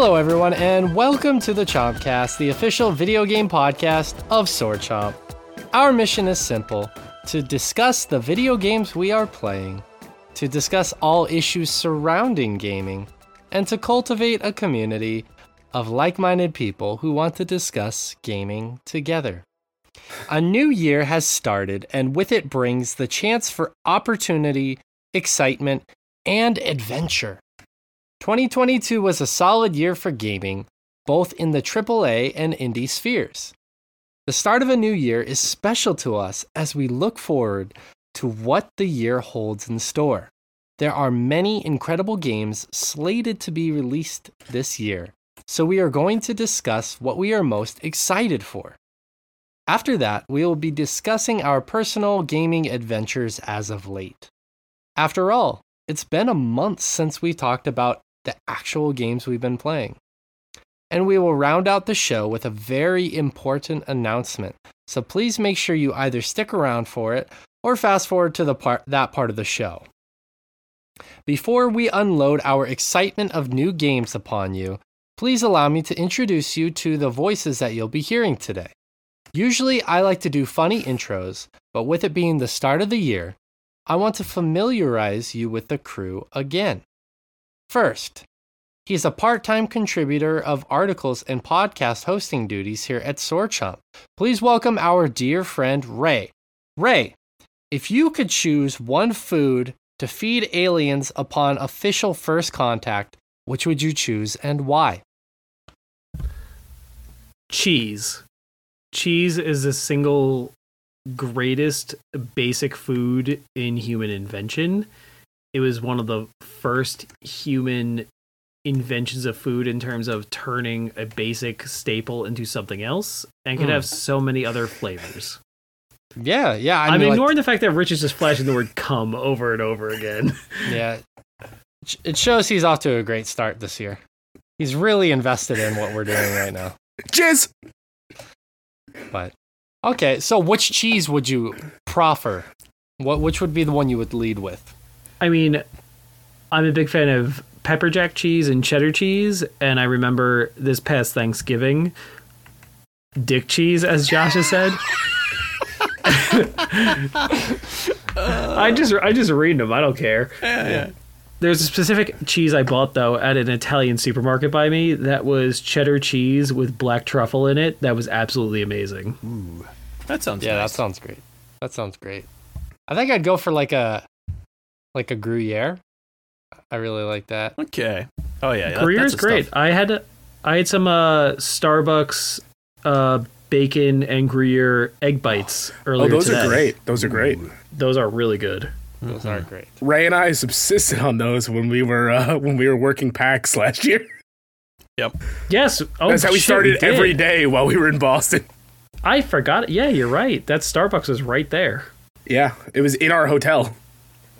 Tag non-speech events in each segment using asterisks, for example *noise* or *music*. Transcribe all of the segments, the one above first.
Hello, everyone, and welcome to the Chompcast, the official video game podcast of Sword Chomp. Our mission is simple to discuss the video games we are playing, to discuss all issues surrounding gaming, and to cultivate a community of like minded people who want to discuss gaming together. A new year has started, and with it brings the chance for opportunity, excitement, and adventure. 2022 was a solid year for gaming, both in the AAA and indie spheres. The start of a new year is special to us as we look forward to what the year holds in store. There are many incredible games slated to be released this year, so we are going to discuss what we are most excited for. After that, we will be discussing our personal gaming adventures as of late. After all, it's been a month since we talked about the actual games we've been playing. And we will round out the show with a very important announcement. So please make sure you either stick around for it or fast forward to the part that part of the show. Before we unload our excitement of new games upon you, please allow me to introduce you to the voices that you'll be hearing today. Usually, I like to do funny intros, but with it being the start of the year, I want to familiarize you with the crew again. First, he's a part time contributor of articles and podcast hosting duties here at Sword Chomp. Please welcome our dear friend Ray. Ray, if you could choose one food to feed aliens upon official first contact, which would you choose and why? cheese. Cheese is the single greatest basic food in human invention. It was one of the first human inventions of food in terms of turning a basic staple into something else and could Mm. have so many other flavors. Yeah, yeah. I I'm mean, like- ignoring the fact that Rich is just flashing the word cum over and over again. *laughs* yeah. It shows he's off to a great start this year. He's really invested in what we're doing right now. Jizz. But okay, so which cheese would you proffer? What which would be the one you would lead with? I mean, I'm a big fan of pepper jack cheese and cheddar cheese, and I remember this past Thanksgiving, dick cheese, as Josh has said. *laughs* I just I just read them. I don't care. Yeah, yeah. There's a specific cheese I bought though at an Italian supermarket by me that was cheddar cheese with black truffle in it. That was absolutely amazing. Ooh, That sounds Yeah, nice. that sounds great. That sounds great. I think I'd go for like a like a Gruyere. I really like that. okay. Oh yeah, that- Gruyere's that's the great. stuff. I had I had some uh, Starbucks uh, bacon and Gruyere egg bites earlier Oh, those today. are great. Those are great. Those are really good. Those are great. Ray and I subsisted on those when we were uh, *laughs* when we were working packs last year. Yep. Yes. Oh, That's how we shit, started did. every day while we were in Boston. I forgot. Yeah, you're right. That Starbucks was right there. Yeah, it was in our hotel.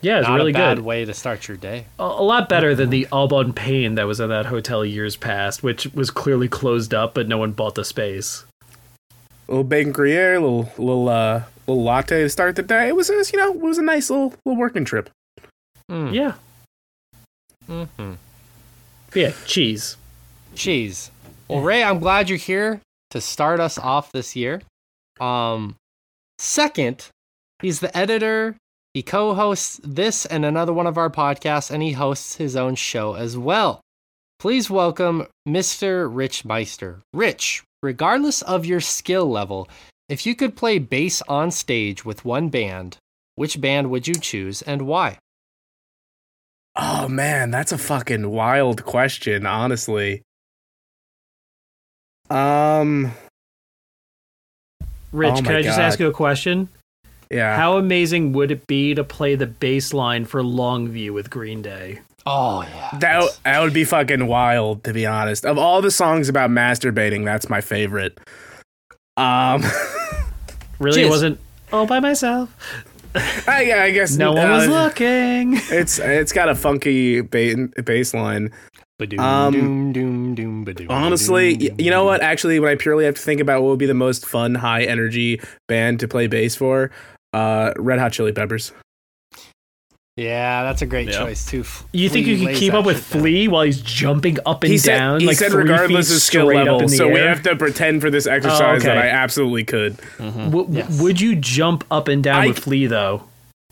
Yeah, it's Not really a bad good. way to start your day. A, a lot better than the Au Bon Pain that was in that hotel years past, which was clearly closed up, but no one bought the space. little bacon Gruyere, little little uh little latte to start the day. It was, it was you know it was a nice little little working trip. Mm. Yeah. hmm Yeah, cheese. Cheese. Well, Ray, I'm glad you're here to start us off this year. Um, second, he's the editor. He co-hosts this and another one of our podcasts, and he hosts his own show as well. Please welcome Mr. Rich Meister. Rich, regardless of your skill level, if you could play bass on stage with one band, which band would you choose and why? Oh man, that's a fucking wild question, honestly. Um, Rich, Oh can my I just ask you a question? Yeah. How amazing would it be to play the bass line for Longview with Green Day? Oh yeah, That that would be fucking wild, to be honest. Of all the songs about masturbating, that's my favorite. Um, *laughs* Really, Jeez. it wasn't all by myself. I, yeah, I guess No one was uh, looking. *laughs* It's it's got a funky ba- bass line. Um, doom, doom, doom, Honestly, ba-doom, you know what? Actually, when I purely have to think about what would be the most fun, high energy band to play bass for, uh, Red Hot Chili Peppers. Yeah, that's a great Yeah. choice too. You think you can keep up with shit down. Flea while he's jumping up and he said, down? he like said regardless of skill level, in the so we have to pretend for this exercise that okay. I absolutely could. Mm-hmm. W- w- Yes. Would you jump up and down I- with Flea though?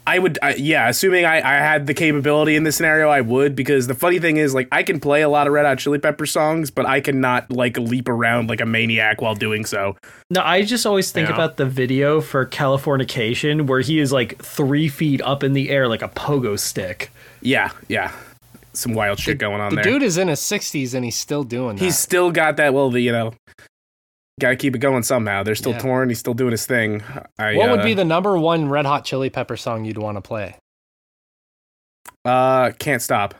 I would, I, yeah, assuming I, I had the capability in this scenario, I would. Because the funny thing is, like, I can play a lot of Red Hot Chili Pepper songs, but I cannot like leap around like a maniac while doing so. No, I just always think Yeah. about the video for Californication where he is like three feet up in the air like a pogo stick. Yeah, yeah, some wild shit going on The there. dude is in his 60s and he's still doing that. He's still got that. Well, the you know, got to keep it going somehow. They're still Yeah. torn. He's still doing his thing. I, what would uh, be the number one Red Hot Chili Pepper song you'd want to play? Uh, can't stop.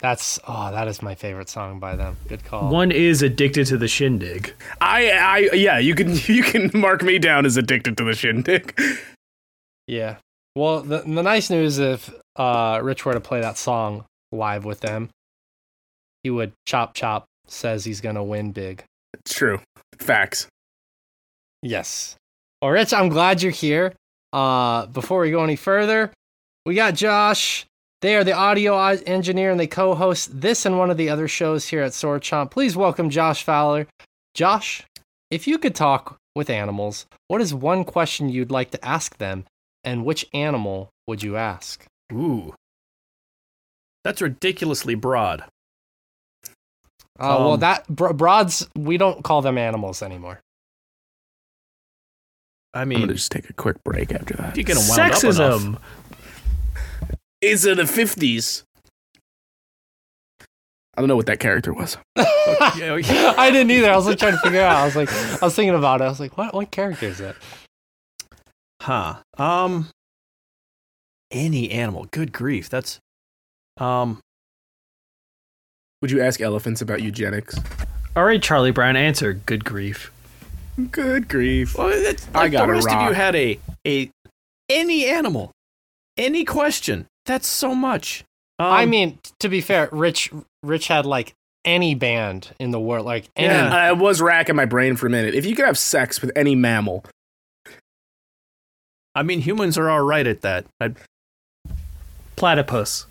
That's oh, that is my favorite song by them. Good call. One is addicted to the shindig. I, I, yeah, you can *laughs* you can mark me down as addicted to the shindig. Yeah. Well, the the nice news if uh Rich were to play that song live with them, he would chop chop says he's gonna win big. It's true. Facts. Yes. Well, Rich, I'm glad you're here. Uh, before we go any further, we got Josh. They are the audio engineer and they co-host this and one of the other shows here at Sword Chomp. Please welcome Josh Fowler. Josh, if you could talk with animals, what is one question you'd like to ask them, and which animal would you ask? Ooh. That's ridiculously broad. Uh, well, Um, that bro- broads we don't call them animals anymore. I mean, I'm mean, gonna just take a quick break after that. if you get them wound up enough. Sexism. It's in the fifties. I don't know what that character was. *laughs* Yeah, yeah. I didn't either. I was like trying to figure out. I was like, I was thinking about it. I was like, what what character is that? Huh. Um. Any animal. Good grief. That's. Um. Would you ask elephants about eugenics? All right, Charlie Brown, answer. Good grief. Good grief. Well, that's, I like got the a rest of you had a a any animal, any question. That's so much. Um, I mean, to be fair, Rich Rich had like any band in the world, like any. Yeah. I was racking my brain for a minute. If you could have sex with any mammal, I mean, humans are all right at that. I, Platypus.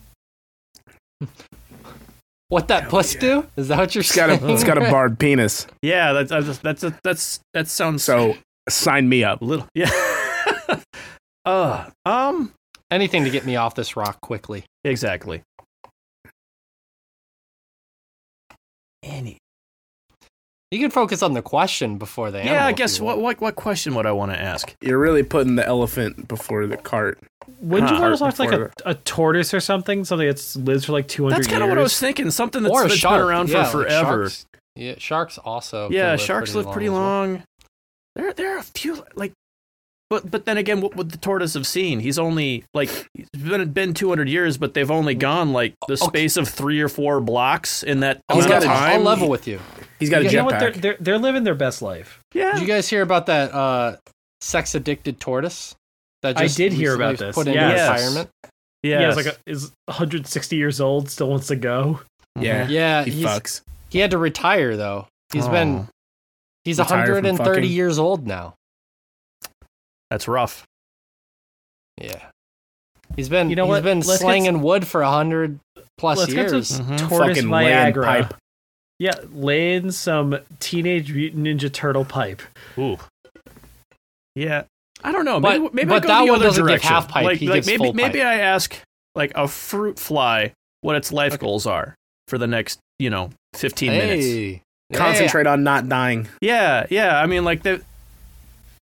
What that puss do? Is that what you're it's got a saying? it's got a barred penis. yeah, that's that's that's that's, that's that sounds So sign me up. a little. *laughs* Yeah. uh. Um. Anything to get me off this rock quickly. Exactly. Any. You can focus on the question before the Yeah, animal I guess what, what what question would I want to ask? You're really putting the elephant before the cart. Wouldn't you Huh. want to talk like a, a tortoise or something? Something that lives for like 200 That's years? kind of what I was thinking. Something that's, or a that's shark been around yeah, for like forever. sharks. Yeah, sharks also. yeah, can sharks live pretty as well. long. There, there are a few like, but but then again, what would the tortoise have seen? He's only like it's been been two hundred years, but they've only gone like the Okay. space of three or four blocks in that I'll, He's amount got of a- time. I'll level with you. He's got a You You know what? They're, they're, they're living their best life. yeah, Did you guys hear about that uh, sex addicted tortoise? That I did hear about this. Put into Yes. retirement. yeah, Yeah, like a, is 160 years old, still wants to go. Yeah, Yeah, he fucks. he had to retire though. He's been he's Retire 130 fucking? years old now. That's rough. Yeah. He's been You know he's what? been Let's get slinging wood for a hundred plus Let's get years. to Mhm. tortoise Fucking laying Viagra. pipe. Yeah, laying some Teenage Mutant Ninja Turtle pipe. Ooh. Yeah, I don't know. But- Maybe, maybe but I go that the one other doesn't give direction. half pipe, Like, he like gives maybe full maybe pipe. I ask like a fruit fly what its life Okay. goals are for the next you know fifteen minutes. Hey. Hey, Concentrate on not dying. Yeah, yeah. I mean, like the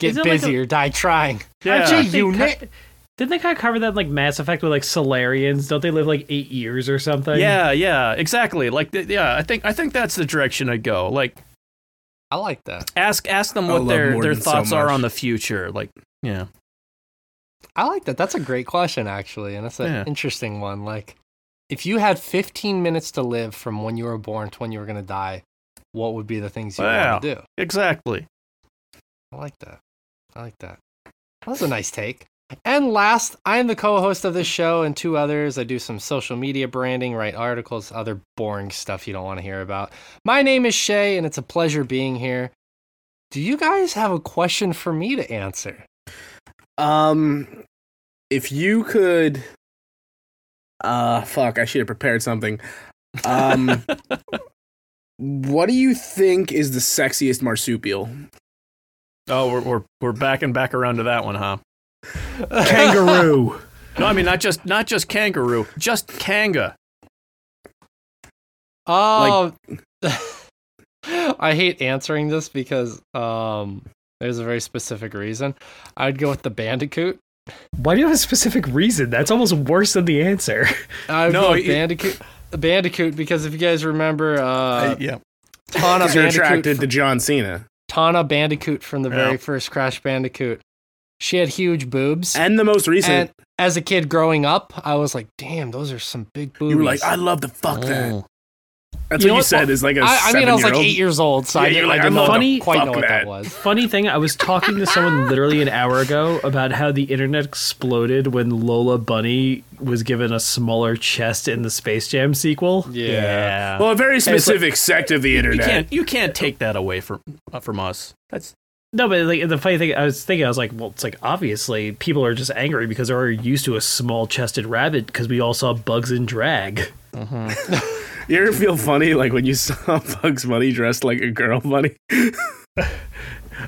get Is it like a- or die trying. yeah. Gee, They you cut- Didn't they kind of cover that in, like Mass Effect with like Salarians? Don't they live like eight years or something? Yeah, yeah, exactly. Like, the, yeah, I think I think that's the direction I'd go. Like, I like that. ask ask them what their their Morden so thoughts are on the future. Like, yeah, I like that. That's a great question actually, and it's an Yeah. interesting one. Like if you had 15 minutes to live from when you were born to when you were going to die, what would be the things you Wow. want to do? exactly. I like that. I like that. That was a nice take. And last, I am the co-host of this show and two others. I do some social media branding, write articles, other boring stuff you don't want to hear about. My name is Shay, and it's a pleasure being here. Do you guys have a question for me to answer? Um, if you could Uh, fuck, I should have prepared something. Um, *laughs* what do you think is the sexiest marsupial? Oh, we're we're we're backing back around to that one, huh? Kangaroo. No, I mean not just not just kangaroo, just kanga. Oh, like, *laughs* I hate answering this because um, there's a very specific reason. I'd go with the bandicoot. Why do you have a specific reason? That's almost worse than the answer. *laughs* I'd No, go with you- bandicoot. Bandicoot because if you guys remember, uh, yeah. Tawna Because you're Bandicoot, attracted to John Cena Tawna Bandicoot from the very first Crash Bandicoot. She had huge boobs. and the most recent. And as a kid growing up, I was like, "Damn, those are some big boobs. you were like, I love the fuck that. Mm. That's You know what you what? said. Is like a I, I mean, I was like seven-year-old. eight years old, so Yeah, I didn't, like, I didn't I know love quite know what that that. was. Funny thing, I was talking to someone *laughs* literally an hour ago about how the internet exploded when Lola Bunny was given a smaller chest in the Space Jam sequel. Yeah. Well, a very like- specific sect of the You internet. can't you can't take that away from uh, from us. That's No, but like the funny thing, I was thinking, I was like, well, it's like obviously people are just angry because they're already used to a small-chested rabbit because we all saw Bugs in drag. Mm-hmm. *laughs* You ever feel funny like when you saw *laughs* Bugs Bunny dressed like a girl bunny? *laughs*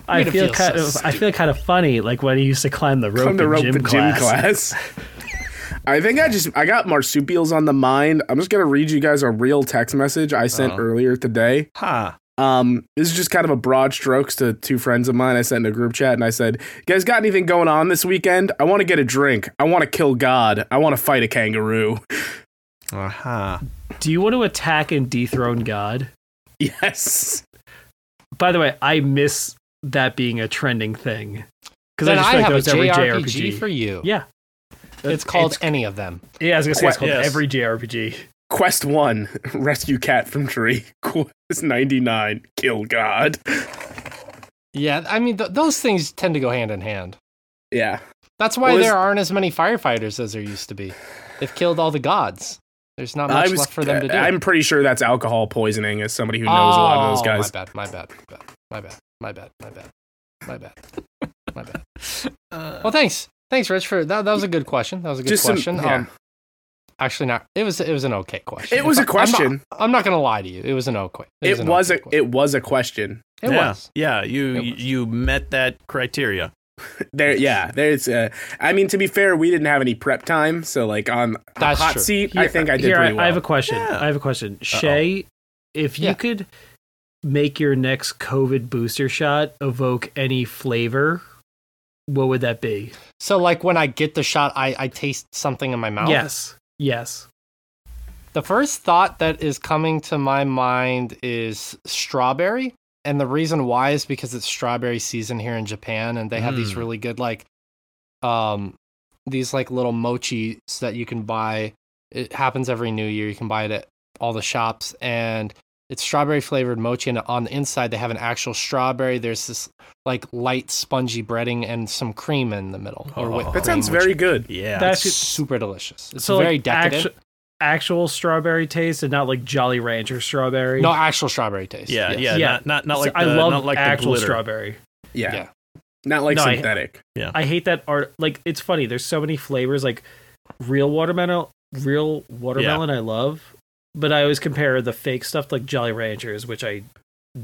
I feel feel kind so of, I feel kind of funny, like when he used to climb the rope, Come to in rope gym, in class. gym class. I think I just I got marsupials on the mind. I'm just gonna read you guys a real text message I sent Oh. earlier today. ha. Um, this is just kind of a broad strokes to two friends of mine. I sent in a group chat and I said, "You guys got anything going on this weekend? I want to get a drink. I want to kill God. I want to fight a kangaroo." Aha. Do you want to attack and dethrone God? Yes. By the way, I miss that being a trending thing because I just I, feel like have that a every JRPG, JRPG. for you. yeah, It's called It's- any of them. yeah, I was gonna say it's called Yes. every JRPG. Quest one: *laughs* rescue cat from tree. Quest ninety nine: kill God. Yeah, I mean th- those things tend to go hand in hand. Yeah. That's why Well, there aren't as many firefighters as there used to be. They've killed all the gods. There's not much was, left for them to do. I'm pretty sure that's alcohol poisoning. As somebody who knows a lot of those Oh, guys. My bad. My bad. My bad. My bad. My bad. My bad. My bad. *laughs* Uh, Well, thanks. Thanks, Rich. For that. That was a good question. That was a good Just some- question. yeah. Um, actually, not. It was. It was an okay question. It was a I'm not- question. I'm not, gonna lie to you. It was an okay. It an was okay a question. it was a question. It yeah, was. Yeah, you was. you met that criteria. *laughs* There, yeah. There's. Uh, I mean, to be fair, we didn't have any prep time, so like on a That's hot true. seat, I think I did here, pretty well. I have a question. Yeah. I have a question. Shay, if you Yeah. could make your next COVID booster shot evoke any flavor, what would that be? So, like, when I get the shot, I I taste something in my mouth. Yes. Yes. The first thought that is coming to my mind is strawberry. And the reason why is because it's strawberry season here in Japan and they have these Mm. really good like um these like little mochis that you can buy. It happens every new year. You can buy it at all the shops and it's strawberry flavored mochi and on the inside they have an actual strawberry. There's this like light spongy breading and some cream in the middle or Oh. whipped that cream, sounds very good. Yeah. That's- it's super delicious. It's so very like decadent. actu- actual strawberry taste and not like Jolly Rancher strawberry. no actual strawberry taste. yeah, yes. yeah, Yeah. Not not not So like the, I love not like actual the strawberry. Yeah. Yeah. Not like No, I- synthetic. I hate that art. Like it's funny. There's so many flavors. Like real watermelon, real watermelon. I love, but I always compare the fake stuff like Jolly Ranchers, which I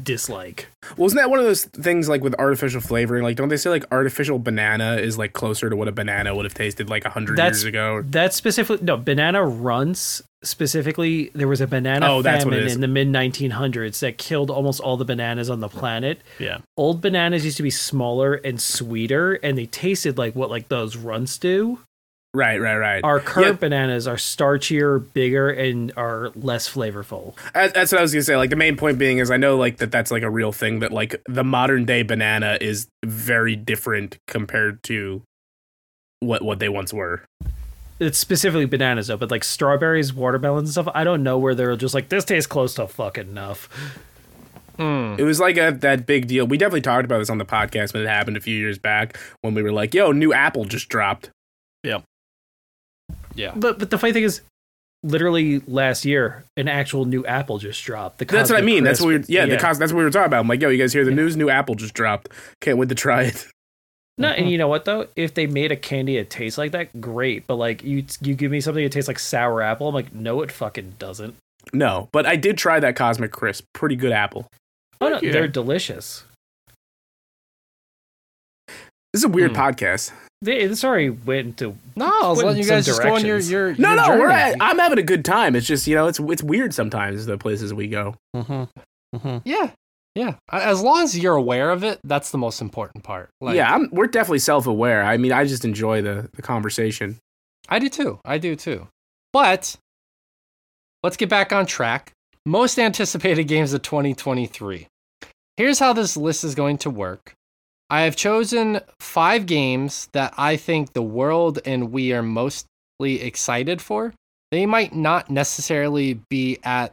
dislike. Well, isn't that one of those things like with artificial flavoring? Like, don't they say like artificial banana is like closer to what a banana would have tasted like a hundred years ago? That's specifically, no, banana runts specifically. There was a banana Oh, that's what it famine in the mid 1900s that killed almost all the bananas on the planet. Yeah. Old bananas used to be smaller and sweeter, and they tasted like what like those runts do. Right, right, right. Our current Yeah. bananas are starchier, bigger, and are less flavorful. That's what I was gonna say. Like the main point being is I know like that that's like a real thing that like the modern day banana is very different compared to what what they once were. it's specifically bananas though, but like strawberries, watermelons and stuff, I don't know where they're just like this tastes close to fucking enough. Hmm. It was like a that big deal. We definitely talked about this on the podcast when it happened a few years back when we were like, "Yo, new Apple just dropped." Yeah. But but the funny thing is, literally last year, an actual new Apple just dropped. The That's what I Cosmic mean. That's what we Crisp- yeah, the cos- that's what we were talking about. I'm like, "Yo, you guys hear the news? New Apple just dropped. Can't wait to try it." No, and *laughs* you know what though? If they made a candy that tastes like that, great. But like you, you give me something that tastes like sour apple. I'm like, no, it fucking doesn't. No, but I did try that Cosmic Crisp. Pretty good apple. Oh no, Yeah. they're delicious. This is a weird Hmm. podcast. They, this already went into No, I was Put letting in you guys just go on your directions. your, No, no, journey. we're at, I'm having a good time. It's just you know, it's it's weird sometimes the places we go. Mm-hmm. Mm-hmm. Yeah, yeah. As long as you're aware of it, that's the most important part. Like, yeah, I'm, we're definitely self aware. I mean, I just enjoy the the conversation. I do too. I do too. But let's get back on track. Most anticipated games of 2023. Here's how this list is going to work. I have chosen five games that I think the world and we are mostly excited for. They might not necessarily be at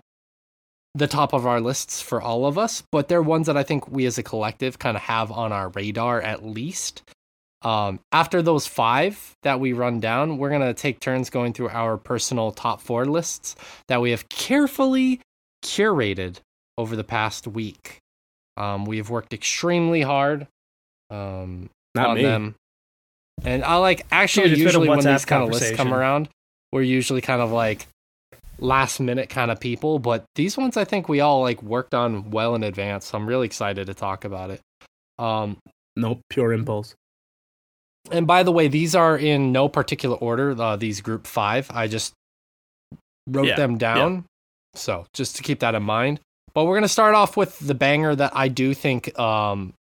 the top of our lists for all of us, but they're ones that I think we as a collective kind of have on our radar at least. Um, after those five that we run down, we're gonna take turns going through our personal top four lists that we have carefully curated over the past week. Um, we have worked extremely hard um, Not me. them, and I like actually Dude, it's been a usually when these kind of lists come around, we're usually kind of like last minute kind of people, but these ones I think we all like worked on well in advance. So I'm really excited to talk about it. Um, Nope, pure impulse. and by the way, these are in no particular order. Uh, these group five, I just wrote Yeah, them down. So just to keep that in mind. But we're gonna start off with the banger that I do think um,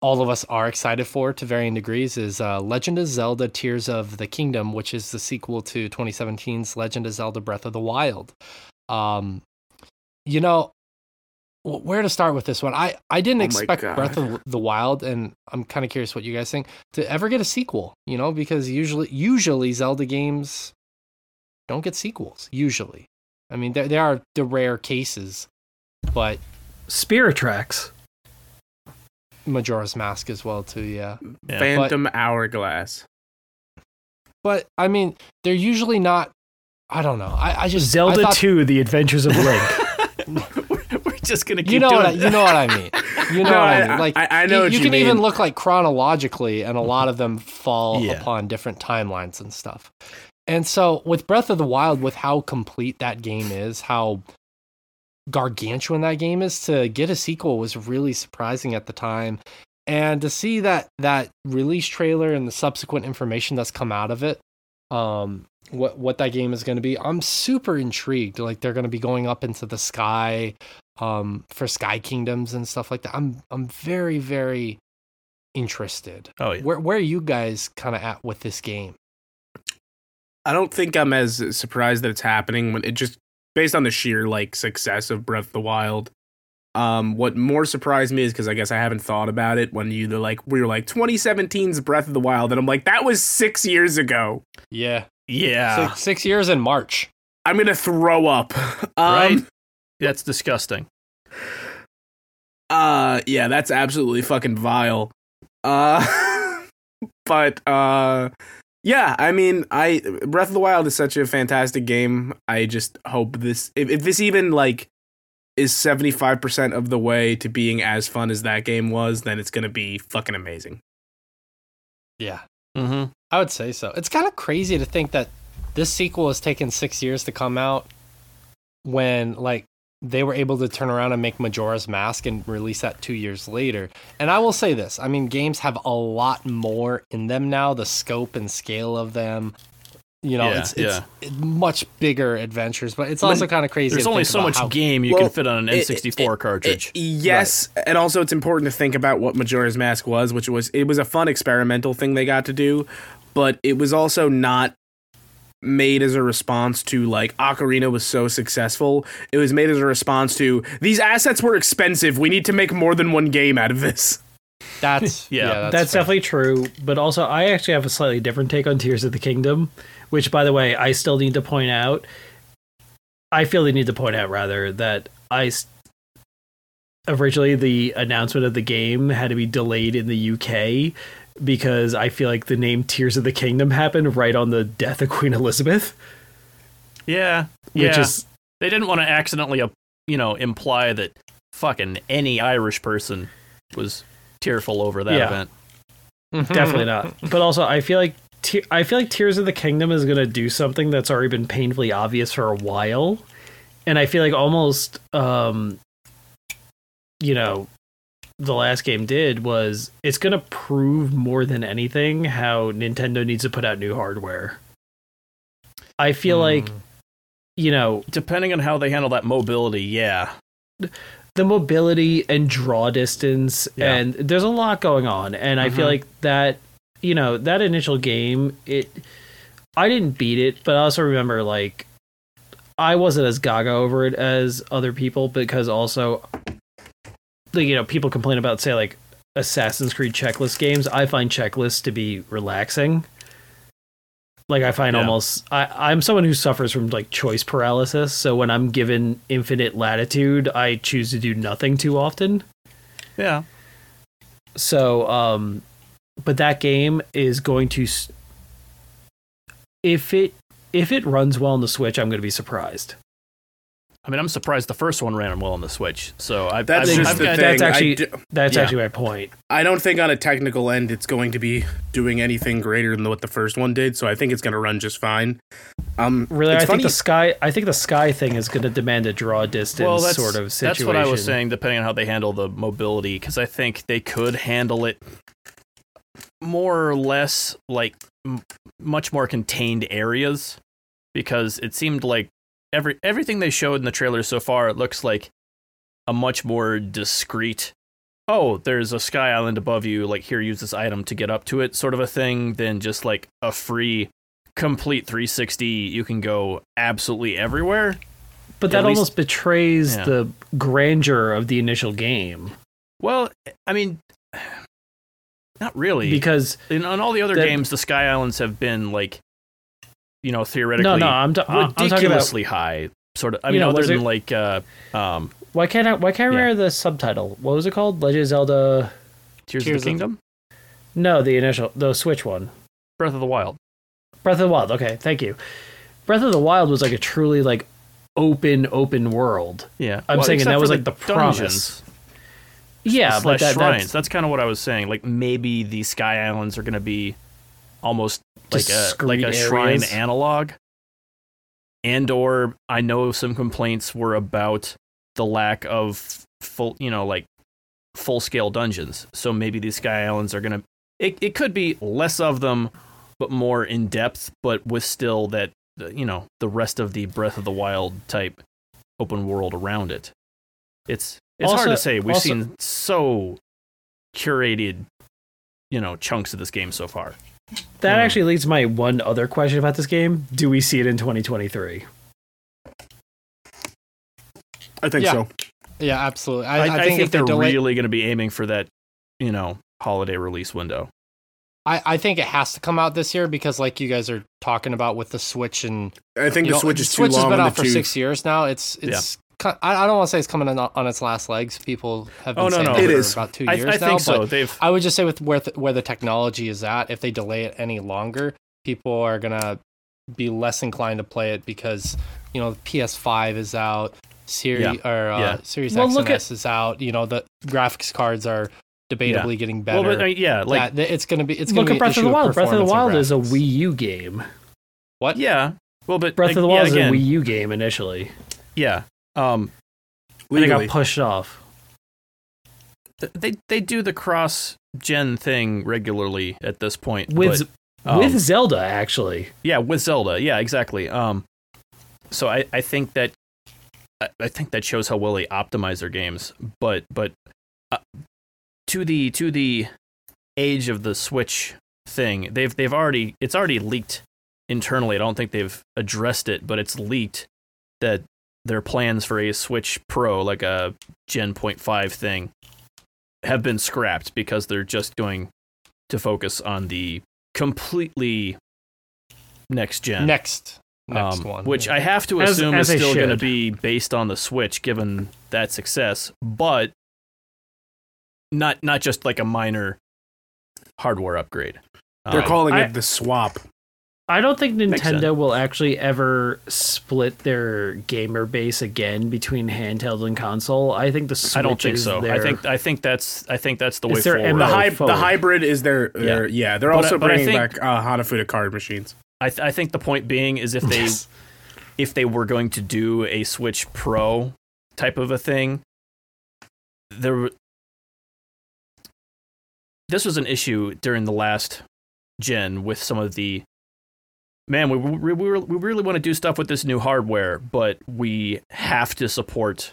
all of us are excited for to varying degrees is uh, Legend of Zelda: Tears of the Kingdom, which is the sequel to 2017's Legend of Zelda: Breath of the Wild. Um, you know, where to start with this one? I I didn't Oh expect God. Breath of the Wild, and I'm kind of curious what you guys think to ever get a sequel. You know, because usually usually Zelda games don't get sequels. Usually, I mean there there are the rare cases, but Spirit Tracks. Majora's Mask as well too. Yeah, Yeah. Phantom Hourglass. but I mean they're usually not. I don't know. I, I just I Zelda thought- 2: The Adventures of Link. *laughs* We're just gonna keep You know doing what I, that. you know what I mean. *laughs* You know No, what I, I- mean. Like I- I know you, what you you can even look like chronologically, and a lot of them fall Yeah. upon different timelines and stuff. And so with Breath of the Wild, with how complete that game is, how gargantuan that game is, to get a sequel was really surprising at the time. And to see that that release trailer and the subsequent information that's come out of it, um, what what that game is going to be, I'm super intrigued. Like they're going to be going up into the sky, um, for Sky Kingdoms and stuff like that. I'm I'm very very interested. Oh yeah. Where where are you guys kind of at with this game? I don't think I'm as surprised that it's happening when it just based on the sheer like success of Breath of the Wild. Um, what more surprised me is because I guess I haven't thought about it when you like we were like 2017's Breath of the Wild, and I'm like that was six years ago. Yeah, Yeah. six, six years in March. I'm gonna throw up. Um, Right? That's disgusting. Uh yeah, that's absolutely fucking vile. Uh *laughs* but uh yeah, I mean, I Breath of the Wild is such a fantastic game. I just hope this if, if this even like is 75% of the way to being as fun as that game was, then it's going to be fucking amazing. Yeah, Mm-hmm. I would say so. It's kind of crazy to think that this sequel has taken six years to come out when like they were able to turn around and make Majora's Mask and release that two years later. And I will say this: I mean, games have a lot more in them now. The scope and scale of them, you know, Yeah, it's it's much bigger adventures. But it's also kind of crazy. There's to only think so about much how- game you Well, can fit on an it- N64 cartridge. It- yes, and also it's important to think about what Majora's Mask was, which was it was a fun experimental thing they got to do, but it was also not made as a response to like Ocarina was so successful. It was made as a response to these assets were expensive. We need to make more than one game out of this. *laughs* That's *laughs* Yeah, yeah, That's, that's, definitely true. But also, I actually have a slightly different take on Tears of the Kingdom, which, by the way, I still need to point out. I feel they need to point out rather that I s- originally the announcement of the game had to be delayed in the UK because I feel like the name Tears of the Kingdom happened right on the death of Queen Elizabeth, yeah. which yeah. is they didn't want to accidentally, uh, you know, imply that fucking any Irish person was tearful over that Yeah. event. Definitely not. But also, I feel like Te- I feel like Tears of the Kingdom is gonna do something that's already been painfully obvious for a while, and I feel like almost, um, you know, the last game did was it's gonna prove more than anything how Nintendo needs to put out new hardware. I feel like Mm. you know Depending on how they handle that mobility, yeah. the mobility and draw distance Yeah. and there's a lot going on and i feel Mhm. like that you know that initial game it i didn't beat it but i also remember like i wasn't as gaga over it as other people because also like, you know people complain about say like assassin's creed checklist games. I find checklists to be relaxing. Like i find Yeah. almost I, i'm someone who suffers from like choice paralysis. So when i'm given infinite latitude i choose to do nothing too often. Yeah. so um but that game is going to s- if it if it runs well on the switch i'm going to be surprised I mean, I'm surprised the first one ran well on the Switch. So I've, That's I've, just I've the got, thing. That's actually- d- that's Yeah. actually my point I don't think on a technical end it's going to be doing anything greater than what the first one did. So I think it's going to run just fine. Um, really it's i funny. think the sky i think the sky thing is going to demand a draw distance well, that's, sort of situation that's what I was saying, depending on how they handle the mobility, because I think they could handle it more or less like m- much more contained areas, because it seemed like every everything they showed in the trailer so far, it looks like a much more discreet. Oh, there's a sky island above you. Like here, use this item to get up to it, sort of a thing, than just like a free, complete 360. You can go absolutely everywhere. but at that least- almost betrays Yeah. the grandeur of the initial game Well, I mean, *sighs* not really. because in on all the other that- games, the Sky Islands have been like, you know, theoretically no no i'm, t- I'm talking about ridiculously high. Sort of. I You mean, know, other than it- like, uh, um, why can't i why can't i Yeah. remember the subtitle what was it called legend of zelda Tears, Tears of of- the Kingdom, no the initial the switch one Breath of the Wild. Breath of the Wild. Okay, thank you. Breath of the Wild was like a truly like open open world. Yeah, I'm saying that was, like, the promise. dungeons Yeah, but that, shrines. that's That's kind of what I was saying. Like maybe the Sky Islands are going to be almost like a like a shrine analog. And or I know some complaints were about the lack of full, you know, like full scale dungeons. So maybe these Sky Islands are going to it it could be less of them but more in depth but with still that you know, the rest of the Breath of the Wild type open world around it. It's it's hard to say. We've also- seen so curated, you know, chunks of this game so far. That Hmm. actually leads to my one other question about this game. Do we see it in 2023? I think Yeah. so. Yeah, absolutely. I, I, I, I think, think, if they they're delay, really going to be aiming for that, you know, holiday release window. I, I think it has to come out this year because, like you guys are talking about with the Switch and I think the know, Switch is too Switch long has been out for tooth. six years now. It's it's. Co- I, I don't want to say it's coming on, on its last legs. People have been Oh, no, saying no. that It for about two I, years I now. think so. They've I would just say with where th- where the technology is at, if they delay it any longer, people are gonna be less inclined to play it because you know the PS5 is out, Series Yeah. or uh, Yeah. Series Well, X look and at- S is out. You know the graphics cards are debatably getting better. well, but uh, yeah, like yeah, th- it's gonna be it's gonna Look be at Breath of the Wild. Breath of the Wild is a. Wii U game. What? yeah. Well, but Breath like, of the yeah, Wild again, is a Wii U game initially. Yeah. Um, And it got pushed off. they they do the cross gen thing regularly at this point. With but, um, with Zelda actually. Yeah, with Zelda. Yeah, exactly. Um, so I, I think that I, I think that shows how well they optimize their games. But but uh, to the to the age of the Switch thing, they've they've already it's already leaked internally. I don't think they've addressed it, but it's leaked that their plans for a Switch Pro, like a Gen Point Five thing, have been scrapped because they're just going to focus on the completely next gen. next next um, one, which yeah. I have to As- assume as is still going to be based on the Switch, given that success, but not not just like a minor hardware upgrade. They're Um, calling I- it the swap. I don't think Nintendo will actually ever split their gamer base again between handheld and console. I think the Switch I don't think is so. I think I think that's I think that's the way forward. The, hy- forward. the hybrid is their, their yeah. They're But also but I bringing think- back uh, Hanafuda card machines. I, th- I think the point being is if they *laughs* if they were going to do a Switch Pro type of a thing, there this was an issue during the last gen with some of the man we we, we, we really want to do stuff with this new hardware, but we have to support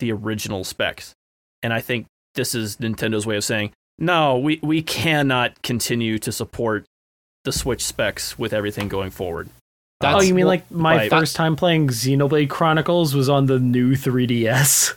the original specs. And I think this is Nintendo's way of saying, no, we, we cannot continue to support the Switch specs with everything going forward. oh, you mean well, like my right. first time playing Xenoblade Chronicles was on the new 3DS.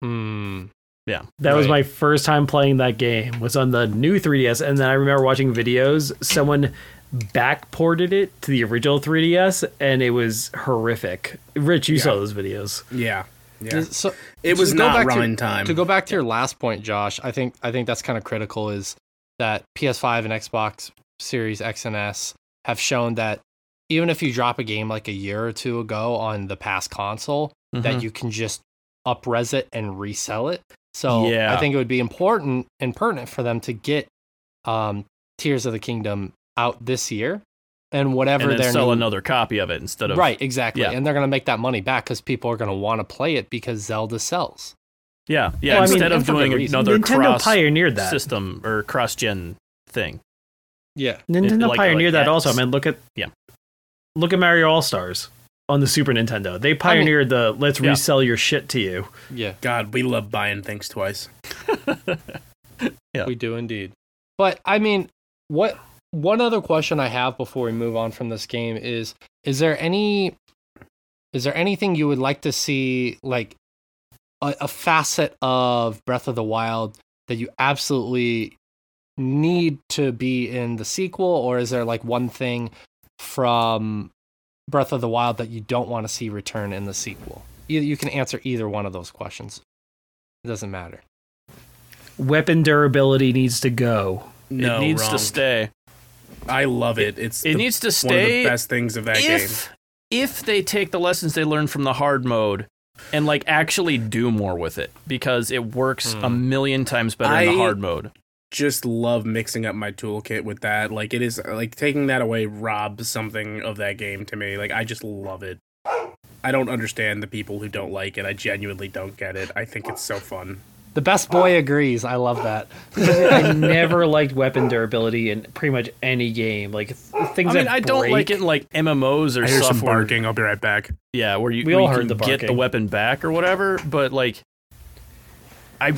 Hmm. Yeah. That was my first time playing that game. Was on the new 3DS, and then I remember watching videos. Someone backported it to the original 3DS, and it was horrific. Rich, you saw those videos. Yeah, yeah. So It was not back to- time. To go back to your last point, Josh, I think I think that's kind of critical. Is that PS5 and Xbox Series X and S have shown that even if you drop a game like a year or two ago on the past console, Mhm. that you can just upres it and resell it. So Yeah. I think it would be important and pertinent for them to get um, Tears of the Kingdom out this year, and whatever and then their sell new- another copy of it instead of right, exactly, yeah. and they're going to make that money back because people are going to want to play it because Zelda sells. Yeah, yeah. Well, I mean, instead of doing another Nintendo cross pioneered that. system or cross gen thing. Yeah, Nintendo like- pioneered like that also. i mean, look at Yeah. look at Mario All Stars on the Super Nintendo. They pioneered the let's Yeah. resell your shit to you. yeah. God, we love buying things twice. *laughs* Yeah. We do indeed. But I mean, what one other question I have before we move on from this game is is there any is there anything you would like to see like a, a facet of Breath of the Wild that you absolutely need to be in the sequel or is there like one thing from Breath of the Wild that you don't want to see return in the sequel? Either you can answer either one of those questions. It doesn't matter. Weapon durability needs to go. No, it needs wrong. to stay. I love it. It's It the- needs to one of stay. the best things of that game. if if they take the lessons they learned from the hard mode and like actually do more with it because it works a Hmm. million times better in the hard mode. Just love mixing up my toolkit with that. Like it is like taking that away robs something of that game to me. Like I just love it. I don't understand the people who don't like it. I genuinely don't get it. I think it's so fun. The best boy agrees. I love that. *laughs* I never liked weapon durability in pretty much any game. Like th- things I mean, that I don't break- like it in like MMOs or I hear stuff some where barking. I'll be right back. yeah, where you, We where all you heard can the get the weapon back or whatever. But like, I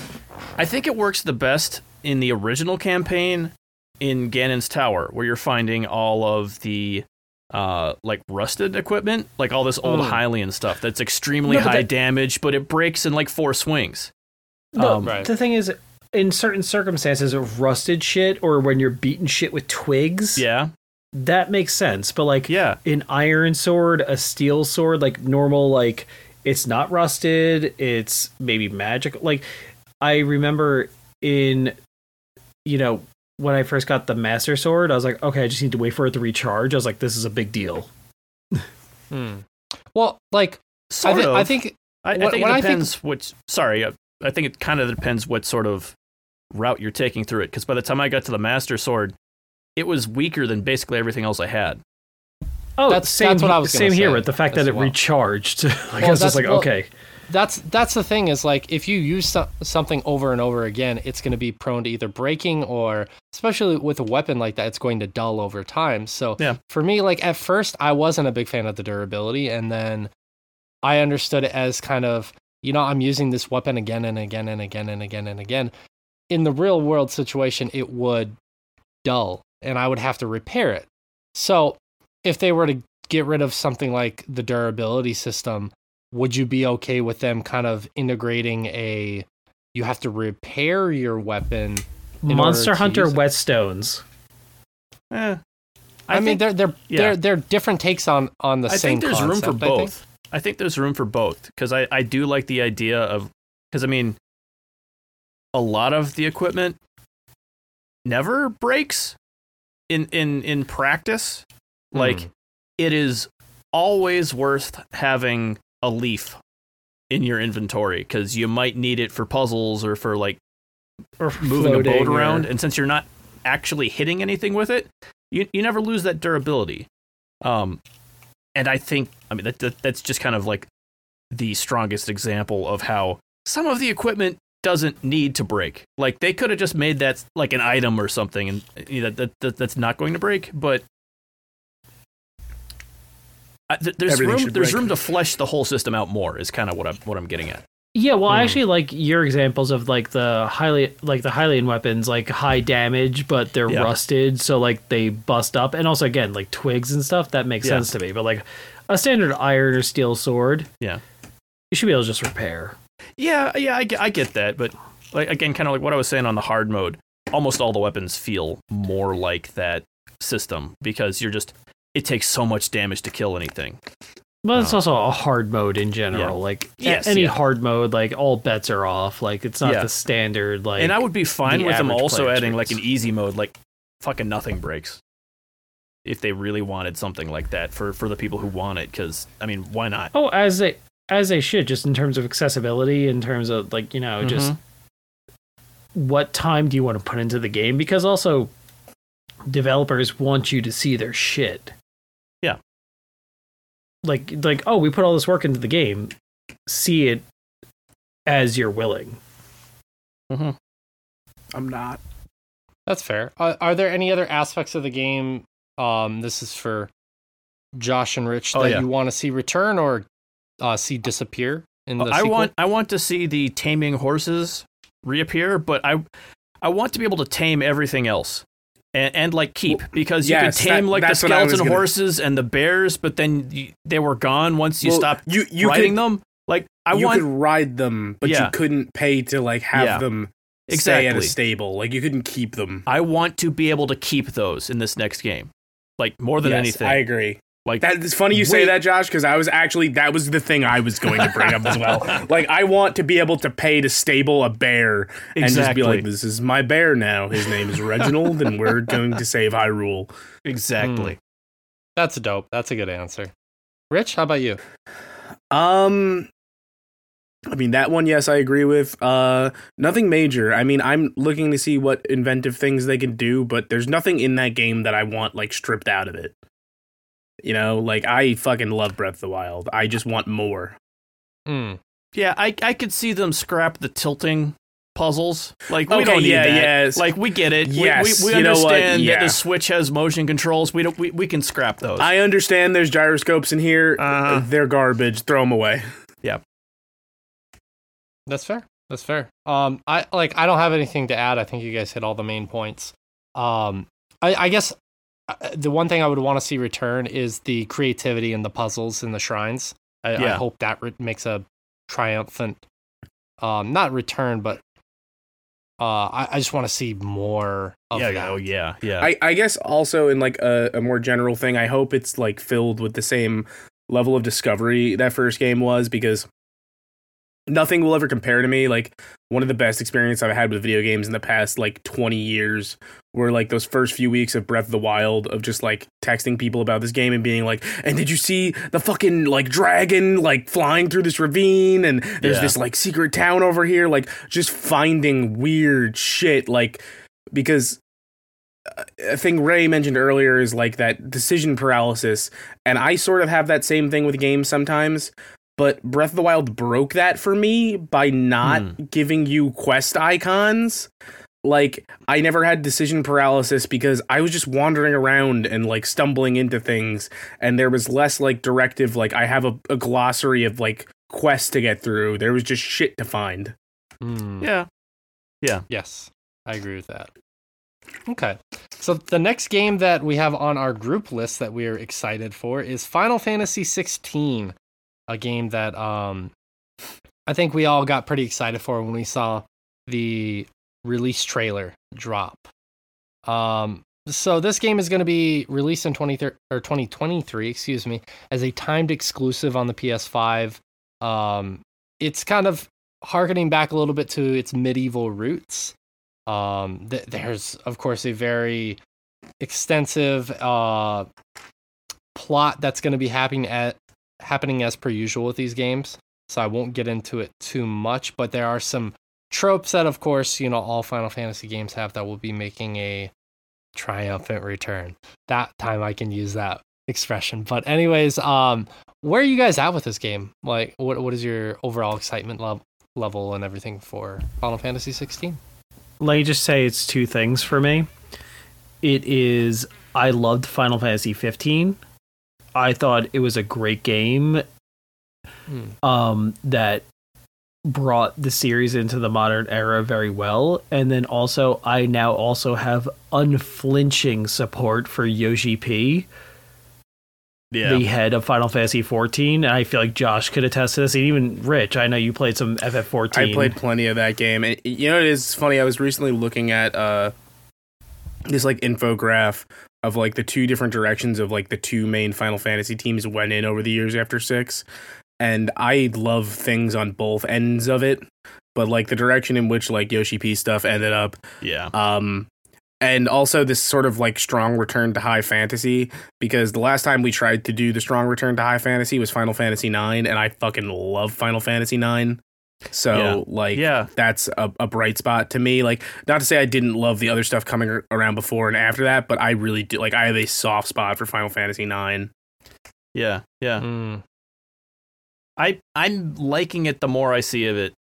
I think it works the best in the original campaign in Ganon's Tower, where you're finding all of the uh like rusted equipment, like all this old Mm. Hylian stuff that's extremely No, high that- damage, but it breaks in like four swings. No, Um, Right. the thing is, in certain circumstances, of rusted shit or when you're beating shit with twigs, Yeah, that makes sense. But like yeah, an iron sword, a steel sword, like normal, like it's not rusted, it's maybe magic. Like I remember in, you know, when I first got the master sword, I was like, okay, I just need to wait for it to recharge. I was like, this is a big deal. Hmm. Well, like I, sort thi- of. I think I, I think when it I think- depends which. Sorry, I, I think it kind of depends what sort of route you're taking through it. Because by the time I got to the Master Sword, it was weaker than basically everything else I had. Oh, That's- same, that's what I was same here say with the fact as that it well. recharged. *laughs* like I Well, was that's- just like, well- okay, that's that's the thing is like if you use so- something over and over again, it's going to be prone to either breaking or, especially with a weapon like that, it's going to dull over time. So Yeah. for me, like at first, I wasn't a big fan of the durability, and then I understood it as kind of you know I'm using this weapon again and again and again and again and again. In the real world situation, it would dull, and I would have to repair it. So if they were to get rid of something like the durability system, would you be okay with them kind of integrating a you have to repair your weapon? in Monster order Hunter use it? whetstones. Eh, I, mean, think, they're they're yeah. they're they're different takes on on the I same. think there's room for concept, I think. both. I think there's room for both because I, I do like the idea of because I mean, a lot of the equipment never breaks in in in practice. Like Hmm. it is always worth having a leaf in your inventory because you might need it for puzzles or for like Or moving a boat floating or- around. And since you're not actually hitting anything with it, you you never lose that durability. Um, and I think I mean that, that that's just kind of like the strongest example of how some of the equipment doesn't need to break. Like they could have just made that like an item or something, and you know, that, that that's not going to break. But uh, th- there's Everything room there's break. room to flesh the whole system out more. Is kind of what I'm what I'm getting at. Yeah, well, I Hmm. actually like your examples of like the highly like the Hylian weapons, like high damage, but they're Yeah. rusted, so like they bust up, and also again like twigs and stuff. That makes Yeah. sense to me. But like a standard iron or steel sword, Yeah. you should be able to just repair. Yeah, yeah, I get, I get that, but like again, kind of like what I was saying on the hard mode, almost all the weapons feel more like that system because you're just it takes so much damage to kill anything. But it's also a hard mode in general. Yeah. Like Yes, any yeah. hard mode, like all bets are off. Like it's not Yeah. the standard. Like and I would be fine the with them also adding like an easy mode, like fucking nothing breaks. If they really wanted something like that for for the people who want it, because I mean, why not? oh, as they as they should, just in terms of accessibility, in terms of like you know, just Mhm. what time do you want to put into the game? Because also, developers want you to see their shit. Yeah. Like like oh, we put all this work into the game. See it as you're willing. mm-hmm. I'm not. That's fair. Are, are there any other aspects of the game? Um, this is for Josh and Rich that Oh, yeah. you want to see return or uh, see disappear in the I sequel? want I want to see the taming horses reappear, but I I want to be able to tame everything else. And, and like keep because you yes, could tame that- like the that's what I was skeleton gonna- horses and the bears, but then you, they were gone once you Well, stopped you you riding could, them. Like I you want could ride them, but Yeah. you couldn't pay to like have Yeah. them stay at a stable. Like you couldn't keep them. I want to be able to keep those in this next game. Like more than Yes, anything. I agree. Like That it's funny you say that, Josh, because I was actually that was the thing I was going to bring up as well. *laughs* Like I want to be able to pay to stable a bear and just be like, "This is my bear now. His name is Reginald, and we're *laughs* going to save Hyrule." exactly. That's dope. That's a good answer. Rich, how about you? Um I mean that one yes I agree with. Uh nothing major. I mean I'm looking to see what inventive things they can do, but there's nothing in that game that I want like stripped out of it. You know, like I fucking love Breath of the Wild. I just want more. Hmm. Yeah, I I could see them scrap the tilting puzzles. Like we Okay, don't need yeah, that. yes. Like we get it. We- Yes, we, we, you know what? understand that the Switch has motion controls. We don't we, we can scrap those. I understand there's gyroscopes in here. Uh-huh. They're garbage. Throw them away. Yeah, that's fair. That's fair. Um, I like. I don't have anything to add. I think you guys hit all the main points. Um, I, I guess the one thing I would want to see return is the creativity in the puzzles and the shrines. I, I hope that re- makes a triumphant, um, not return, but uh, I, I just want to see more of yeah, that. oh yeah, yeah. I, I guess also in like a, a more general thing, I hope it's like filled with the same level of discovery that first game was because nothing will ever compare to me. Like one of the best experiences I've had with video games in the past like 20 years were like those first few weeks of Breath of the Wild of just like texting people about this game and being like, and did you see the fucking like dragon like flying through this ravine and there's Yeah. this like secret town over here like just finding weird shit like because uh, a thing Ray mentioned earlier is like that decision paralysis, and I sort of have that same thing with games sometimes. But Breath of the Wild broke that for me by not Hmm. giving you quest icons. Like I never had decision paralysis because I was just wandering around and like stumbling into things, and there was less like directive. Like I have a, a glossary of like quests to get through. There was just shit to find. Hmm. yeah. Yes, I agree with that. Okay. So the next game that we have on our group list that we're excited for is Final Fantasy 16, a game that um I think we all got pretty excited for when we saw the release trailer drop. Um so this game is going to be released in 20 or 2023, excuse me, as a timed exclusive on the PS5. Um it's kind of harkening back a little bit to its medieval roots. Um, th- there's of course a very extensive uh, plot that's going to be happening at happening as per usual with these games. So I won't get into it too much, but there are some tropes that of course, you know, all Final Fantasy games have that will be making a triumphant return. That time I can use that expression. But anyways, um where are you guys at with this game? Like what what is your overall excitement level level and everything for Final Fantasy 16? Let me just say it's two things for me. It is I loved Final Fantasy 15. I thought it was a great game Hmm. um, that brought the series into the modern era very well. And then also, I now also have unflinching support for Yoshi P, Yeah. the head of Final Fantasy 14. And I feel like Josh could attest to this, and even Rich. I know you played some FF14. I played plenty of that game, and you know it is funny. I was recently looking at uh this like infograph of like the two different directions of like the two main Final Fantasy teams went in over the years after six, and I love things on both ends of it, but like the direction in which like Yoshi P stuff ended up yeah. um and also this sort of like strong return to high fantasy because the last time we tried to do the strong return to high fantasy was Final Fantasy 9 and I fucking love Final Fantasy 9 so Yeah. like Yeah. that's a, a bright spot to me like not to say I didn't love the other stuff coming around before and after that but I really do like I have a soft spot for Final Fantasy 9 Yeah. Yeah. Mm. I I'm liking it the more I see of it.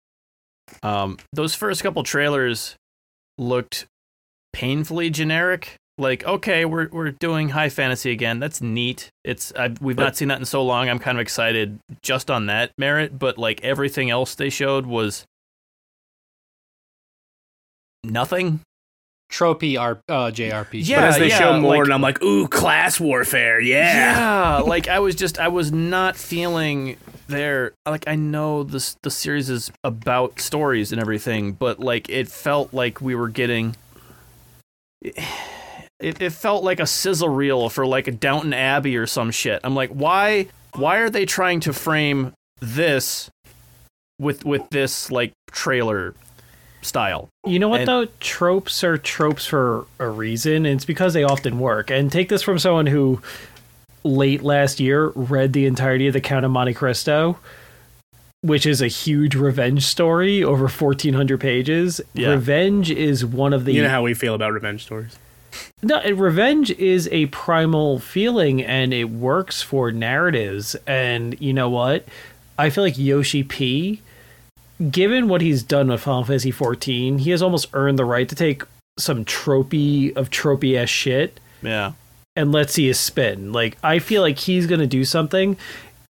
Um, those first couple trailers looked painfully generic. Like, okay, we're we're doing high fantasy again. That's neat. It's i we've But- not seen that in so long. I'm kind of excited just on that merit. But like everything else they showed was nothing. Tropey R- uh, JRPG. Yeah, but as they yeah, show more like- and I'm like ooh class warfare yeah Yeah, *laughs* like I was just I was not feeling there. Like I know this the series is about stories and everything, but like it felt like we were getting. It, it felt like a sizzle reel for like a Downton Abbey or some shit. I'm like, why? Why are they trying to frame this with with this like trailer style? You know what And- though? Tropes are tropes for a reason, and it's because they often work. And take this from someone who late last year read the entirety of the Count of Monte Cristo, which is a huge revenge story over fourteen hundred pages. Yeah. Revenge is one of the you know how we feel about revenge stories no, revenge is a primal feeling and it works for narratives. And you know what? I feel like Yoshi P, given what he's done with Final Fantasy XIV, he has almost earned the right to take some tropey of tropey ass shit Yeah, and let's see his spin. Like I feel like he's gonna do something.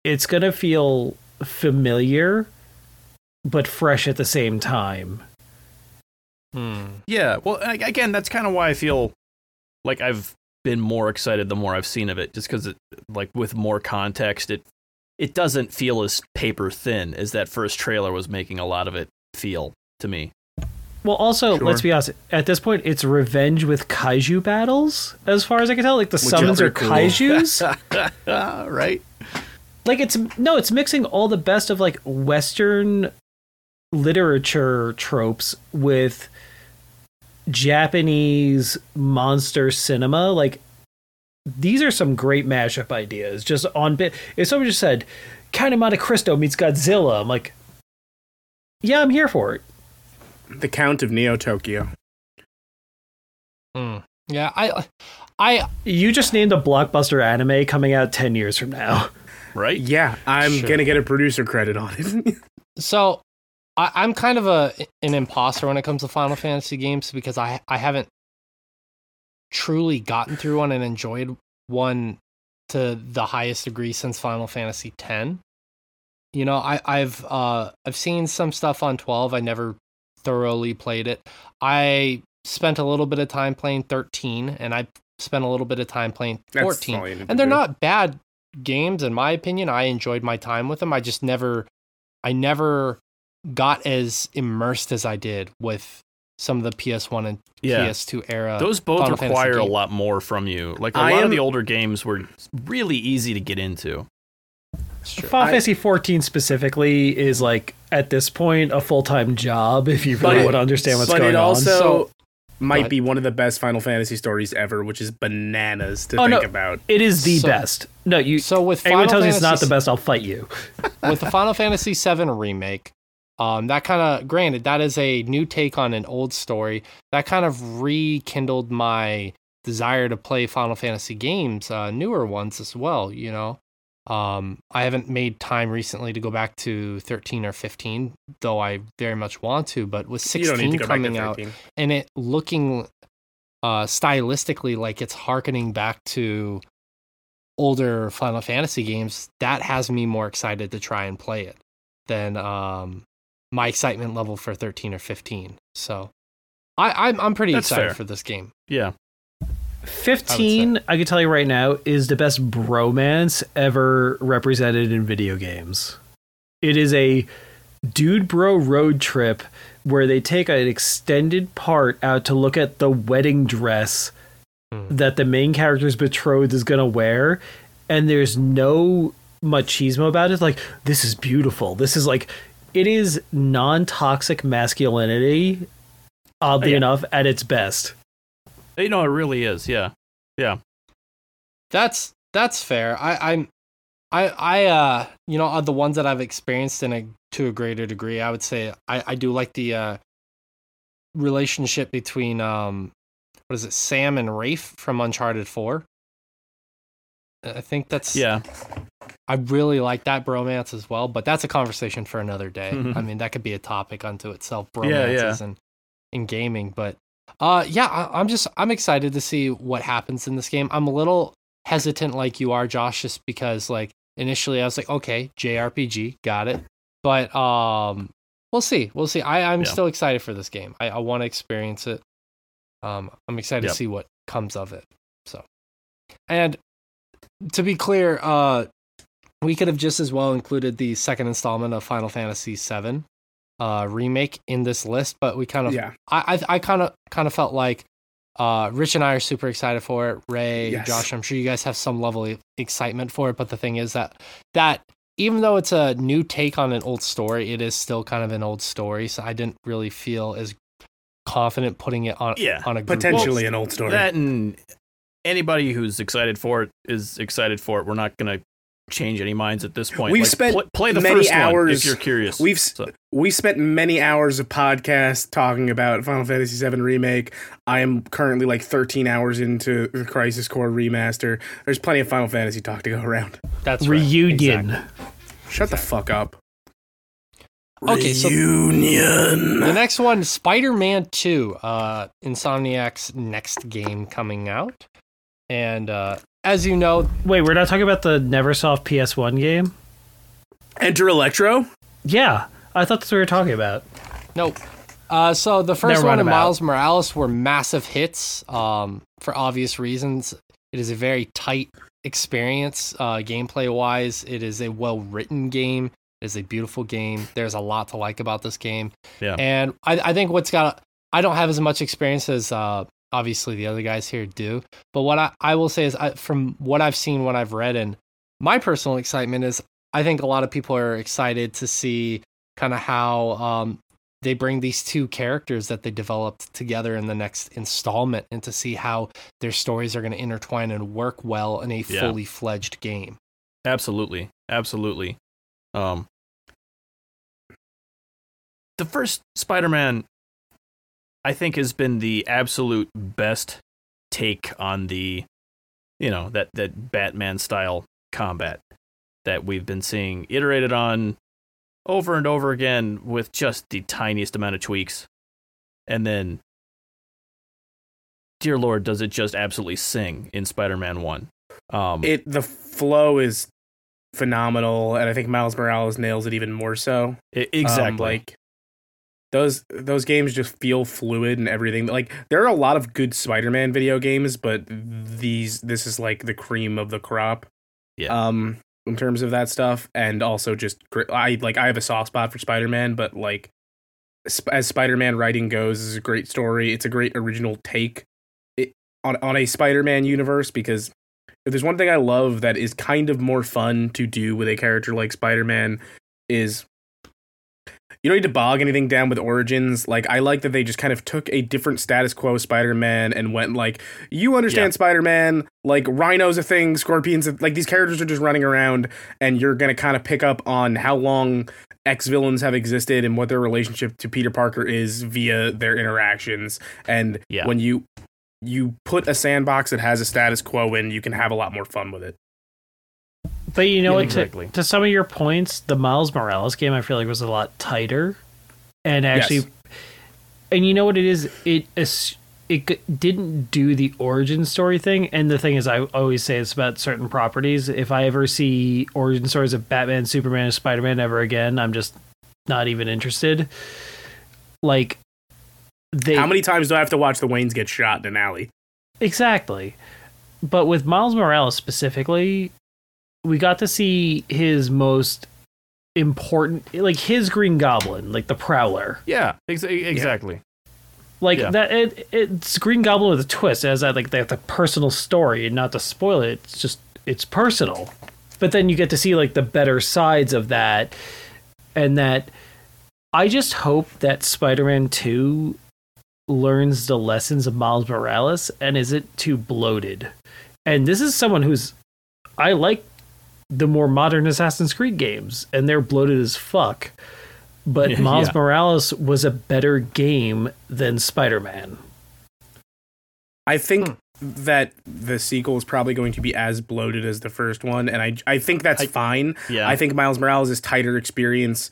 It's gonna feel familiar, but fresh at the same time. Hmm. Yeah, well, again, that's kind of why I feel like I've been more excited the more I've seen of it, just because it, like, with more context, it it doesn't feel as paper thin as that first trailer was making a lot of it feel to me. Well, also, Sure. let's be honest. At this point, it's revenge with kaiju battles, as far as I can tell. Like the is summons are pretty cool. kaiju's. *laughs* right? like it's no, it's mixing all the best of like Western literature tropes with Japanese monster cinema. Like these are some great mashup ideas. Just on bit. If someone just said, "Count of Monte Cristo meets Godzilla," I'm like, yeah, I'm here for it. the Count of Neo Tokyo Hmm. Yeah, I, I, You just named a blockbuster anime coming out 10 years from now. Right? Yeah, I'm Sure. gonna get a producer credit on it. *laughs* so I, I'm kind of a an imposter when it comes to Final Fantasy games because I I haven't truly gotten through one and enjoyed one to the highest degree since Final Fantasy X. You know, I I've uh I've seen some stuff on 12. I never thoroughly played it. I spent a little bit of time playing 13 and I spent a little bit of time playing 14 all you need to and they're do. not bad games in my opinion i enjoyed my time with them i just never i never got as immersed as i did with some of the ps1 and Yeah. ps2 era Those both Final require a lot more from you. Like a I lot of the older games were really easy to get into. Final I- Fantasy 14 specifically is like, at this point, a full time job if you But really it- want to understand what's but going it on. also So- might ahead. be one of the best Final Fantasy stories ever, which is bananas to Oh, think no. about. It is the So- best. No, you. So with anyone Final tells you it's not the best, I'll fight you. *laughs* with the Final Fantasy VII remake, um, that kind of granted that is a new take on an old story. That kind of rekindled my desire to play Final Fantasy games, uh, newer ones as well. You know, um, I haven't made time recently to go back to 13 or 15, though I very much want to. But with 16 need to go back to coming out and it looking uh, stylistically like it's harkening back to older Final Fantasy games, that has me more excited to try and play it than um, my excitement level for 13 or 15. So I, I'm, I'm pretty That's excited fair. for this game. Yeah. 15, I, can tell you right now, is the best bromance ever represented in video games. It is a dude bro road trip where they take an extended part out to look at the wedding dress Hmm. that the main character's betrothed is going to wear. And there's no machismo about it. Like, this is beautiful. This is like, it is non toxic masculinity, oddly Oh, yeah. enough, at its best. You know, it really is. Yeah. Yeah. That's that's fair. I, I'm I I uh you know of the ones that I've experienced in a to a greater degree, I would say I, I do like the uh relationship between um what is it, Sam and Rafe from Uncharted Four. I think that's Yeah. I really like that bromance as well, but that's a conversation for another day. Mhm. *laughs* I mean, that could be a topic unto itself, Yeah, bromances yeah. and in gaming. But uh, yeah, I, I'm just I'm excited to see what happens in this game. I'm a little hesitant, like you are, Josh, just because like initially I was like, okay, JRPG, got it, but um, we'll see, we'll see. I I'm Yeah. still excited for this game. I, I want to experience it. Um, I'm excited Yep. to see what comes of it. So, and to be clear, uh, we could have just as well included the second installment of Final Fantasy VII uh, remake in this list, but we kind of, Yeah. I, I, I kind of, kind of felt like uh, Rich and I are super excited for it. Ray, Yes. Josh, I'm sure you guys have some level of excitement for it, but the thing is that that even though it's a new take on an old story, it is still kind of an old story. So I didn't really feel as confident putting it on Yeah. on a group Potentially list. an old story. That and anybody who's excited for it is excited for it. We're not going to change any minds at this point. We've Like, spent pl- play the many first one hours- if you're curious. We've s- So- we spent many hours of podcast talking about Final Fantasy VII remake. I am currently like 13 hours into the Crisis Core remaster. There's plenty of Final Fantasy talk to go around. That's right. Reunion. Exactly. Shut the fuck up. Okay, so- Reunion. The next one, Spider Man 2, uh, Insomniac's next game coming out. And uh, as you know, Wait, we're not talking about the Neversoft PS1 game? Enter Electro. Yeah, I thought that's what we were talking about. nope. Uh, so the first Never one and about. Miles Morales were massive hits um, for obvious reasons. It is a very tight experience, uh, gameplay wise. It is a well written game. It is a beautiful game. There's a lot to like about this game. Yeah. And I, I think what's got, I don't have as much experience as uh, obviously the other guys here do. But what I, I will say is, I, from what I've seen, what I've read, and my personal excitement is, I think a lot of people are excited to see kind of how um, they bring these two characters that they developed together in the next installment, and to see how their stories are going to intertwine and work well in a Yeah. fully fledged game. Absolutely, absolutely. Um, the first Spider-Man, I think, has been the absolute best take on the, you know, that that Batman style combat that we've been seeing iterated on over and over again with just the tiniest amount of tweaks, and then, dear Lord, does it just absolutely sing in Spider-Man One? Um, It the flow is phenomenal, and I think Miles Morales nails it even more so. Um, exactly. like those those games just feel fluid and everything. Like there are a lot of good Spider-Man video games, but these this is like the cream of the crop. Yeah. Um, in terms of that stuff, and also just I like I have a soft spot for Spider-Man, but like as Spider-Man writing goes, is a great story. It's a great original take it, on on a Spider-Man universe because if there's one thing I love that is kind of more fun to do with a character like Spider-Man is you don't need to bog anything down with origins. Like I like that they just kind of took a different status quo Spider-Man and went like, you understand Yeah. Spider-Man, like Rhino's a thing, Scorpions, a- like these characters are just running around, and you're gonna kind of pick up on how long X villains have existed and what their relationship to Peter Parker is via their interactions. And Yeah. when you you put a sandbox that has a status quo in, you can have a lot more fun with it. But you know what? To, to some of your points, the Miles Morales game I feel like was a lot tighter, and actually, Yes. and you know what it is? It it didn't do the origin story thing. And the thing is, I always say it's about certain properties. If I ever see origin stories of Batman, Superman, and Spider Man ever again, I'm just not even interested. Like they How many times do I have to watch the Waynes get shot in an alley? Exactly. But with Miles Morales specifically, we got to see his most important like his Green Goblin, like the Prowler. Yeah, ex- exactly. Like Yeah. that it, it's Green Goblin with a twist as that like the, the personal story and not to spoil it, it's just it's personal. But then you get to see like the better sides of that and that I just hope that Spider-Man 2 learns the lessons of Miles Morales and isn't too bloated. And this is someone who's I like the more modern Assassin's Creed games and they're bloated as fuck. But *laughs* Yeah, Miles yeah. Morales was a better game than Spider-Man. I think hmm. that the sequel is probably going to be as bloated as the first one, and I I think that's I- fine. Yeah, I think Miles Morales' tighter experience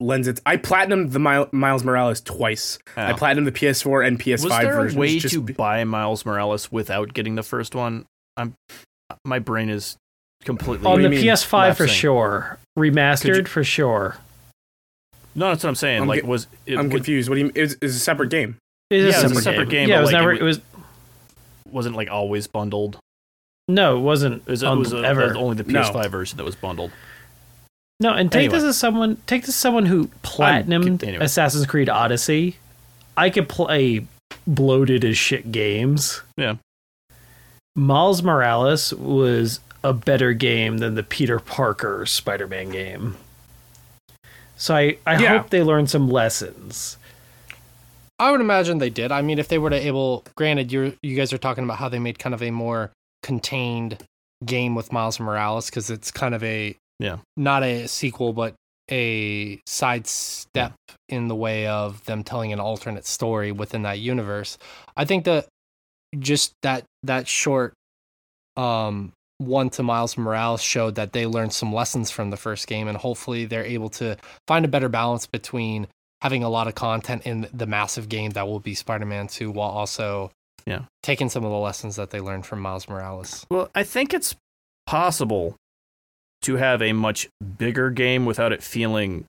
lends it. I platinumed the Mil- Miles Morales twice. I Yeah. platinumed the PS4 and PS5 was there versions. a way just to buy Miles Morales without getting the first one? I'm my brain is completely On the PS5 for lapsing? sure. Remastered you- for sure. No, that's what I'm saying. I'm like, get- was it I'm would- confused. What do you? It's, it's a separate game. It Yeah, is it was a separate game, Yeah, it was like, never. It was wasn't like always bundled? no, it wasn't. It was, it was uh, ever. only the PS5 version that was bundled. No, and take this as someone. Take this as someone who platinumed anyway. Assassin's Creed Odyssey. I could play bloated as shit games. Yeah. Miles Morales was a better game than the Peter Parker Spider-Man game. So I, I Yeah. hope they learn some lessons. I would imagine they did. I mean, if they were to able, granted, you you guys are talking about how they made kind of a more contained game with Miles Morales because it's kind of a Yeah. not a sequel, but a sidestep in the way of them telling an alternate story within that universe. I think that just that that short um one to Miles Morales showed that they learned some lessons from the first game and hopefully they're able to find a better balance between having a lot of content in the massive game that will be Spider-Man 2 while also Yeah. taking some of the lessons that they learned from Miles Morales. Well, I think it's possible to have a much bigger game without it feeling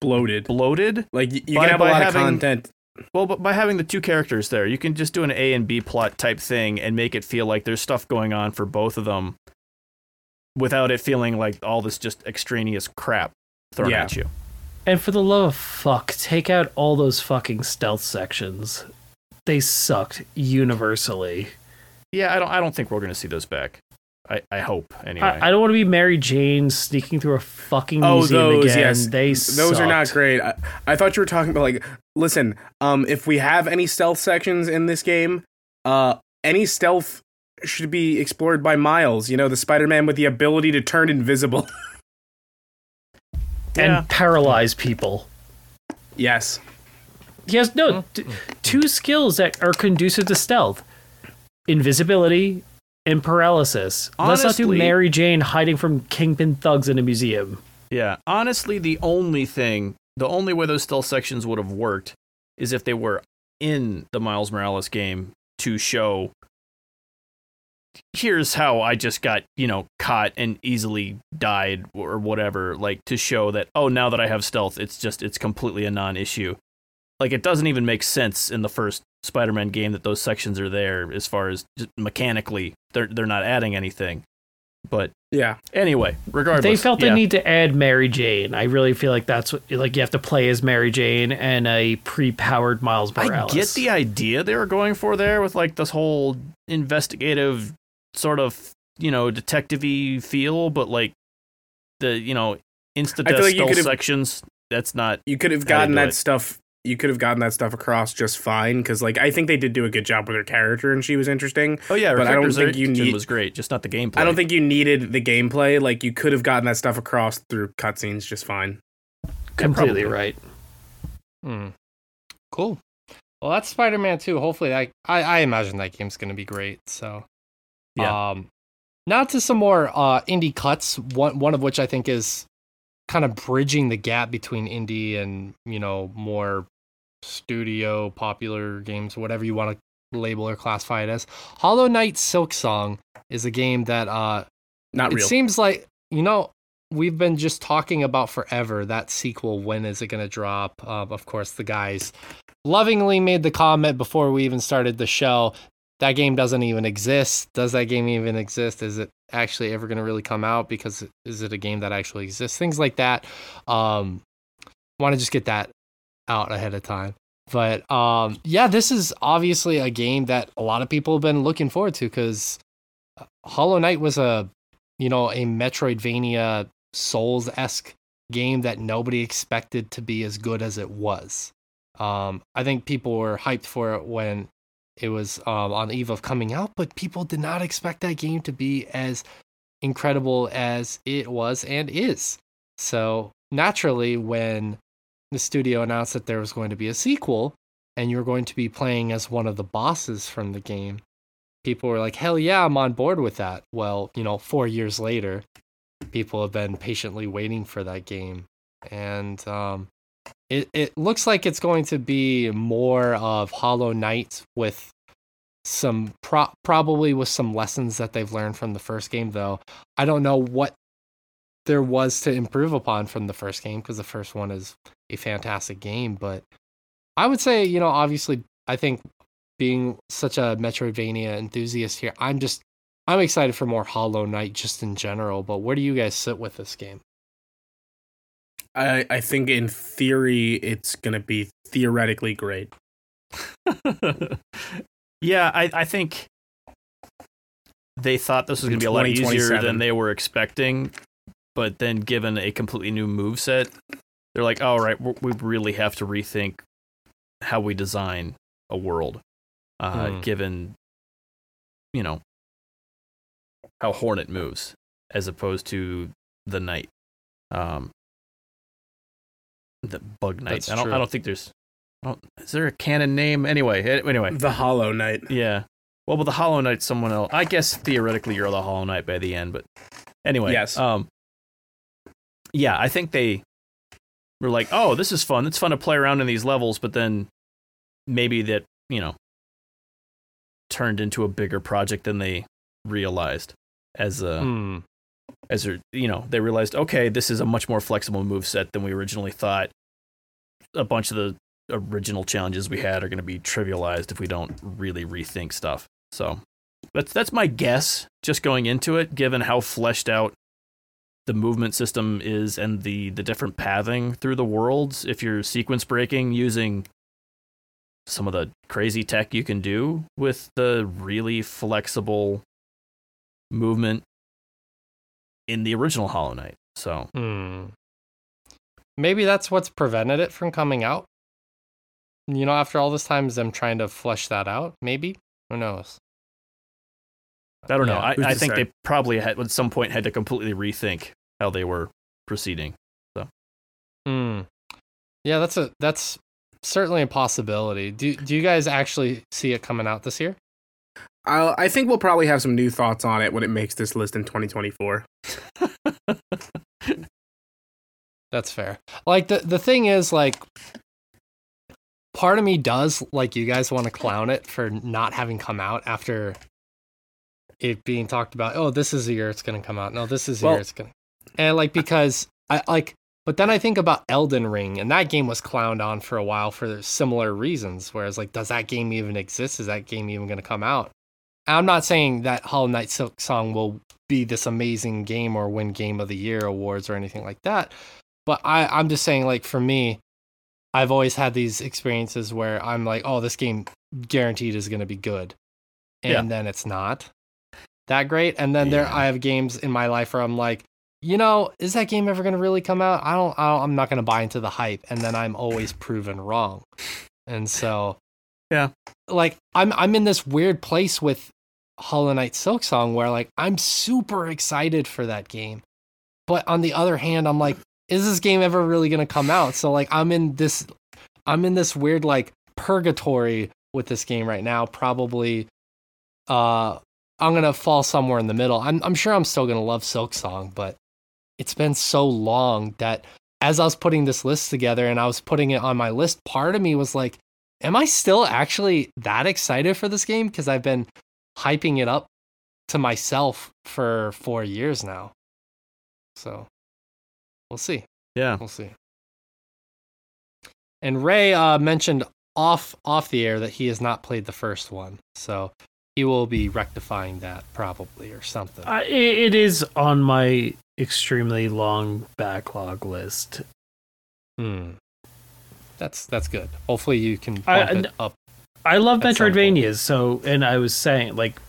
Bloated. bloated. Like y- you By- can have a lot having- of content. Well, but by having the two characters there, you can just do an A and B plot type thing and make it feel like there's stuff going on for both of them without it feeling like all this just extraneous crap thrown Yeah. at you. And for the love of fuck, take out all those fucking stealth sections. They sucked universally. Yeah, I don't I don't think we're going to see those back. I, I hope anyway. I, I don't want to be Mary Jane sneaking through a fucking Oh, museum those again. yes, They those are not great. I, I thought you were talking about like, listen, um, if we have any stealth sections in this game, uh, any stealth should be explored by Miles. You know, the Spider-Man with the ability to turn invisible. *laughs* and Yeah. paralyze people. yes. He has no t- two skills that are conducive to stealth: invisibility and paralysis. Let's not do Mary Jane hiding from kingpin thugs in a museum. Yeah, honestly, the only thing, the only way those stealth sections would have worked is if they were in the Miles Morales game to show. Here's how I just got, you know, caught and easily died or whatever. Like to show that, oh, now that I have stealth, it's just, it's completely a non issue. Like it doesn't even make sense in the first Spider Man game that those sections are there as far as just mechanically, they're, they're not adding anything. But Yeah. anyway, regardless. They felt yeah. they need to add Mary Jane. I really feel like that's what like you have to play as Mary Jane and a pre-powered Miles Morales. I get the idea they were going for there with like this whole investigative sort of you know detective-y feel, but like the you know insta I feel like you stealth could've- sections that's not. You could have gotten that it. stuff. You could have gotten that stuff across just fine because, like, I think they did do a good job with her character and she was interesting. Oh yeah, her But I don't think you need- was great, just not the gameplay. I don't think you needed the gameplay. Like, you could have gotten that stuff across through cutscenes just fine. Completely probably. right. Hmm. Cool. Well, that's Spider Man 2. Hopefully, that, I, I imagine that game's going to be great. So, Yeah. Um, now to some more uh, indie cuts. One one of which I think is kind of bridging the gap between indie and you know more studio popular games, whatever you want to label or classify it as. Hollow Knight Silk Song is a game that uh, Not real. it seems like you know we've been just talking about forever that sequel. When is it going to drop? Um, of course, the guys lovingly made the comment before we even started the show. That game doesn't even exist. Does that game even exist? Is it actually ever going to really come out? Because is it a game that actually exists? Things like that. Um, want to just get that out ahead of time. But um, yeah, this is obviously a game that a lot of people have been looking forward to because Hollow Knight was a you know a Metroidvania Souls esque game that nobody expected to be as good as it was. Um, I think people were hyped for it when it was um, on the eve of coming out, but people did not expect that game to be as incredible as it was and is. So naturally, when the studio announced that there was going to be a sequel and you're going to be playing as one of the bosses from the game, people were like, hell yeah, I'm on board with that. Well, you know, four years later, people have been patiently waiting for that game. And um, it, it looks like it's going to be more of Hollow Knight with some pro- probably with some lessons that they've learned from the first game though i don't know what there was to improve upon from the first game because the first one is a fantastic game but i would say you know obviously i think being such a metroidvania enthusiast here i'm just i'm excited for more hollow knight just in general but where do you guys sit with this game I, I think in theory it's gonna be theoretically great. *laughs* yeah, I, I think they thought this was going to be a lot easier than they were expecting, but then given a completely new move set, they're like, "All right, we really have to rethink how we design a world, uh, Hmm. given you know how Hornet moves as opposed to the Knight, um, the Bug Knight. That's I don't. true. I don't think there's. I don't, is there a canon name anyway? eh, Anyway, The Hollow Knight. yeah. Well, but the Hollow Knight's someone else. I guess theoretically you're the Hollow Knight by the end, but anyway. Yes. Um. Yeah, I think they were like, "Oh, this is fun. It's fun to play around in these levels," but then maybe that you know turned into a bigger project than they realized as a Hmm. as a, you know they realized okay this is a much more flexible move set than we originally thought a bunch of the original challenges we had are going to be trivialized if we don't really rethink stuff so that's that's my guess just going into it given how fleshed out the movement system is and the the different pathing through the worlds if you're sequence breaking using some of the crazy tech you can do with the really flexible movement in the original Hollow Knight. So Hmm. Maybe that's what's prevented it from coming out. You know, after all this time, them trying to flesh that out. Maybe who knows? I don't know. Yeah, I, I think say? they probably had at some point had to completely rethink how they were proceeding. Hmm. Yeah, that's a that's certainly a possibility. Do do you guys actually see it coming out this year? I'll, I think we'll probably have some new thoughts on it when it makes this list in 2024. *laughs* That's fair. Like the the thing is like part of me does like you guys want to clown it for not having come out after it being talked about. Oh, this is the year it's going to come out. No, this is the Well- year it's going to. And like because I like but then I think about Elden Ring and that game was clowned on for a while for similar reasons whereas like does that game even exist? Is that game even going to come out? And I'm not saying that Hollow Knight Silk Song will be this amazing game or win Game of the Year awards or anything like that. But I, I'm just saying, like, for me, I've always had these experiences where I'm like, oh, this game guaranteed is going to be good. And Yeah. then it's not that great. And then there, I have games in my life where I'm like, you know, is that game ever going to really come out? I don't, I don't I'm not going to buy into the hype and then I'm always proven wrong. And so Yeah. Like I'm I'm in this weird place with Hollow Knight Silk Song where like I'm super excited for that game. But on the other hand, I'm like is this game ever really going to come out? So like I'm in this I'm in this weird like purgatory with this game right now. Probably uh I'm going to fall somewhere in the middle. I'm I'm sure I'm still going to love Silk Song, but it's been so long that as I was putting this list together and I was putting it on my list, part of me was like, am I still actually that excited for this game? Because I've been hyping it up to myself for four years now. So we'll see. Yeah. We'll see. And Ray uh, mentioned off off the air that he has not played the first one, so he will be rectifying that probably or something. I, it is on my extremely long backlog list. Hmm. That's that's good. Hopefully you can bump I- it up. I love. Metroidvanias, so and I was saying like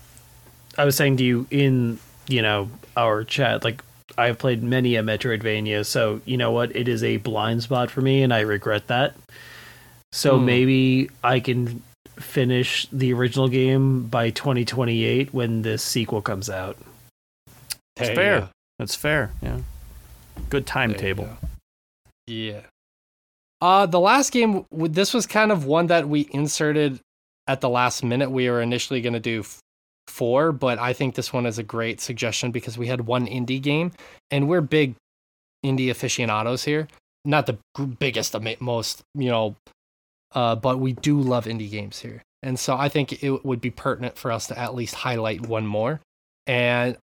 I was saying to you in, you know, our chat, like I've played many a Metroidvania, so you know what? It is a blind spot for me and I regret that. So Hmm. maybe I can finish the original game by 2028 when this sequel comes out. It's There you fair. go. That's fair. Yeah. Good timetable. go. Yeah. Uh, the last game, this was kind of one that we inserted at the last minute. We were initially going to do four, but I think this one is a great suggestion because we had one indie game, and we're big indie aficionados here. Not the g- biggest, ama- most, you know, uh, but we do love indie games here. And so I think it would be pertinent for us to at least highlight one more. And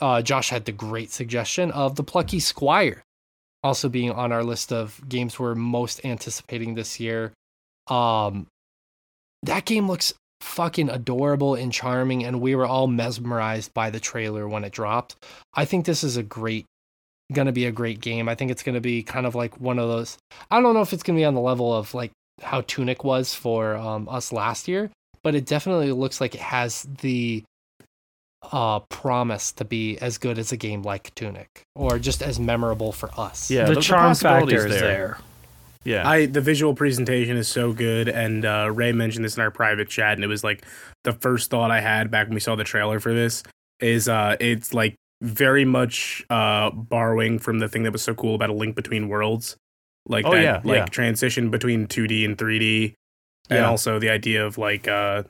uh, Josh had the great suggestion of the Plucky Squire also being on our list of games we're most anticipating this year. Um, that game looks fucking adorable and charming, and we were all mesmerized by the trailer when it dropped. I think this is a great, gonna be a great game. I think it's gonna be kind of like one of those. I don't know if it's gonna be on the level of like how Tunic was for um, us last year, but it definitely looks like it has the uh promise to be as good as a game like Tunic or just as memorable for us. Yeah, the, the- the charm possibility's factor is there. there. Yeah. I the visual presentation is so good, and uh, Ray mentioned this in our private chat, and it was like the first thought I had back when we saw the trailer for this is uh, it's like very much uh, borrowing from the thing that was so cool about a link between worlds, like Oh, that yeah, like yeah. transition between two D and three D, and also the idea of like uh,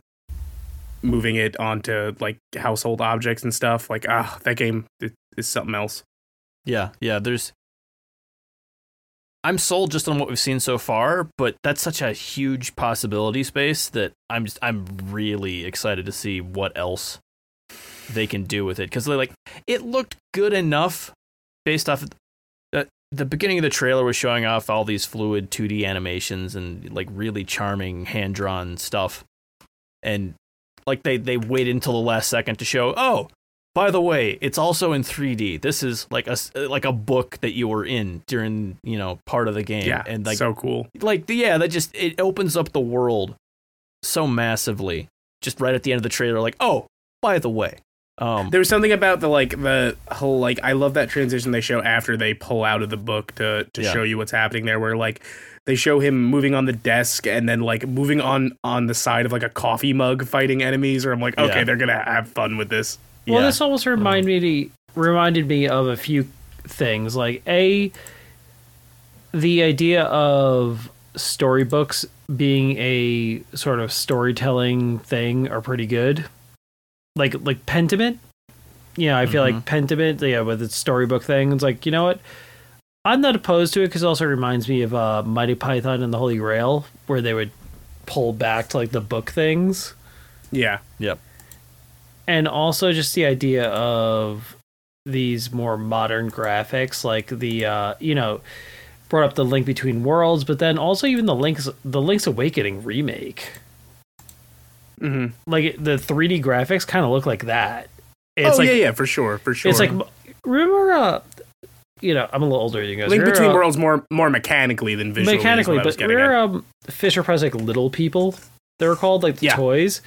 moving it onto like household objects and stuff. Like ah, that game is, is something else. Yeah, yeah. There's. I'm sold just on what we've seen so far, but that's such a huge possibility space that I'm just, I'm really excited to see what else they can do with it because they like it looked good enough based off of the, beginning of the trailer was showing off all these fluid 2D animations and like really charming hand drawn stuff, and like they they waited until the last second to show oh by the way, it's also in 3D. This is like a like a book that you were in during you know part of the game, Yeah, and like so cool. like yeah, that just it opens up the world so massively. Just right at the end of the trailer, like oh, by the way, um, There was something about the like the whole like I love that transition they show after they pull out of the book to to Yeah. show you what's happening there where like they show him moving on the desk and then like moving on on the side of like a coffee mug fighting enemies or I'm like okay Yeah. they're going to have fun with this. Well, yeah. this almost reminded me reminded me of a few things. Like a the idea of storybooks being a sort of storytelling thing are pretty good. Like like Pentiment. Yeah, I feel like Pentiment, yeah, with its storybook thing, it's like, you know what? I'm not opposed to it because it also reminds me of uh, Monty Python and the Holy Grail, where they would pull back to like the book things Yeah. yep, and also just the idea of these more modern graphics like the uh you know brought up the link between worlds but then also even the links the link's awakening remake Mhm. like the 3d graphics kind of look like that it's oh like yeah, yeah, for sure, for sure. it's like remember uh you know i'm a little older than you guys Link Remember, Between uh, Worlds more more mechanically than visually. is mechanically but remember um fisher price like little people they were called like the Yeah. toys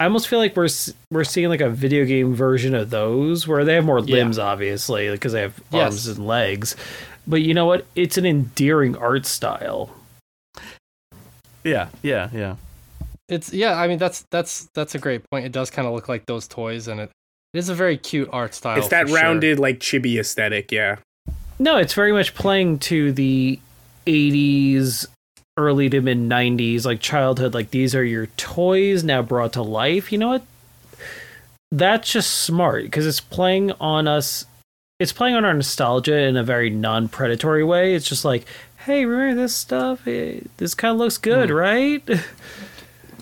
I almost feel like we're we're seeing like a video game version of those where they have more Yeah. limbs, obviously, because they have Yes. arms and legs. But you know what? It's an endearing art style. Yeah, yeah, yeah. It's yeah, I mean that's that's that's a great point. It does kind of look like those toys, and it, it is a very cute art style. it's that for sure. rounded like chibi aesthetic. Yeah. No, it's very much playing to the 80s, early to mid 90s, like childhood. Like these are your toys now brought to life. You know what? That's just smart because it's playing on us. It's playing on our nostalgia in a very non predatory way. It's just like, hey, remember this stuff? This kind of looks good, hmm. right? *laughs*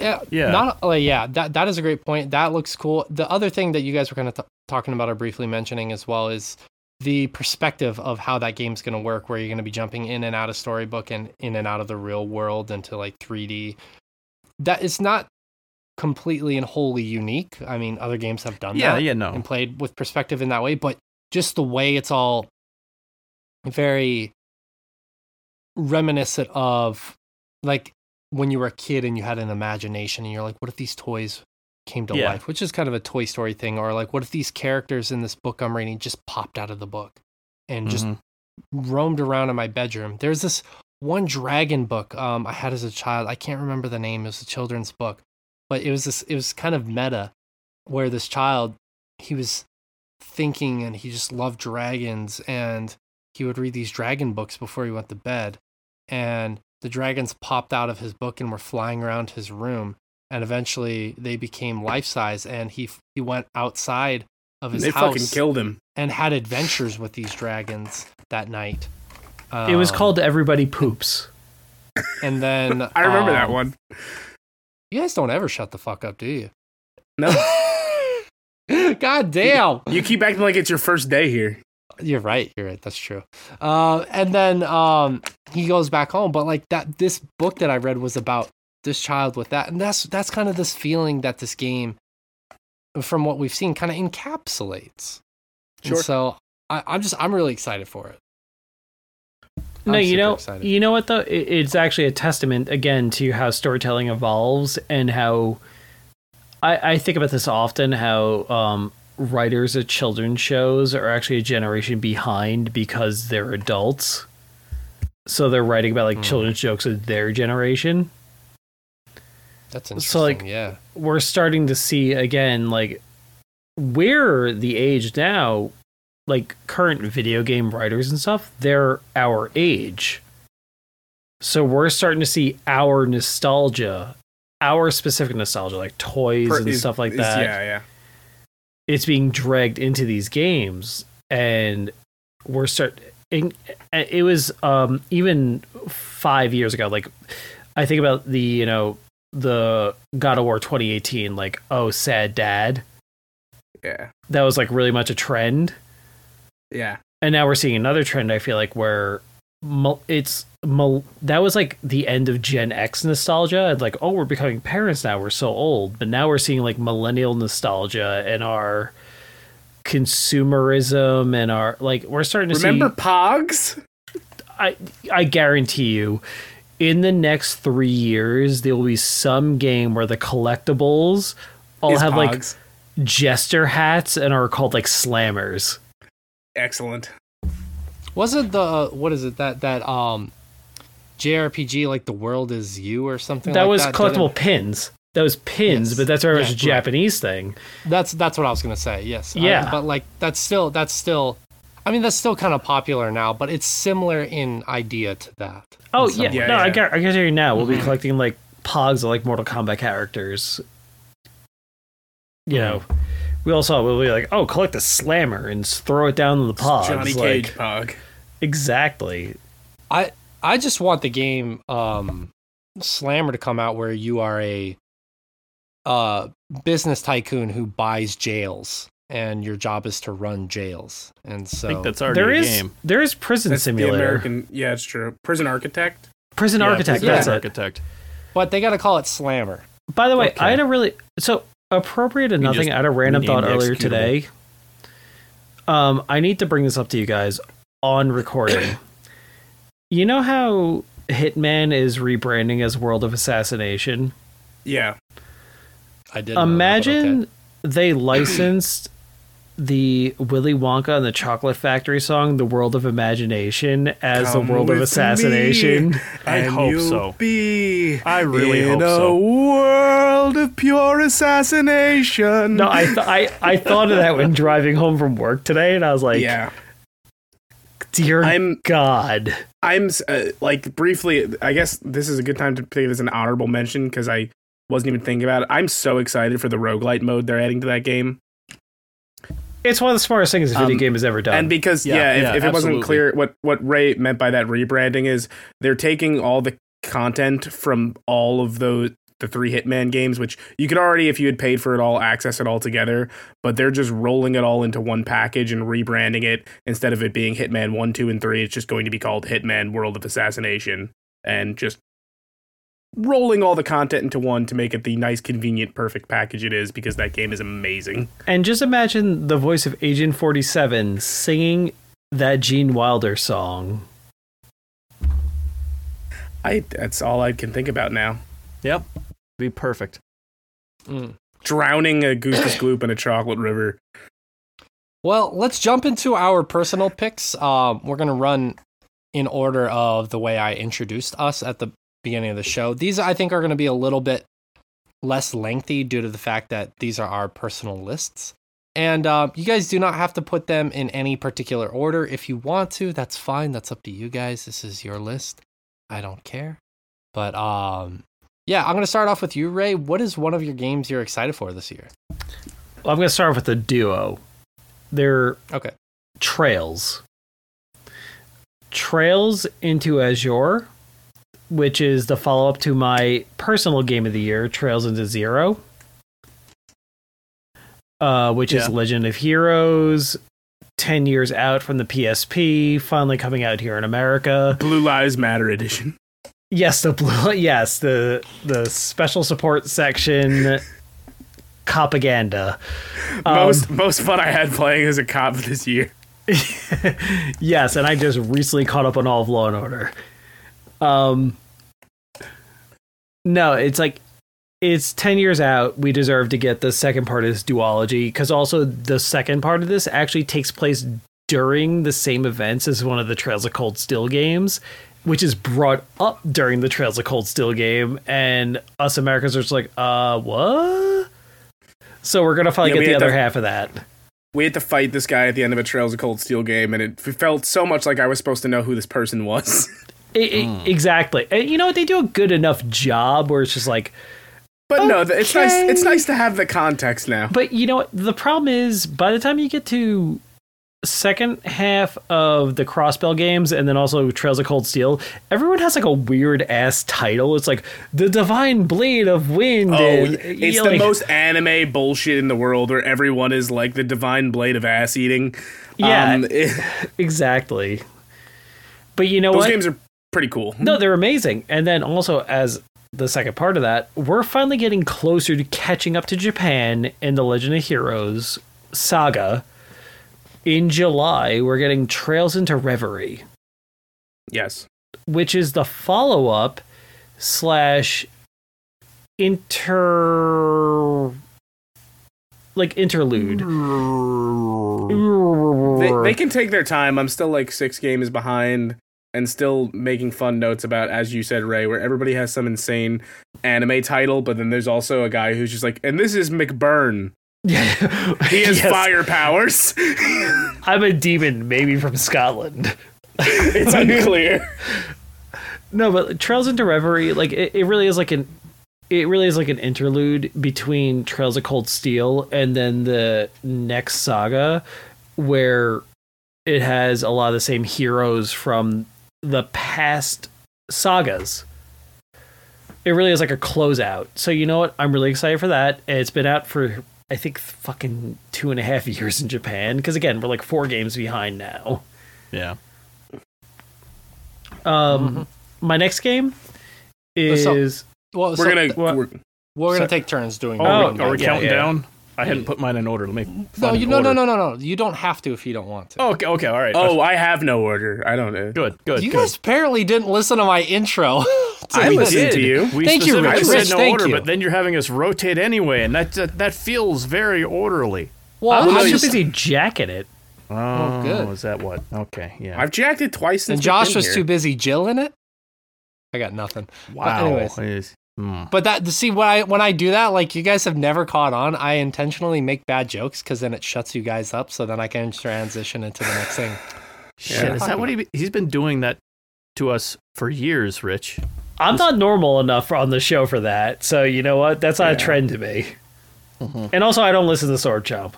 Yeah, Yeah. Not like yeah, that that is a great point. That looks cool. The other thing that you guys were kind of t- talking about or briefly mentioning as well is the perspective of how that game's going to work, where you're going to be jumping in and out of storybook and in and out of the real world into like 3D. That is not completely and wholly unique. I mean, other games have done Yeah, that yeah, no. and played with perspective in that way, but just the way it's all very reminiscent of like when you were a kid and you had an imagination and you're like, what if these toys came to Yeah. life? Which is kind of a Toy Story thing, or like, what if these characters in this book I'm reading just popped out of the book and just Mhm. roamed around in my bedroom? There's this one dragon book um, I had as a child. I can't remember the name. It was a children's book, but it was this. It was kind of meta, where this child he was thinking and he just loved dragons and he would read these dragon books before he went to bed and the dragons popped out of his book and were flying around his room and eventually they became life size and he he went outside of his They fucking killed him. and had adventures with these dragons that night it was Um, called Everybody Poops. and then *laughs* I remember that um, one. you guys don't ever shut the fuck up do you No, *laughs* god damn you keep acting like it's your first day here. You're right. You're right. That's true. Uh, and then um, he goes back home. But like that, this book that I read was about this child with that, and that's that's kind of this feeling that this game, from what we've seen, kind of encapsulates. And Sure. so I, I'm just I'm really excited for it. No, I'm you know, excited. you know what though? It's actually a testament again to how storytelling evolves and how I, I think about this often. How um, writers of children's shows are actually a generation behind because they're adults, so they're writing about like Hmm. children's jokes of their generation. That's interesting. So, like, yeah, We're starting to see again, like we're the age now, like current video game writers and stuff. They're our age. So we're starting to see our nostalgia, our specific nostalgia, like toys Per- and is- stuff like is- that. Yeah, yeah. It's being dragged into these games, and we're start. It, it was um, even five years ago. Like I think about the you know the God of War 2018. Like oh sad dad. Yeah. That was like really much a trend Yeah. and now we're seeing another trend. I feel like where it's that was like the end of Gen X nostalgia, and like oh, we're becoming parents now. We're so old, but now we're seeing like millennial nostalgia and our consumerism and our like we're starting to Remember see. Pogs? I I guarantee you. In the next three years, there will be some game where the collectibles all Is have like jester hats and are called like slammers. excellent. Wasn't the what is it that that um JRPG like the world is you or something? that like was that? collectible pins. That was pins, Yes. but that's very much Yeah, a right. Japanese thing. That's that's what I was gonna say. Yes. I- Yeah. but like that's still that's still. I mean that's still kind of popular now, but it's similar in idea to that. Oh in some yeah, way. Yeah, no, I yeah. got I guarantee you now we'll be Mhm. collecting like pogs of like Mortal Kombat characters. You know, we also will be like, oh, collect a slammer and throw it down to the pogs. Johnny like, Cage Pog. Exactly. I I just want the game um Slammer to come out where you are a uh business tycoon who buys jails and your job is to run jails. And so I think that's already There a is game. there is prison That's the simulator, American. Yeah, it's true. Prison Architect. prison Yeah, architect. Prison That's it. Architect. but they got to call it Slammer. By the way, Okay. I had a really so appropriate and nothing. I had a random thought earlier today. Um, I need to bring this up to you guys on recording. *coughs* you know how Hitman is rebranding as World of Assassination? Yeah. I did. know that, Imagine okay. they licensed the Willy Wonka and the Chocolate Factory song, "The World of Imagination," as Come the world of assassination. me, I and hope you'll so. Be I really in hope a world of pure assassination. No, I, th- I I thought of that when driving home from work today, and I was like, yeah. "Dear I'm- God." I'm uh, like briefly. I guess this is a good time to take it as an honorable mention because I wasn't even thinking about it. I'm so excited for the roguelite mode they're adding to that game, It's one of the smartest things a video Um, game has ever done. and because Yeah, yeah, if, yeah, if it wasn't clear what what Ray meant by that rebranding is they're taking all the content from all of those the three Hitman games, which you could already, if you had paid for it all, access it all together. But they're just rolling it all into one package and rebranding it instead of it being Hitman One, Two, and Three. It's just going to be called Hitman World of Assassination, and just rolling all the content into one to make it the nice, convenient, perfect package it is. Because that game is amazing. and just imagine the voice of Agent Forty Seven singing that Gene Wilder song. I that's all I can think about now. Yep. Be perfect. Mm. Drowning a Goofus Gloop in a chocolate river. Well, let's jump into our personal picks. Um, we're gonna run in order of the way I introduced us at the beginning of the show. These I think are gonna be a little bit less lengthy due to the fact that these are our personal lists. And uh, you guys do not have to put them in any particular order. If you want to, that's fine. That's up to you guys. This is your list. I don't care. But um, yeah, I'm gonna start off with you, Ray. What is one of your games you're excited for this year? Well, I'm going to start off with the duo. They're Okay. Trails. Trails into Azure, which is the follow up to my personal game of the year, Trails into Zero, uh, which is Legend of Heroes, 10 years out from the PSP, finally coming out here in America. Blue Lives Matter edition. Yes, the blue, *laughs* yes, the the special support section propaganda. Um, most most fun I had playing as a cop this year. *laughs* yes, and I just recently caught up on all of Law and Order. Um, no, it's like it's ten years out. We deserve to get the second part of this duology because also the second part of this actually takes place during the same events as one of the Trails of Cold Steel games, which is brought up during the Trails of Cold Steel game, and us Americans are just like, uh, what? So we're gonna finally Yeah, get the other to- half of that. We had to fight this guy at the end of a Trails of Cold Steel game, and it felt so much like I was supposed to know who this person was. *laughs* I- I- exactly. And you know what? They do a good enough job where it's just like, But no, it's nice. It's nice to have the context now. but you know what? The problem is by the time you get to second half of the Crossbell games and then also Trails of Cold Steel, everyone has like a weird ass title. It's like the Divine Blade of Wind. Oh, and, it's the like- most anime bullshit in the world, where everyone is like the divine blade of ass eating. Yeah. Um, it- *laughs* exactly. But you know those what? games are pretty cool. No, they're amazing. And then also as the second part of that, we're finally getting closer to catching up to Japan in the Legend of Heroes saga. In July, we're getting Trails into Reverie, Yes. which is the follow up slash inter like interlude. They, they can take their time. I'm still like six games behind and still making fun notes about, as you said, Ray, where everybody has some insane anime title, but then there's also a guy who's just like, and this is McBurn. *laughs* He has Yes. fire powers. *laughs* I'm a demon, maybe from Scotland. *laughs* it's unclear. No, but Trails into Reverie, like it, it really is like an it really is like an interlude between Trails of Cold Steel and then the next saga where it has a lot of the same heroes from the past sagas. It really is like a closeout. So you know what? I'm really excited for that. It's been out for I think fucking two and a half *laughs* years in Japan. Because again, we're like four games behind now. Yeah. Um, my next game is Well, We're so gonna. th- we're- we're gonna so- take turns doing. Oh, are we yeah, counting yeah. down? I hadn't put mine in order. Let me. No, you no no order. no no no. You don't have to if you don't want to. Okay, okay, all right. Oh, I have no order. I don't know. good, good. you good. guys apparently didn't listen to my intro. *laughs* *laughs* to I this. listened to you. We Thank you, specifically Rich. said no thank order, you. but then you're having us rotate anyway, and that that, that feels very orderly. Well, I'm I'm just, busy jacking it. Oh, good. Is that what? Okay, yeah. I've jacked it twice since and Josh been was here. too busy jilling it. I got nothing. wow. anyways. Is- hmm. But that see when I when I do that, like you guys have never caught on. I intentionally make bad jokes because then it shuts you guys up, so then I can transition into the next thing. *laughs* Shit, Yeah. is that what he? He's been doing that to us for years, Rich. I'm not normal enough on the show for that. So you know what? That's not a trend to me. Mhm. And also, I don't listen to Sword Chomp.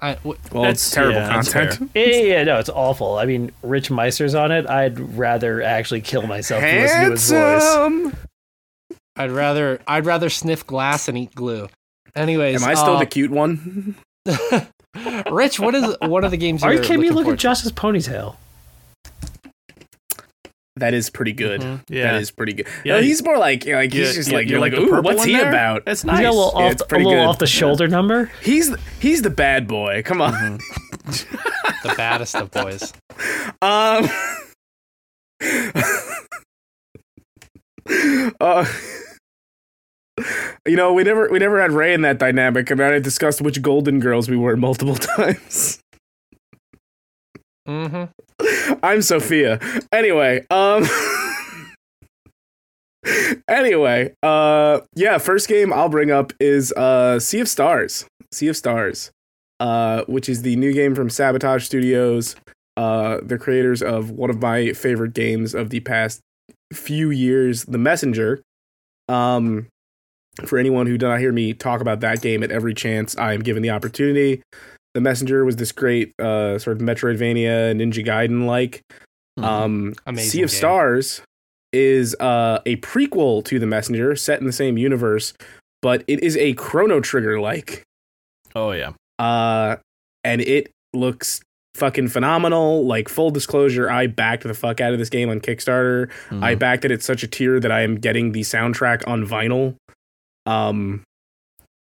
I, w- Well, That's- it's terrible yeah, content. Yeah, yeah, yeah, no, it's awful. I mean, Rich Meister's on it. I'd rather actually kill myself to listen to his voice. Handsome. I'd rather I'd rather sniff glass and eat glue. Anyways, Am I still uh, the cute one? *laughs* Rich? What is one of the games? Are you kidding me? Look at Josh's ponytail. That is pretty good. Mhm. Yeah. That is pretty good. Yeah, no, he's more like like he's Yeah, just yeah, like you you're like, the ooh, what's he there? about? That's He's nice. got a little Yeah, off, it's the, a little off the shoulder number. He's he's the bad boy. Come on. Mhm. *laughs* the baddest of boys. Um. *laughs* uh, you know, we never we never had Ray in that dynamic, and I discussed which Golden Girls we were *laughs* multiple times. Mm-hmm. I'm Sophia. Anyway, um. *laughs* anyway, uh, yeah. First game I'll bring up is uh, Sea of Stars. Sea of Stars, uh, which is the new game from Sabotage Studios. Uh, the creators of one of my favorite games of the past few years, The Messenger. Um, for anyone who did not hear me talk about that game at every chance I am given the opportunity, The Messenger was this great uh, sort of Metroidvania Ninja Gaiden like. Mhm. Um, Amazing Sea of game. Stars is uh, a prequel to The Messenger, set in the same universe, but it is a Chrono Trigger like, oh yeah. uh, and it looks fucking phenomenal. Like full disclosure, I backed the fuck out of this game on Kickstarter. I Mhm. backed it at such a tier that I am getting the soundtrack on vinyl. Um,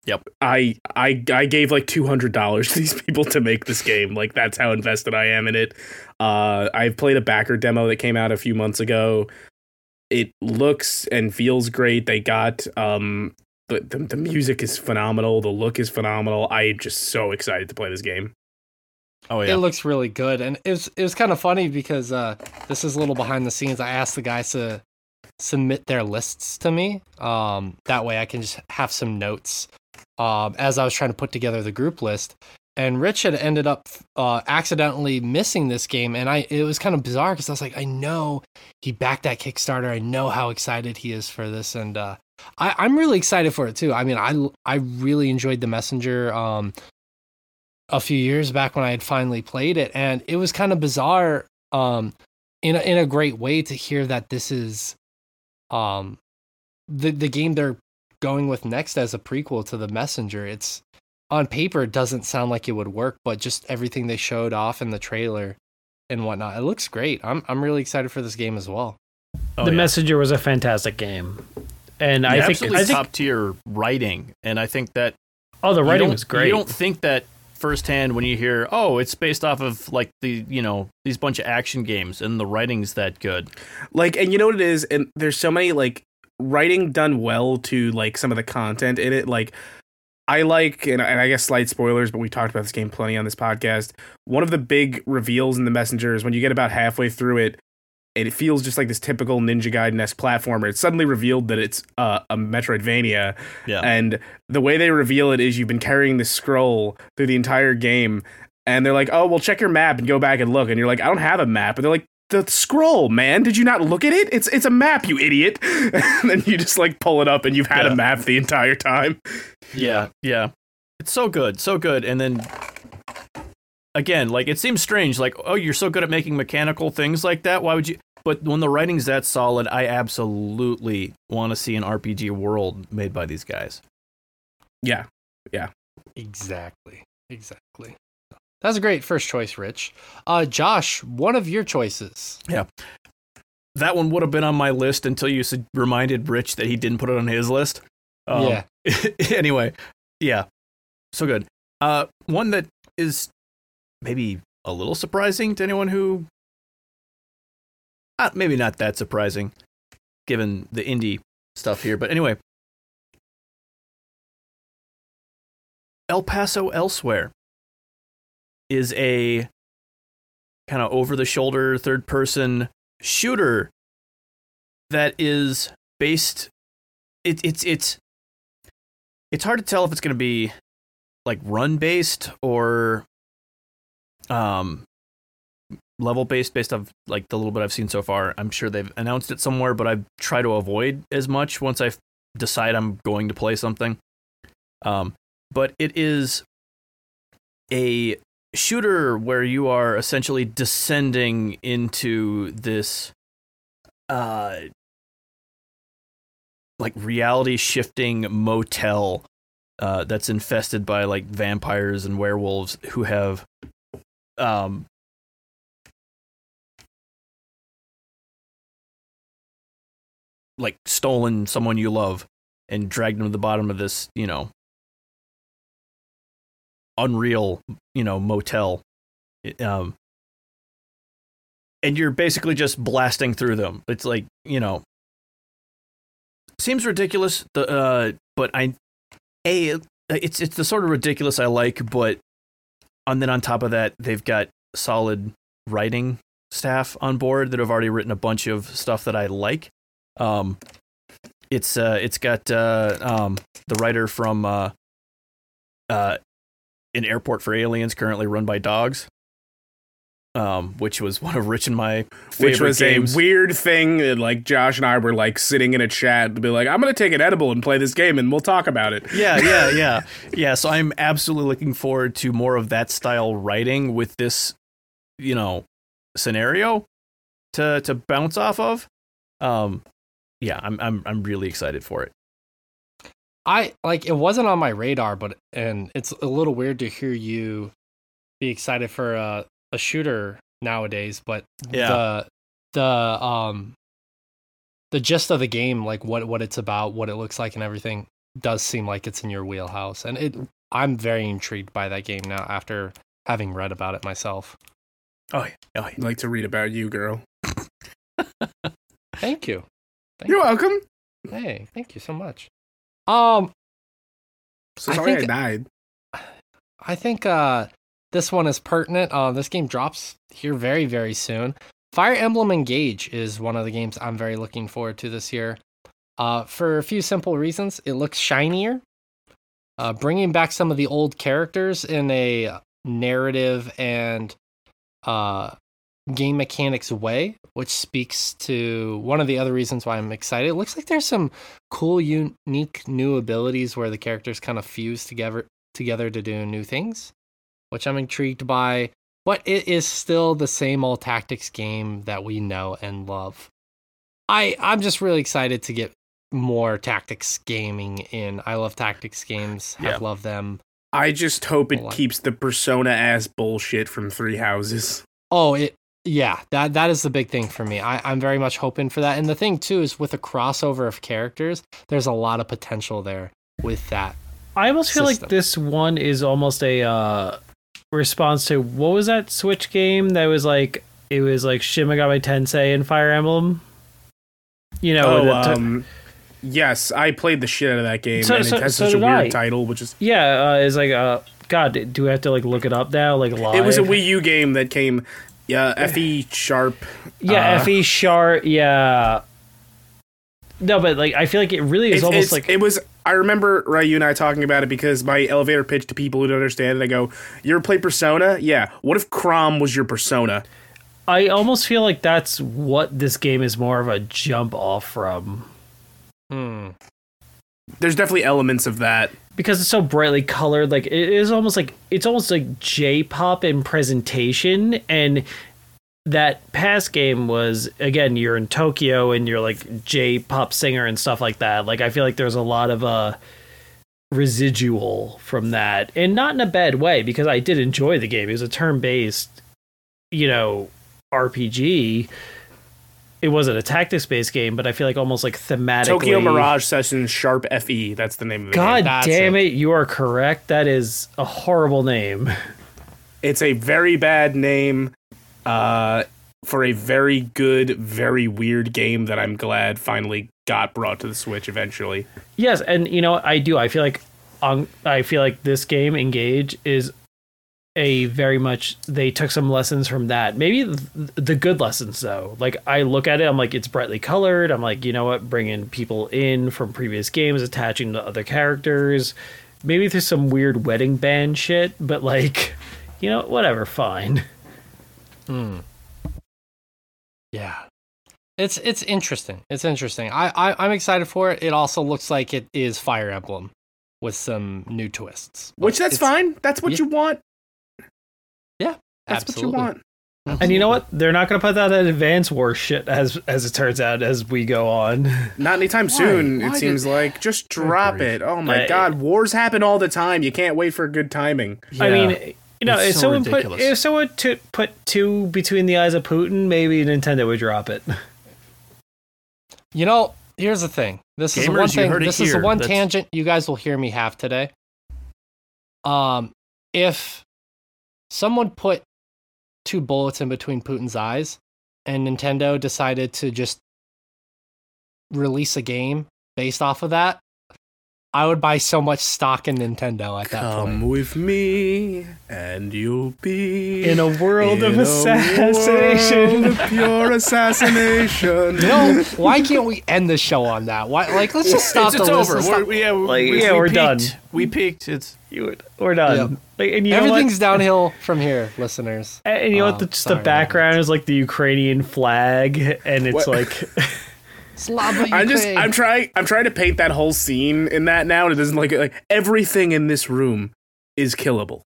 Yep. I I I gave like two hundred dollars to these *laughs* people to make this game. Like that's how invested I am in it. Uh, I've played a backer demo that came out a few months ago. It looks and feels great. They got um the, the the music is phenomenal. The look is phenomenal. I'm just so excited to play this game. oh yeah. It looks really good, and it was it was kind of funny because uh, this is a little behind the scenes. I asked the guys to submit their lists to me. Um, that way, I can just have some notes um, as I was trying to put together the group list. And Rich had ended up uh, accidentally missing this game, and I it was kind of bizarre because I was like, I know he backed that Kickstarter. I know how excited he is for this, and uh, I, I'm really excited for it too. I mean, I I really enjoyed the Messenger. Um, a few years back when I had finally played it, and it was kind of bizarre, um, in a, in a great way to hear that this is, um, the the game they're going with next as a prequel to the Messenger. It's on paper it doesn't sound like it would work, but just everything they showed off in the trailer and whatnot, it looks great. I'm I'm really excited for this game as well. Oh, the yeah. Messenger was a fantastic game, and Yeah, I think absolutely I think top tier writing, and I think that oh the writing was great. You don't think that firsthand when you hear, oh, it's based off of like the you know these bunch of action games, and the writing's that good. like and you know what it is? And there's so many like writing done well to like some of the content in it. Like i like and, and i guess slight spoilers but we talked about this game plenty on this podcast. One of the big reveals in the messenger is when you get about halfway through it and it feels just like this typical ninja gaiden-esque platformer. It's suddenly revealed that it's uh, a metroidvania. Yeah. and the way they reveal it is you've been carrying this scroll through the entire game and they're like oh well check your map and go back and look. And you're like i don't have a map. And they're like the scroll man. Did you not look at it? It's it's a map you idiot. *laughs* And then you just like pull it up and you've had Yeah. a map the entire time. Yeah, yeah. It's so good, so good. And then again, like it seems strange, like, oh, you're so good at making mechanical things like that. Why would you but when the writing's that solid, I absolutely want to see an RPG world made by these guys. yeah Yeah. Exactly. Exactly. That's a great first choice, Rich. Uh, Josh, one of your choices. Yeah. That one would have been on my list until you reminded Rich that he didn't put it on his list. Um, yeah. *laughs* anyway, yeah. so good. Uh, one that is maybe a little surprising to anyone who, uh, maybe not that surprising, given the indie stuff here. But anyway, El Paso Elsewhere is a kind of over the shoulder third person shooter that is based it, it's it's it's hard to tell if it's going to be like run based or um level based based on like the little bit I've seen so far. I'm sure they've announced it somewhere, but I try to avoid as much once I decide I'm going to play something. Um, but it is a shooter where you are essentially descending into this uh like reality shifting motel uh, that's infested by like vampires and werewolves who have um like stolen someone you love and dragged them to the bottom of this, you know, unreal, you know, motel. Um and you're basically just blasting through them. It's like, you know, seems ridiculous. The uh, but I, a it's it's the sort of ridiculous I like, but and then on top of that, they've got solid writing staff on board that have already written a bunch of stuff that I like. Um, it's uh, it's got uh, um, the writer from uh, uh, an airport for aliens, currently run by dogs um, which was one of Rich and my favorite which was games. a weird thing. That, like Josh and I were like sitting in a chat to be like, "I'm gonna take an edible and play this game, and we'll talk about it." yeah, yeah, *laughs* yeah, yeah. So I'm absolutely looking forward to more of that style writing with this, you know, scenario to to bounce off of. Um, yeah, I'm I'm I'm really excited for it. I like it wasn't on my radar, but and it's a little weird to hear you be excited for a a shooter nowadays, but Yeah. the the um the gist of the game, like what what it's about, what it looks like, and everything, does seem like it's in your wheelhouse, and it. I'm very intrigued by that game now after having read about it myself. Oh yeah, oh. I'd like to read about you, girl. Thank you. Thank You're you. welcome. Hey, thank you so much. Um, So I sorry I, think- died. I think uh, this one is pertinent. Uh, this game drops here very, very soon. Fire Emblem Engage is one of the games I'm very looking forward to this year. Uh, for a few simple reasons, it looks shinier, uh, bringing back some of the old characters in a narrative and uh, game mechanics way, which speaks to one of the other reasons why I'm excited. It looks like there's some cool, unique new abilities where the characters kind of fuse together together to do new things, which I'm intrigued by. But it is still the same old tactics game that we know and love. I I'm just really excited to get more tactics gaming in. I love tactics games. Yeah. I've loved them. I just hope it Hold keeps the persona ass bullshit from Three Houses. Oh, it yeah, that that is the big thing for me. I, I'm very much hoping for that. And the thing too is with a crossover of characters, there's a lot of potential there with that. I almost feel System. like this one is almost a uh, response to what was that Switch game that was like it was like Shin Megami Tensei and Fire Emblem. You know, Oh, the- um, yes, I played the shit out of that game, So- and so- it has so such a weird I. title, which is yeah, uh, it's like uh, God, do we have to like look it up now? Like live? it was a Wii U game that came, yeah, *sighs* Fe sharp. yeah, uh, Fe Sharp, yeah. No, but like I feel like it really is It's, almost it's- like it was. I remember right, you and I talking about it because my elevator pitch to people who don't understand it. I go, "You ever play Persona? Yeah. What if Chrom was your Persona? I almost feel like that's what this game is more of a jump off from. Hmm. There's definitely elements of that. because it's so brightly colored like it is almost like it's almost like j-pop in presentation and that past game was again you're in tokyo and you're like j-pop singer and stuff like that like i feel like there's a lot of uh residual from that and not in a bad way because i did enjoy the game it was a turn-based you know rpg it wasn't a tactics based game, but I feel like almost like thematically. Tokyo Mirage Sessions Sharp FE. That's the name of the God damn it. it. you are correct. That is a horrible name. It's a very bad name uh, for a very good, very weird game that I'm glad finally got brought to the Switch eventually. Yes, and you know I do. I feel like um, I feel like this game Engage is a very much they took some lessons from that. Maybe th- the good lessons though. Like I look at it, I'm like it's brightly colored. I'm like you know what, bringing people in from previous games, attaching to other characters. Maybe there's some weird wedding band shit, but like *laughs* you know whatever, fine. *laughs* Yeah. It's it's interesting. It's interesting. I, I I'm excited for it. It also looks like it is Fire Emblem with some new twists. Which that's fine. That's what yeah. you want. Yeah. That's Absolutely. what you want. And you know what? They're not going to put out that advance war shit as as it turns out as we go on. *laughs* Not anytime soon, Why it did- seems like. Just drop it. Oh my Uh, god, wars happen all the time. You can't wait for good timing. I mean, you know, It's if so someone put ridiculous. if someone to put two between the eyes of Putin, maybe Nintendo would drop it. *laughs* You know, here's the thing. This is the one thing. This is the one That's- tangent you guys will hear me have today. Um, if someone put two bullets in between Putin's eyes, and Nintendo decided to just release a game based off of that, I would buy so much stock in Nintendo at that Come point. Come with me, and you'll be In a world of in a assassination. world of pure assassination. You know, why can't we end the show on that? Why, like, let's just stop it's, it's the list over. stop- We're, yeah, we- Like, we, yeah, we we're done. We peaked. It's You, we're done. Yep. Like, and you Everything's what? downhill from here, listeners. And you know Oh, what? The, just sorry, the background is like the Ukrainian flag, and it's What? like *laughs* Slava I'm just I'm trying I'm trying to paint that whole scene in that now and it doesn't like like everything in this room is killable.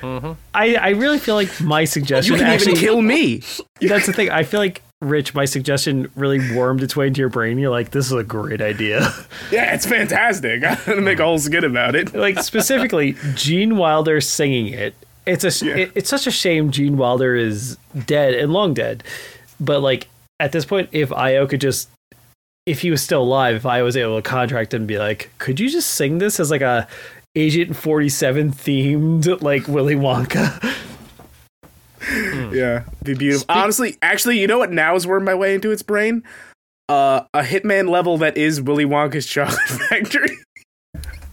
Mhm. I I really feel like my suggestion You can actually even kill me. *laughs* that's the thing. I feel like Rich, my suggestion really wormed its way into your brain. You're like, this is a great idea. *laughs* Yeah, it's fantastic. *laughs* I'm gonna make a whole skit about it. like specifically Gene Wilder singing it. It's a Yeah. it- it's such a shame Gene Wilder is dead and long dead. But like at this point, if Io could just if he was still alive, if I was able to contract him and be like, could you just sing this as like a Agent 47 themed like Willy Wonka? Yeah, be beautiful. Speak- Honestly, actually, you know what? Now is working my way into its brain. Uh, a Hitman level that is Willy Wonka's Chocolate *laughs* Factory.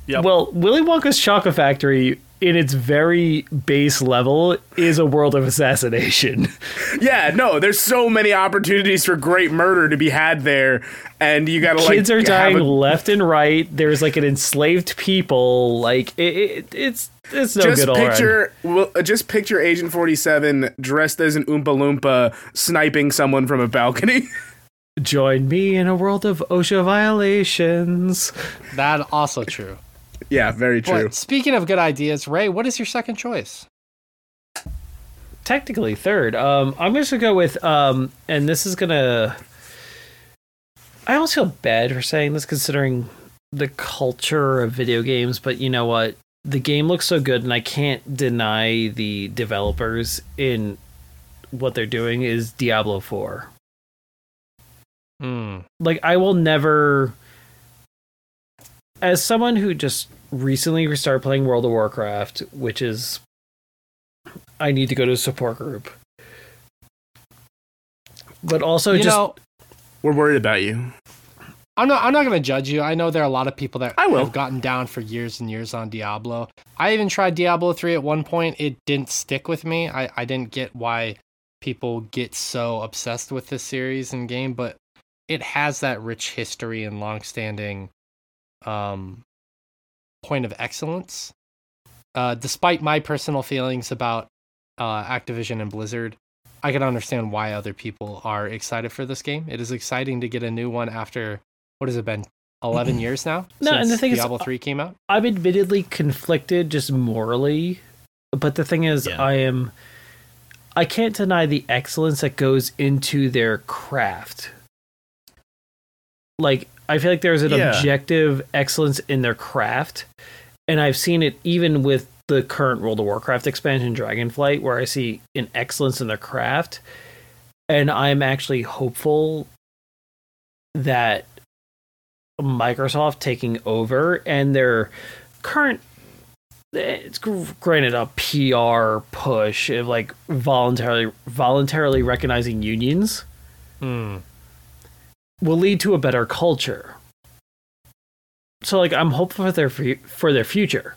Yep. Well, Willy Wonka's Chocolate Factory in its very base level is a world of assassination. *laughs* yeah, no, there's so many opportunities for great murder to be had there, and you gotta like Kids are dying a- left and right. There's like an enslaved people. Like it, it, it's it's no just good all around. picture, well, uh, just picture Agent Forty Seven dressed as an Oompa Loompa sniping someone from a balcony. *laughs* Join me in a world of OSHA violations. That also true. Yeah, very true. But speaking of good ideas, Ray, what is your second choice? Technically third. Um, I'm just gonna go with um, and this is gonna. I almost feel bad for saying this, considering the culture of video games. But you know what? The game looks so good, and I can't deny the developers in what they're doing is Diablo Four. Hmm. like I will never as someone who just recently restarted playing World of Warcraft, which is I need to go to a support group. But also you just know, We're worried about you. I'm not. I'm not going to judge you. I know there are a lot of people that I will. have gotten down for years and years on Diablo. I even tried Diablo three at one point. It didn't stick with me. I I didn't get why people get so obsessed with this series and game, but it has that rich history and longstanding um, point of excellence. Uh, despite my personal feelings about uh, Activision and Blizzard, I can understand why other people are excited for this game. It is exciting to get a new one after what has it been? Eleven *laughs* years now No, since and the thing is, Diablo three came out. I'm admittedly conflicted just morally, but the thing is Yeah. I am I can't deny the excellence that goes into their craft. Like I feel like there's an Yeah. objective excellence in their craft, and I've seen it even with the current World of Warcraft expansion Dragonflight, where I see an excellence in their craft. and I'm actually hopeful that Microsoft taking over and their current it's granted a PR push of like voluntarily voluntarily recognizing unions Hmm. Will lead to a better culture. So like I'm hopeful for their for their future.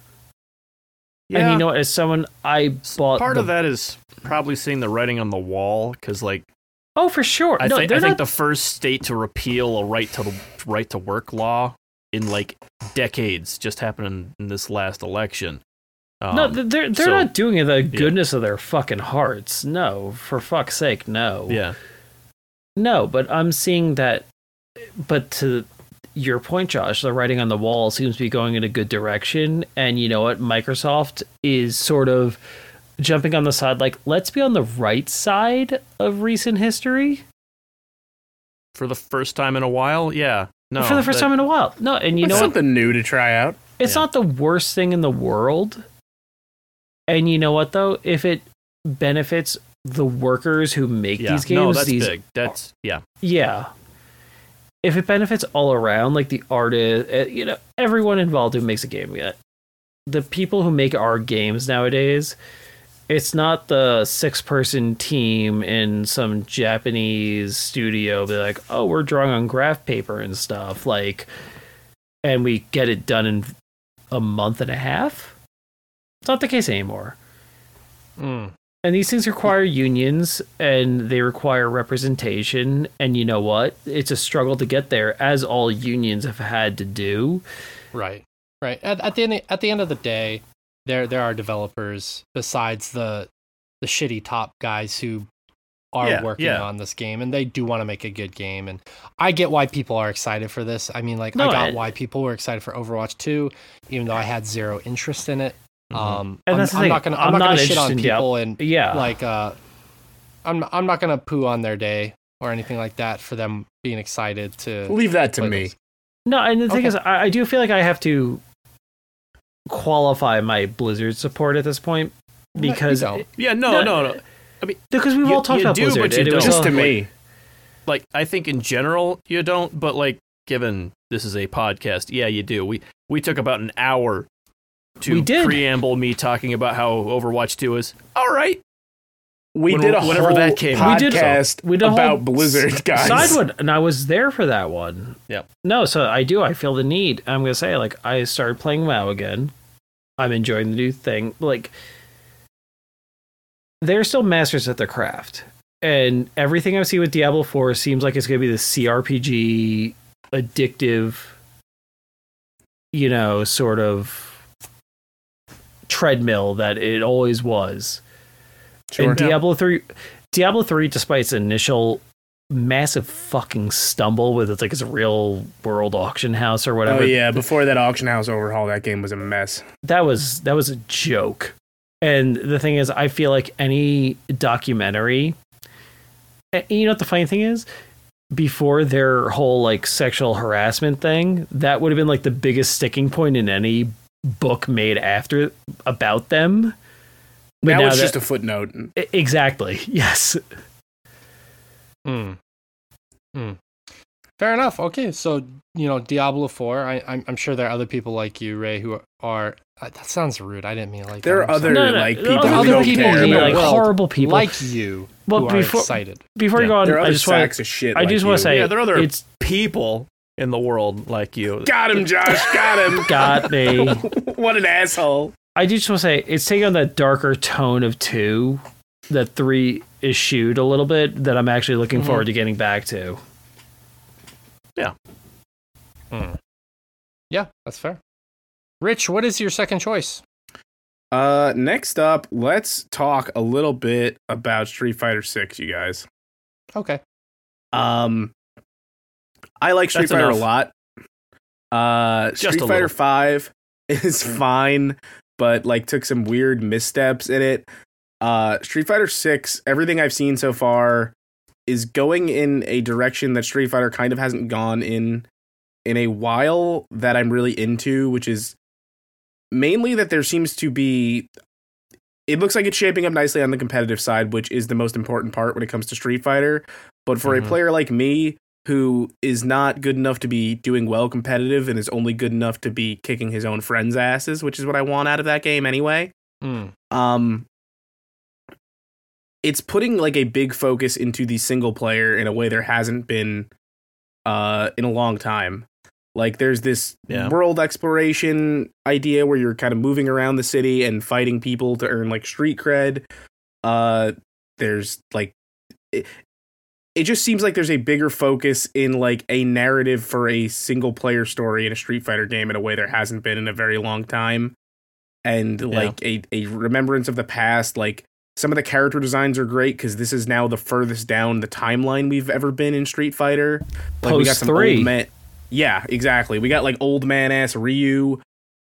Yeah. And you know, as someone I bought part the- of that is probably seeing the writing on the wall because like Oh, for sure. I, no, think they're I think the first state to repeal a right to the right to work law in like decades just happened in, this last election. Um, no, they're they're so- not doing it the goodness of their fucking hearts. No, for fuck's sake, no. yeah, No, but I'm seeing that. But to your point, Josh, the writing on the wall seems to be going in a good direction. And you know what? Microsoft is sort of jumping on the side, like, let's be on the right side of recent history for the first time in a while. Yeah, no, for the first that- time in a while. No, and you That's know what? something new to try out. It's Yeah. not the worst thing in the world. And you know what though? If it benefits the workers who make Yeah, these games, no, that's these big. That's yeah, yeah. If it benefits all around, like the artist, uh, you know, everyone involved who makes a game, yet the people who make our games nowadays, it's not the six-person team in some Japanese studio be like, oh, we're drawing on graph paper and stuff, like, and we get it done in a month and a half. It's not the case anymore. Hmm. And these things require unions and they require representation. And you know what? It's a struggle to get there, as all unions have had to do. Right. Right. At, at the end at the end of the day, there there are developers besides the the shitty top guys who are Yeah, working yeah. on this game and they do want to make a good game and I get why people are excited for this. I mean like No, I got and- why people were excited for Overwatch 2 even though I had zero interest in it. Mhm. Um And I'm, that's the I'm thing, not going to I'm, I'm not gonna shit on interested in- people and Yeah. like uh I'm I'm not going to poo on their day or anything like that for them being excited to Leave that to me. this. no, and the thing Okay. is, I, I do feel like I have to qualify my Blizzard support at this point because don't. yeah. No, No, no, no. I mean, because we've You- all talked you about do, Blizzard. but you and it was don't. Just all- to me. Like I think in general you don't, but like given this is a podcast, yeah, you do. We we took about an hour to We did. preamble me talking about how Overwatch Two is all right. We When- did a whenever whole that came. We did- podcast we did a whole about Blizzard, guys. Sidewood, and I was there for that one. Yep. No, so I do. I feel the need. I'm gonna say, like, I started playing WoW again. I'm enjoying the new thing. Like, they're still masters at their craft, and everything I see with Diablo Four seems like it's gonna be the CRPG addictive, you know, sort of treadmill that it always was. Sure. And Diablo three, Diablo three, despite its initial massive fucking stumble with it's like it's a real world auction house or whatever. Oh yeah, before that auction house overhaul, that game was a mess. that was that was a joke. And the thing is, I feel like any documentary. and You know what the funny thing is? Before their whole like sexual harassment thing, that would have been like the biggest sticking point in any book made after about them. But That now was that- just a footnote. Exactly. *laughs* Yes. Hmm. Hmm. Fair enough. Okay, so you know Diablo Four. I, I'm I'm sure there are other people like you, Ray, who are. Uh, that sounds rude. I didn't mean like There that. are other sorry. No, no, like people other who other don't people care. in like world horrible people. like you Well, who before- are excited. Before you go on, There are I other just want sacks of. I just want to say Yeah, there are other it's people in the world like you. got him, Josh. Got him. *laughs* got me. *laughs* what an asshole. I do just want to say it's taking on that darker tone of two that three eschewed a little bit that I'm actually looking Mhm. forward to getting back to. Yeah. Yeah, that's fair. Rich, what is your second choice? Uh, next up, let's talk a little bit about Street Fighter Six, you guys. Okay. Um, I like Street That's Fighter enough. a lot. Uh, Just Street Fighter. Five is fine, but like took some weird missteps in it. Uh, Street Fighter Six, everything I've seen so far is going in a direction that Street Fighter kind of hasn't gone in in a while that I'm really into, which is mainly that there seems to be it looks like it's shaping up nicely on the competitive side, which is the most important part when it comes to Street Fighter. But for Mhm. a player like me who is not good enough to be doing well competitive and is only good enough to be kicking his own friends' asses, which is what I want out of that game anyway. Mm. Um it's putting like a big focus into the single player in a way there hasn't been uh in a long time. Like there's this Yeah. world exploration idea where you're kind of moving around the city and fighting people to earn like street cred. Uh there's like it, just seems like there's a bigger focus in like a narrative for a single player story in a Street Fighter game in a way there hasn't been in a very long time. And like a, a remembrance of the past, like some of the character designs are great because this is now the furthest down the timeline we've ever been in Street Fighter. Like we got Post some three. old man. Yeah, exactly. We got like old man ass Ryu.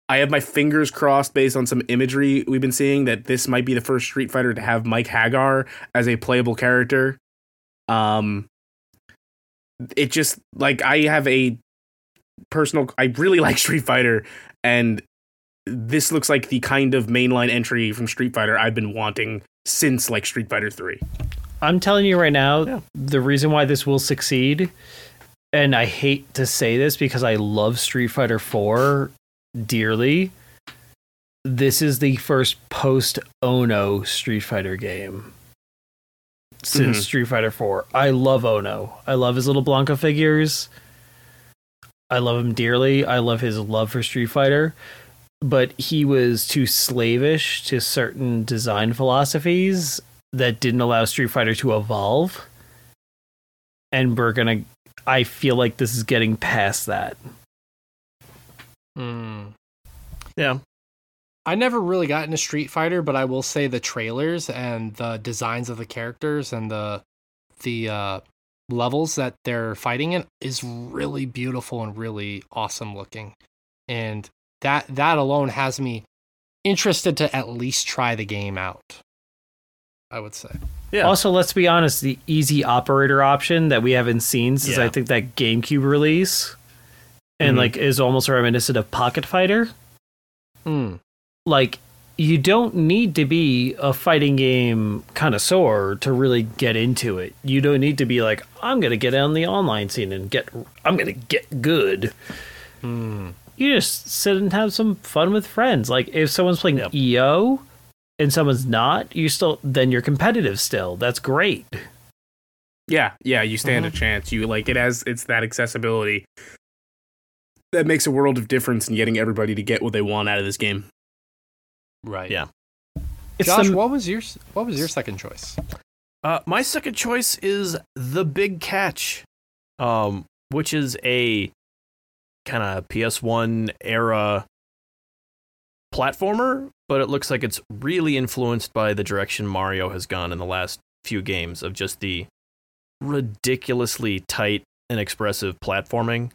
I have my fingers crossed based on some imagery we've been seeing that this might be the first Street Fighter to have Mike Haggar as a playable character. Um, it just like I have a personal. I really *laughs* like Street Fighter, and this looks like the kind of mainline entry from Street Fighter I've been wanting since like Street Fighter Three. I'm telling you right now, Yeah. the reason why this will succeed, and I hate to say this because I love Street Fighter 4 dearly. This is the first post Ono Street Fighter game since Mhm. Street Fighter 4. I love Ono. I love his little Blanka figures. I love him dearly. I love his love for Street Fighter. But he was too slavish to certain design philosophies that didn't allow Street Fighter to evolve. And we're gonna I feel like this is getting past that. Mm. Yeah. I never really got into Street Fighter, but I will say the trailers and the designs of the characters and the the uh, levels that they're fighting in is really beautiful and really awesome looking, and that that alone has me interested to at least try the game out. I would say. Yeah. Also, let's be honest, the easy operator option that we haven't seen since Yeah. I think that GameCube release and Mhm. like is almost reminiscent of Pocket Fighter. Mm. Like you don't need to be a fighting game connoisseur to really get into it. You don't need to be like, I'm gonna get on the online scene and get I'm gonna get good. Mm. You just sit and have some fun with friends. Like if someone's playing Yep. EO and someone's not, you still then you're competitive still. That's great. Yeah, yeah, you stand a chance. You like it has it's that accessibility that makes a world of difference in getting everybody to get what they want out of this game. Right. Yeah. It's Josh, the- what was your what was your second choice? Uh, my second choice is the Big Catch, um, which is a kind of PS1 era platformer, but it looks like it's really influenced by the direction Mario has gone in the last few games of just the ridiculously tight and expressive platforming.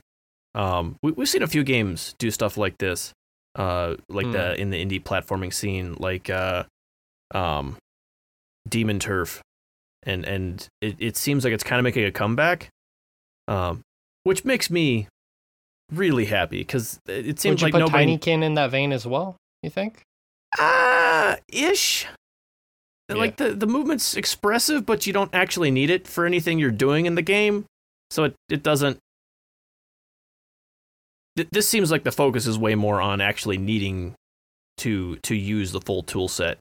Um, we, we've seen a few games do stuff like this, uh, like Hmm. the in the indie platforming scene, like uh, um, Demon Turf and and it, it seems like it's kind of making a comeback, um, which makes me really happy because it seems Would you like put nobody Tinykin in that vein as well? You think? ah ish. Yeah. Like the the movement's expressive, but you don't actually need it for anything you're doing in the game, so it it doesn't. Th- This seems like the focus is way more on actually needing to to use the full tool set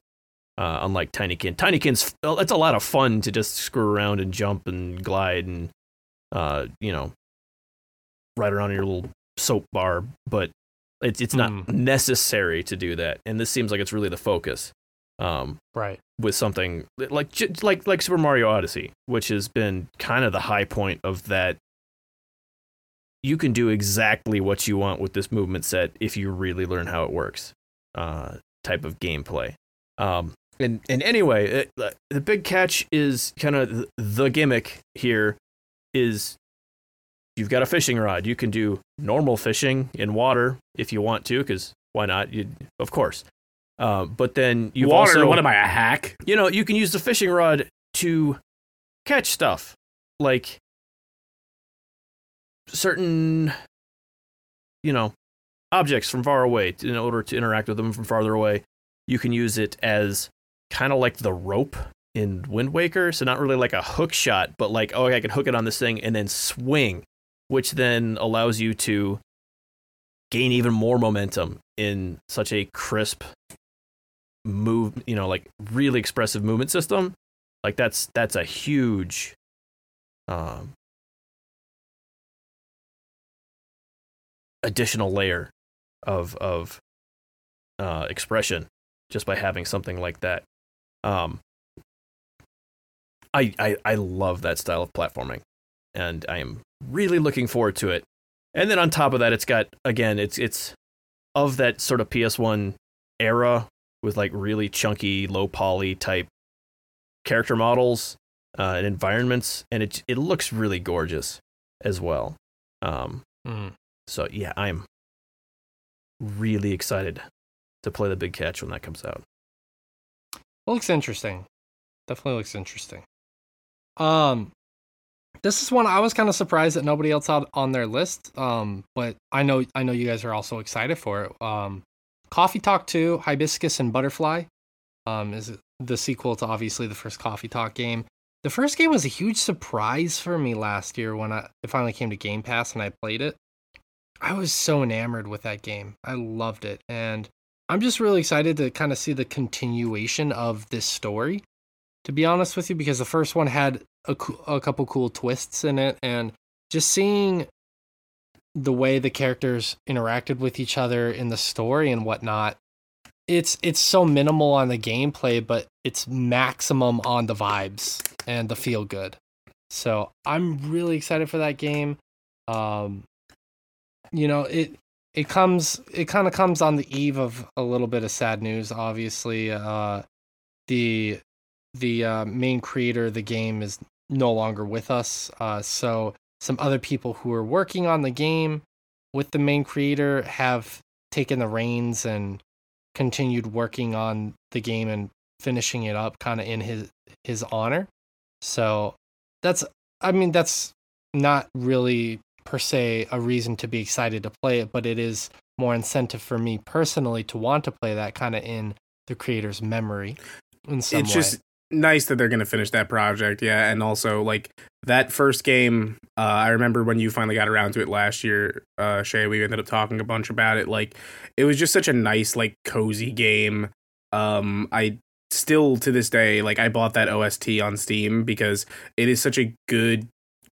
uh, unlike Tinykin. Tinykin's it's a lot of fun to just screw around and jump and glide and uh, you know ride around in your little soap bar, but it's it's not Mm. necessary to do that. And this seems like it's really the focus um, Right. with something like like like Super Mario Odyssey, which has been kind of the high point of that. You can do exactly what you want with this movement set if you really learn how it works. Uh, type of gameplay. Um, and and anyway, it, uh, the big catch is kind of the gimmick here is you've got a fishing rod. You can do normal fishing in water if you want to, because why not? You, of course. Uh, but then you Water, also what am I, a hack? you know, you can use the fishing rod to catch stuff like certain, you know, objects from far away in order to interact with them from farther away. You can use it as kind of like the rope in Wind Waker. So not really like a hook shot, but like, oh, I can hook it on this thing and then swing, which then allows you to gain even more momentum in such a crisp move, you know, like really expressive movement system. Like that's that's a huge um additional layer of of uh expression just by having something like that. Um I, I I love that style of platforming, and I am really looking forward to it. And then on top of that, it's got again, it's it's of that sort of PS1 era with like really chunky, low poly type character models uh, and environments, and it it looks really gorgeous as well. Um, Mm. So yeah, I'm really excited to play the big catch when that comes out. It looks interesting. Definitely looks interesting. Um, this is one I was kind of surprised that nobody else had on their list. Um, but I know I know you guys are also excited for it. Um, Coffee Talk Two, Hibiscus and Butterfly, um, is the sequel to obviously the first Coffee Talk game. The first game was a huge surprise for me last year when I it finally came to Game Pass and I played it. I was so enamored with that game. I loved it, and I'm just really excited to kind of see the continuation of this story. To be honest with you, because the first one had a, a couple cool twists in it, and just seeing the way the characters interacted with each other in the story and whatnot, it's it's so minimal on the gameplay, but it's maximum on the vibes and the feel good. So I'm really excited for that game. Um, you know it it comes it kind of comes on the eve of a little bit of sad news obviously uh the the uh, main creator of the game is no longer with us uh so some other people who are working on the game with the main creator have taken the reins and continued working on the game and finishing it up kind of in his his honor. So that's i mean that's not really per se a reason to be excited to play it, but it is more incentive for me personally to want to play that kind of in the creator's memory. In some it's way. just nice that they're going to finish that project yeah and also like that first game uh i remember when you finally got around to it last year uh shay we ended up talking a bunch about it like it was just such a nice like cozy game um i still to this day like i bought that ost on steam because it is such a good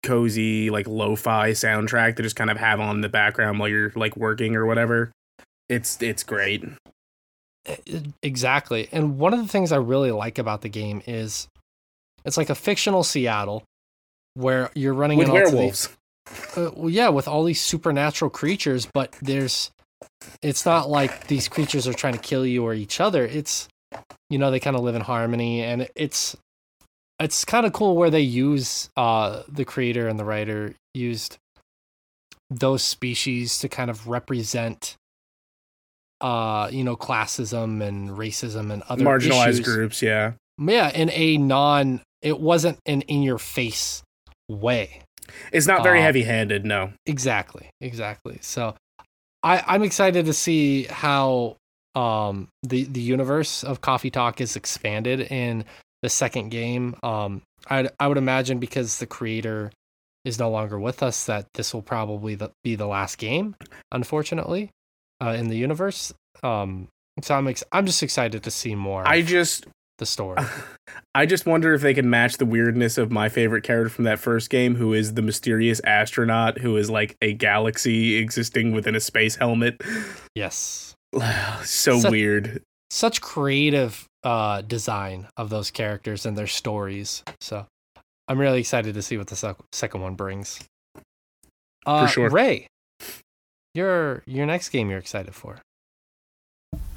cozy like lo-fi soundtrack to just kind of have on in the background while you're like working or whatever it's it's great Exactly. And one of the things I really like about the game is it's like a fictional Seattle where you're running with in all the- werewolves uh, well, yeah, with all these supernatural creatures, but there's it's not like these creatures are trying to kill you or each other. It's you know, they kind of live in harmony and it's it's kind of cool where they use uh the creator and the writer used those species to kind of represent uh you know classism and racism and other marginalized issues. groups yeah yeah in a non it wasn't an in your face way It's not very Uh, heavy handed, no. Exactly, exactly. So I, I'm excited to see how um, the the universe of Coffee Talk is expanded in the second game. Um, I I would imagine because the creator is no longer with us that this will probably the, be the last game, unfortunately, uh, in the universe. Um, so I'm ex- I'm just excited to see more. I just the story. *laughs* I just wonder if they can match the weirdness of my favorite character from that first game, who is the mysterious astronaut who is like a galaxy existing within a space helmet. yes, *sighs* so Such- weird. Such creative uh design of those characters and their stories. So I'm really excited to see what the sec- second one brings. Uh, sure. Ray, your your next game you're excited for?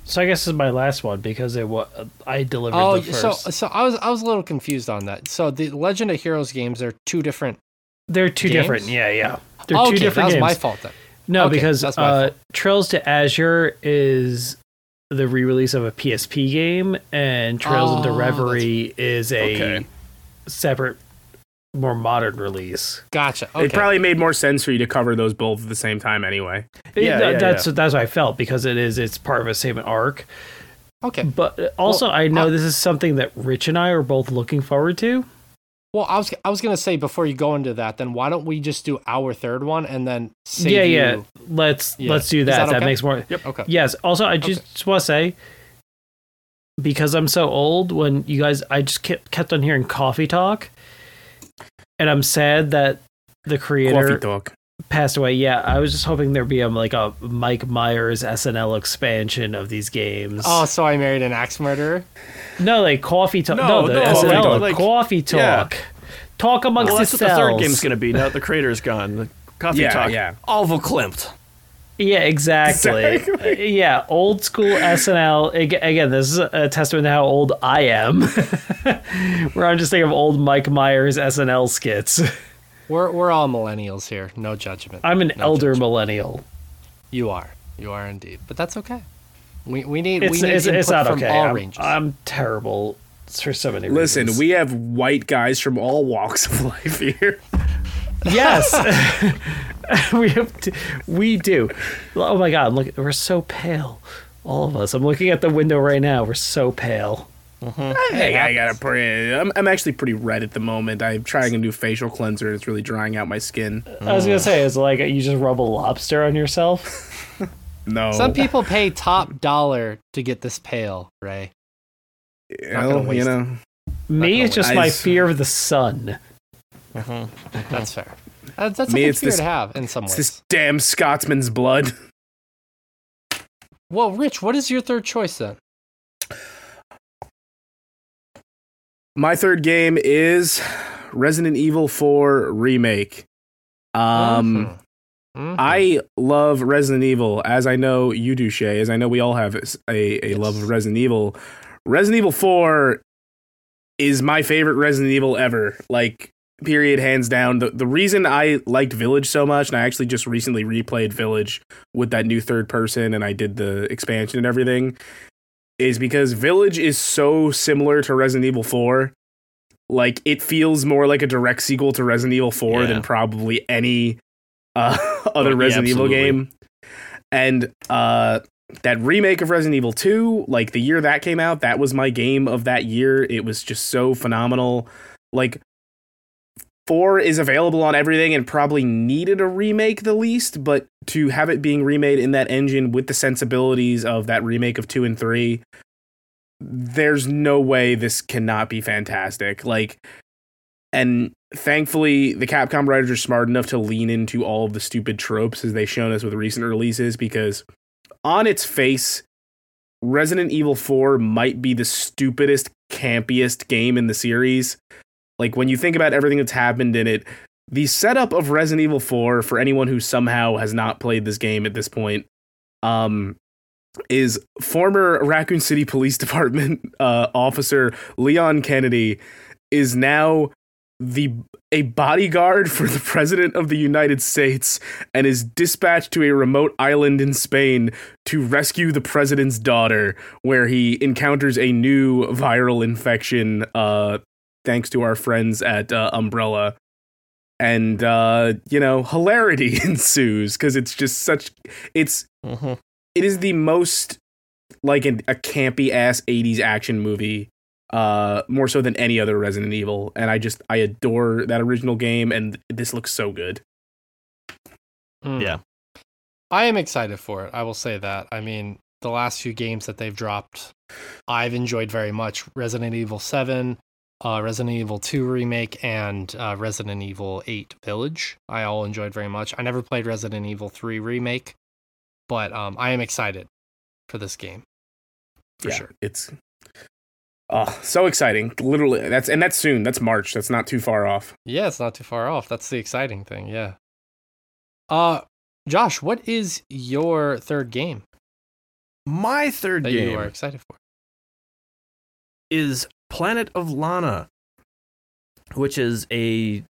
So I guess this is my last one because it was I delivered Oh, the so first. so I was I was a little confused on that. So the Legend of Heroes games are two different. They're two games? different. Yeah, yeah. They're Oh, two okay, different that was games. my fault then. No, Okay, because uh. Trails to Azure is the re-release of a PSP game, and Trails Oh, into that's- Reverie is a Okay. separate, more modern release. Gotcha. Okay. It probably made more sense for you to cover those both at the same time anyway. It- Yeah, th- yeah, that's that's what I felt because it is it's part of a same arc. Okay. But uh, also, Well, I know I- this is something that Rich and I are both looking forward to. Well, I was I was gonna say before you go into that, then why don't we just do our third one and then save yeah, you- yeah. Let's Yeah. let's do Is that. that That, makes more. yep Okay. Yes. Also, I just, Okay. just want to say because I'm so old, when you guys, I just kept, kept on hearing coffee talk, and I'm sad that the Coffee creator talk. Passed away. Yeah, I was just hoping there'd be a, like a Mike Myers SNL expansion of these games. Oh, so I married an axe murderer. no, like coffee talk. No, No, the no, SNL like- like, like- coffee talk. Talk amongst Well, that's what the yourselves. third game's going to be. Now the creator's gone. The coffee Yeah, talk. yeah. Overklimped. Yeah, exactly. Exactly. *laughs* Yeah, old school SNL. Ag- Again, this is a testament to how old I am. *laughs* Where I'm just thinking of old Mike Myers SNL skits. *laughs* We're we're all millennials here. No judgment. I'm an No elder judgment. millennial. You are. You are indeed. But that's okay. We we need It's we need it's, input it's not from okay. all I'm, ranges. I'm terrible for so many reasons. Listen, reasons. we have white guys from all walks of life here. *laughs* yes, *laughs* we have to, we do. Oh my god, look, we're so pale, all of us. I'm looking at the window right now. We're so pale. Hey, I got a pretty. I'm, I'm actually pretty red at the moment. I'm trying a new facial cleanser. and It's really drying out my skin. I was gonna say, it's like you just rub a lobster on yourself. *laughs* No, Some people pay top dollar to get this pale, Ray. you know, you it. know. Me, it's just wait. my I- fear of the sun. *laughs* That's fair. Uh, that's a Me, good it's fear this- to have in some It's ways. this damn Scotsman's blood. Well, Rich, what is your third choice then? My third game is Resident Evil 4 remake. Um, Mhm. Mhm. I love Resident Evil, as I know you do, Shay. As I know we all have a, a love of Resident Evil. Resident Evil 4 is my favorite Resident Evil ever. Like, period, hands down. The, the reason I liked Village so much, and I actually just recently replayed Village with that new third person, and I did the expansion and everything, is because Village is so similar to Resident Evil 4. Like, it feels more like a direct sequel to Resident Evil 4 Yeah. than probably any uh, *laughs* other yeah, Resident Evil game. And uh, that remake of Resident Evil 2, like the year that came out, that was my game of that year. It was just so phenomenal. Like, 4 is available on everything and probably needed a remake the least, but to have it being remade in that engine with the sensibilities of that remake of 2 and 3, there's no way this cannot be fantastic. Like, and thankfully, the Capcom writers are smart enough to lean into all of the stupid tropes as they've shown us with recent releases because, on its face, Resident Evil 4 might be the stupidest, campiest game in the series. Like, when you think about everything that's happened in it, the setup of Resident Evil 4, for anyone who somehow has not played this game at this point, um, is former Raccoon City Police *laughs* Department uh, officer Leon Kennedy is now the a bodyguard for the president of the United States and is dispatched to a remote island in Spain to rescue the president's daughter where he encounters a new viral infection uh thanks to our friends at uh, Umbrella and uh you know hilarity *laughs* ensues cuz it's just such it's Mm-hmm. it is the most like an, a campy ass 80s action movie uh more so than any other resident evil and i just i adore that original game and this looks so good Mm. Yeah. I am excited for it. I will say that. I mean, the last few games that they've dropped, I've enjoyed very much. Resident Evil 7, uh, Resident Evil 2 remake, and uh, Resident Evil 8 Village. I all enjoyed very much. I never played Resident Evil 3 remake, but um, I am excited for this game. For yeah, sure. it's oh so exciting literally that's and that's soon that's march that's not too far off Yeah, it's not too far off. That's the exciting thing. Yeah. Uh, Josh, what is your third game My third that game you are excited for? is Planet of Lana, which is a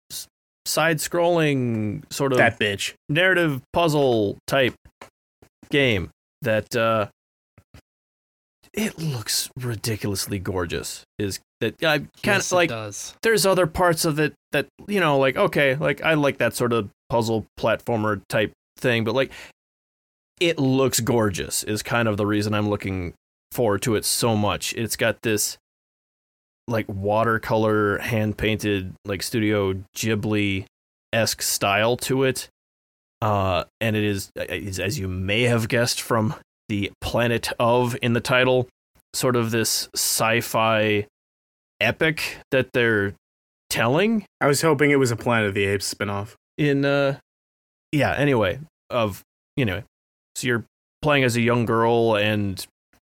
side-scrolling sort of that bitch narrative puzzle type game that uh it looks ridiculously gorgeous is that i kind Yes, of it like does. there's other parts of it that you know like okay like i like that sort of puzzle platformer type thing but like it looks gorgeous is kind of the reason i'm looking forward to it so much. It's got this like watercolor hand painted like Studio Ghibli esque style to it. Uh, and it is, is, as you may have guessed from the planet of in the title, sort of this sci fi epic that they're telling I was hoping it was a Planet of the Apes spinoff. in uh yeah anyway of you know so you're playing as a young girl and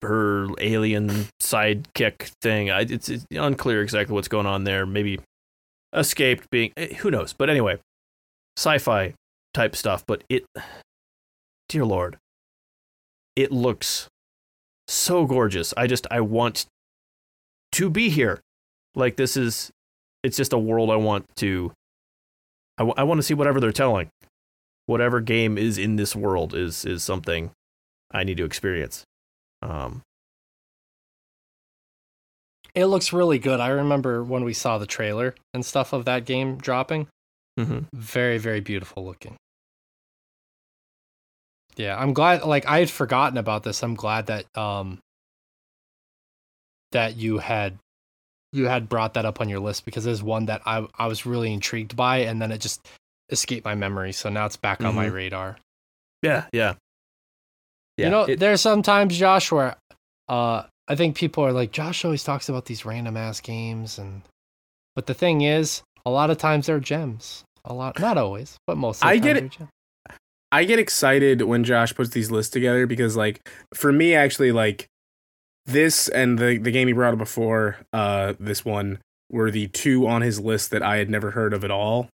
her alien sidekick thing. I, it's, it's unclear exactly what's going on there. Maybe escaped being eh, who knows? But anyway sci-fi type stuff but it dear lord it looks so gorgeous. I just i want to be here. Like this is it's just a world i want to I, w- I want to see whatever they're telling. Whatever game is in this world is is something I need to experience. Um, It looks really good. I remember when we saw the trailer and stuff of that game dropping. mhm. Very, very beautiful looking. Yeah, I'm glad. Like I had forgotten about this. I'm glad that um that you had you had brought that up on your list because there's one that I I was really intrigued by, and then it just escaped my memory. So now it's back on my Mhm. radar. Yeah, yeah. Yeah, you know, it- there's sometimes Josh where uh I think people are like Josh always talks about these random ass games and but the thing is, a lot of times they're gems. A lot not always, but most of the I time get it. I get excited when Josh puts these lists together because, like, for me, actually, like this and the the game he brought up before, uh, this one were the two on his list that I had never heard of at all.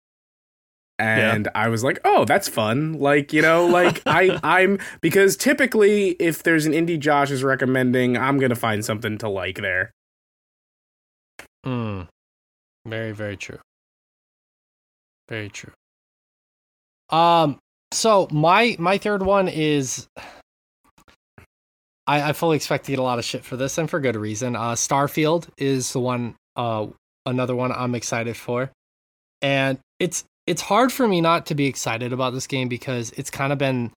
And I was like, "Oh, that's fun!" Like, you know, like *laughs* I, I'm because typically, if there's an indie Josh is recommending, I'm gonna find something to like there. Mm. Very, very true. Very true. Um, so my my third one is I, I fully expect to get a lot of shit for this and for good reason. Uh Starfield is the one uh another one I'm excited for. And it's it's hard for me not to be excited about this game because it's kind of been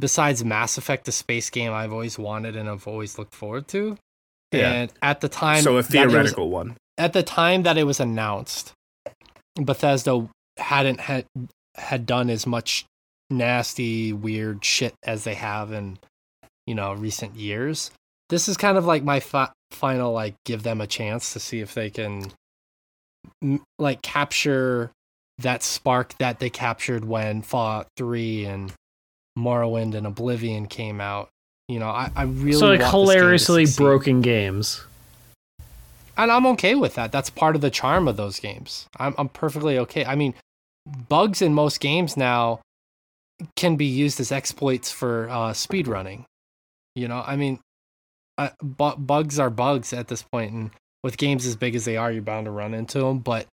besides Mass Effect, the space game I've always wanted and I've always looked forward to. Yeah. And at the time so a it was- theoretical one. at the time that it was announced, Bethesda hadn't had had done as much nasty, weird shit as they have in you know recent years. This is kind of like my fi- final like give them a chance to see if they can m- like capture that spark that they captured when Fallout Three and Morrowind and Oblivion came out. You know, I, I really so like this game hilariously broken games. and I'm okay with that. That's part of the charm of those games. I'm I'm perfectly okay. I mean, bugs in most games now can be used as exploits for uh, speed running. You know, I mean, uh, bu- bugs are bugs at this point, and with games as big as they are, you're bound to run into them. But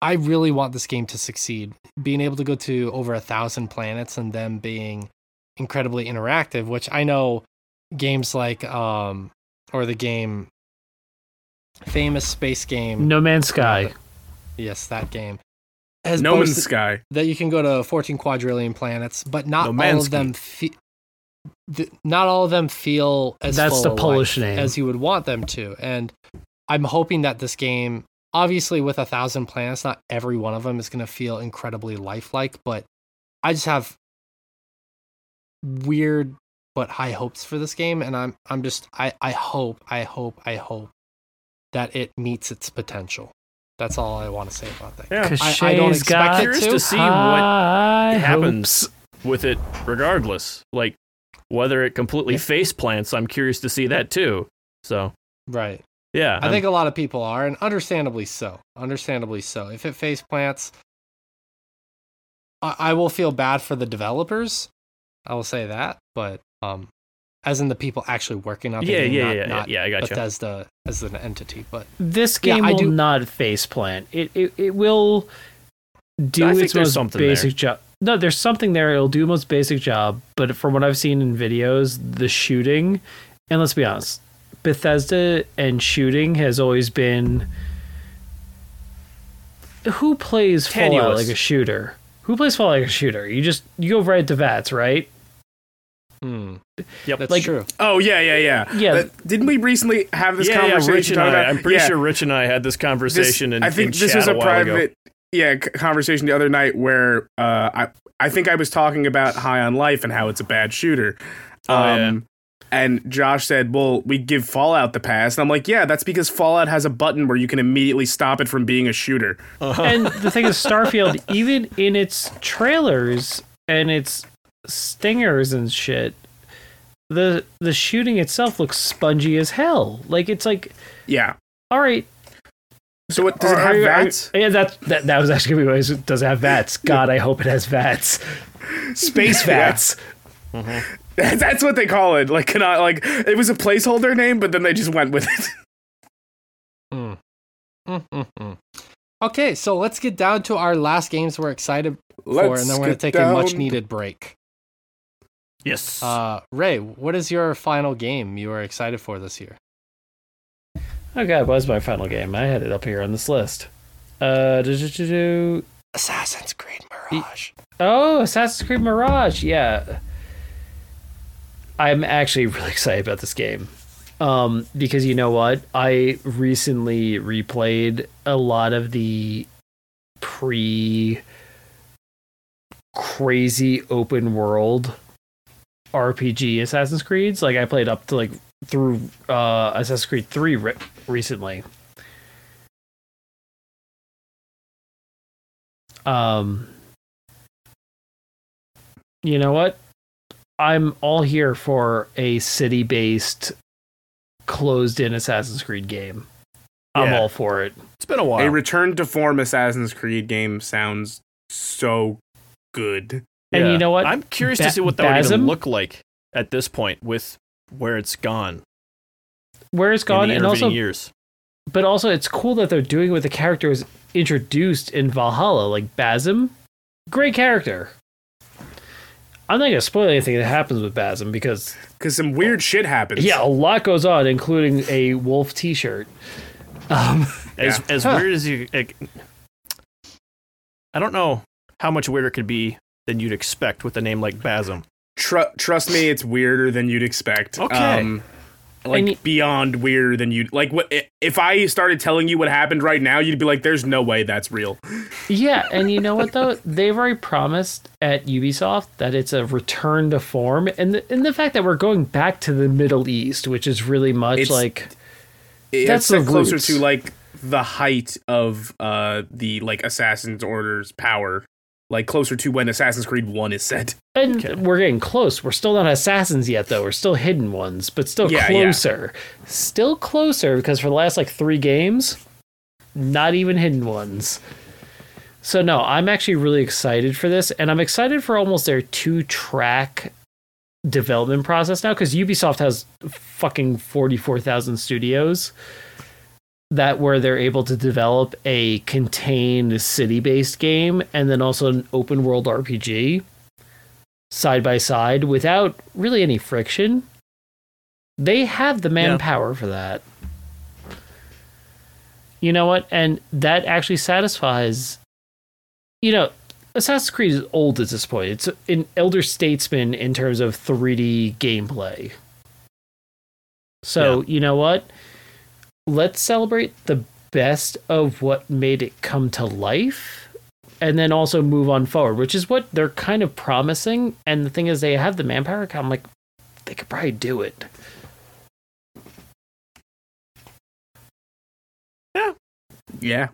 I really want this game to succeed. Being able to go to over a thousand planets and them being incredibly interactive, which I know games like um or the game famous space game No Man's Sky. Yes, that game. Has No Man's Sky. that you can go to 14 quadrillion planets, but not No all Man's of them fe- th- not all of them feel as That's full the Polish name. as you would want them to. And I'm hoping that this game, obviously with a thousand planets, not every one of them is going to feel incredibly lifelike, but I just have weird but high hopes for this game, and I'm I'm just I I hope I hope I hope that it meets its potential. That's all I want to say about that. Yeah. I- I don't Cachet's expect got it Curious to. to see what happens hopes. with it regardless. Like whether it completely Yeah. face plants, I'm curious to see that too. So Right. Yeah, I think a lot of people are, and understandably so. Understandably so. If it face plants, I, I will feel bad for the developers. I will say that, but um, as in the people actually working on the yeah, game, yeah, not, yeah, not yeah, I got you. Bethesda as an entity. But This Yeah, game I will do- not face plant. It it, it will do I its most something basic job. No, there's something there. It'll do the most basic job, but from what I've seen in videos, the shooting, and let's be honest, Bethesda and shooting has always been. Who plays Fallout like a shooter? Who plays Fallout like a shooter? You just you go right to VATS, right? Hmm. Yep. That's Like- true. Oh yeah, yeah, yeah. Yeah. Uh, didn't we recently have this yeah, yeah, conversation? Rich and I. about- I'm pretty yeah, sure Rich and I had this this- conversation. in, I think in this chat was a, while ago. private, yeah, conversation the other night where uh, I I think I was talking about High on Life and how it's a bad shooter. Oh, yeah. Um, And Josh said, "Well, we give Fallout the pass." And I'm like, "Yeah, that's because Fallout has a button where you can immediately stop it from being a shooter." Uh-huh. and the thing is, Starfield, *laughs* even in its trailers and its stingers and shit, the the shooting itself looks spongy as hell. Like it's like, Yeah. all right, So what does it have are- are- VATS? yeah, that, that that was actually gonna be what it does it have VATS. *laughs* God, I hope it has VATS. *laughs* Space Yeah. VATS. Mm-hmm. *laughs* That's what they call it. Like, cannot like it was a placeholder name, but then they just went with it. *laughs* Hmm. Mm. Okay, so let's get down to our last games we're excited for, and then we're going to get take a much needed break. Yes. Uh, Ray, what is your final game you are excited for this year? Oh god, what was my final game? I had it up here on this list. Uh, do-do-do-do. Assassin's Creed Mirage. Oh, Assassin's Creed Mirage. Yeah. I'm actually *laughs* really excited about this game. Um, because you know what? I recently replayed a lot of the pre crazy open world RPG Assassin's Creeds. Like I played up to like through uh Assassin's Creed 3 re- recently. Um you know what? I'm all here for a city based closed in Assassin's Creed game. I'm Yeah. all for it. it's been a while. A return to form Assassin's Creed game sounds so good. And Yeah. you know what? I'm curious Ba- to see what that would even look like at this point with where it's gone. Where it's gone, in the and also, years. but also, it's cool that they're doing with the characters introduced in Valhalla, like Basim. Great character. I'm not gonna spoil anything that happens with Basim because Because some weird shit happens. yeah, a lot goes on, including a wolf T-shirt. Um, *laughs* As Yeah. as Huh. weird as you, like, I don't know how much weirder it could be than you'd expect with a name like Basim. Tru- trust me, it's weirder than you'd expect. Okay. Um, like beyond weirder than you like. What if I started telling you what happened right now? You'd be like, "There's no way that's real." Yeah, and you know what though? They've already promised at Ubisoft that it's a return to form, and the, and the fact that we're going back to the Middle East, which is really much It's- like It's That's the closer roots. to like the height of uh the like Assassin's Order's power, like closer to when Assassin's Creed One is set. *laughs* And Okay. we're getting close. We're still not assassins yet, though. We're still hidden ones, but still Yeah, yeah. closer. Still closer because for the last like three games, not even hidden ones. So no, I'm actually really excited for this, and I'm excited for almost their two track development process now because Ubisoft has fucking forty four thousand studios that where they're able to develop a contained city based game and then also an open world RPG side by side without really any friction. They have the manpower for that. You know what? And that actually satisfies. You know, Assassin's Creed is old at this point. It's an elder statesman in terms of 3D gameplay. So, you know what? Let's celebrate the best of what made it come to life and then also move on forward, which is what they're kind of promising. And the thing is, they have the manpower. I'm like, they could probably do it. Yeah, Yeah.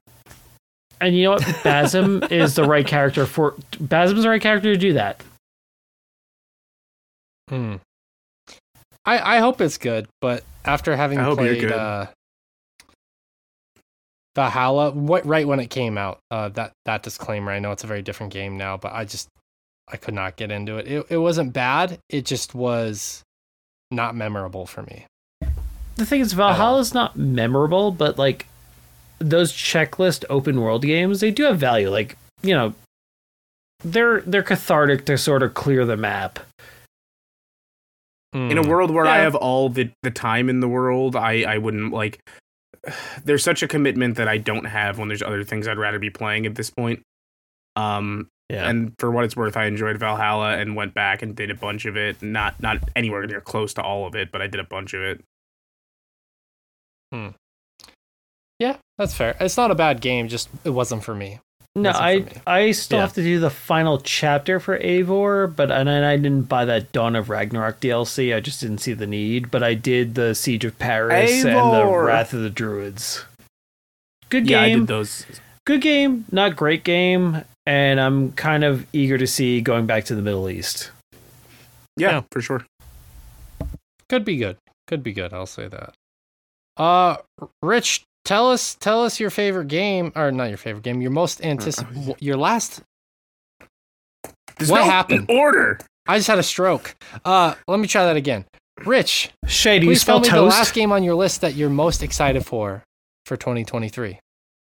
And you know what? *laughs* Basim is the right character for. Basim's the right character to do that. Hmm. I I hope it's good, but after having I hope you're played good. uh, Valhalla, what right when it came out, uh, that that disclaimer. I know it's a very different game now, but I just I could not get into it. It it wasn't bad. It just was not memorable for me. The thing is, Valhalla's not memorable, but like those checklist open world games, they do have value. Like you know, they're they're cathartic to sort of clear the map. in a Hmm. world where I have all the the time in the world, I I wouldn't like. There's such a commitment that I don't have when there's other things I'd rather be playing at this point. Um, Yeah. And for what it's worth, I enjoyed Valhalla and went back and did a bunch of it. Not not anywhere near close to all of it, but I did a bunch of it. Hmm. Yeah, that's fair. It's not a bad game, just it wasn't for me. No, I. I still Yeah. have to do the final chapter for Eivor, but and I didn't buy that Dawn of Ragnarok DLC. I just didn't see the need. But I did the Siege of Paris and the Wrath of the Druids. Good game. Yeah, I game, did those. good game, not great game, and I'm kind of eager to see going back to the Middle East. Yeah, Yeah. for sure. Could be good. Could be good. I'll say that. Uh, Rich, tell us tell us your favorite game, or not your favorite game. Your most anticipated, Your last. There's What no happened? Order. I just had a stroke. Uh, let me try that again. Rich, Shay, do you please tell me the last game on your list that you're most excited for for 2023.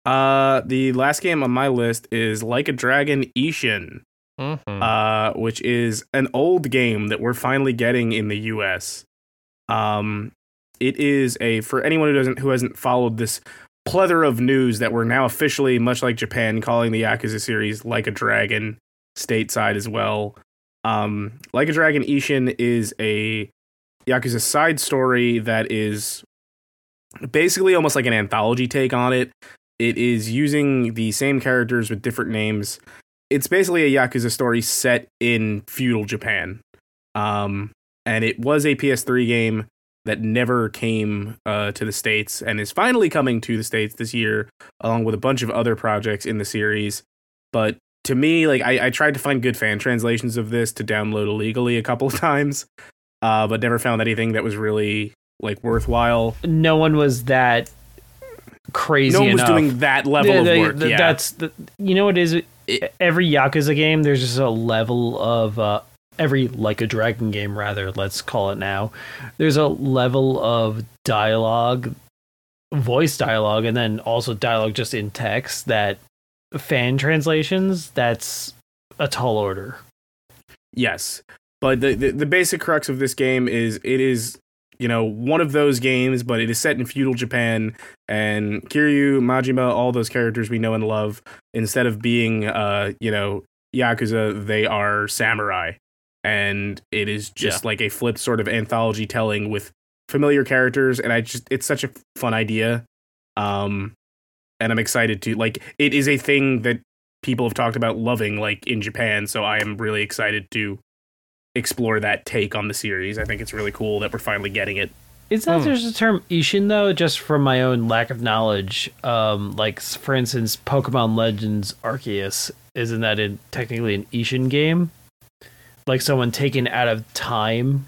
Uh, the last game on my list is Like a Dragon Ishin, Mm-hmm. uh, which is an old game that we're finally getting in the U.S. Um, it is a for anyone who doesn't who hasn't followed this plethora of news that we're now officially, much like Japan, calling the Yakuza series Like a Dragon stateside as well. Um, like a Dragon Ishin is a Yakuza side story that is basically almost like an anthology take on it. It is using the same characters with different names. It's basically a Yakuza story set in feudal Japan. Um, and it was a PS3 game that never came uh, to the States and is finally coming to the States this year, along with a bunch of other projects in the series. But to me, like I, I tried to find good fan translations of this to download illegally a couple *laughs* of times, uh, but never found anything that was really like worthwhile. no one was that crazy no one was doing that level Yeah, of work. th- yeah. That's the, you know what it is It- every Yakuza game. There's just a level of uh, every like a dragon game rather. Let's call it now. There's a level of dialogue, voice dialogue, and then also dialogue just in text that fan translations. That's a tall order. Yes, but the, the the basic crux of this game is it is you know one of those games, but it is set in feudal Japan, and Kiryu, Majima, all those characters we know and love, instead of being uh you know yakuza, they are samurai, and it is just like a flip sort of anthology telling with familiar characters, and I just it's such a fun idea, um, and I'm excited to like it is a thing that people have talked about loving like in Japan, so I am really excited to explore that take on the series. I think it's really cool that we're finally getting it. Is that Hmm. there's a term Ishin though? Just from my own lack of knowledge, um, like for instance, Pokemon Legends Arceus, isn't that in, technically an Ishin game? Like someone taken out of time.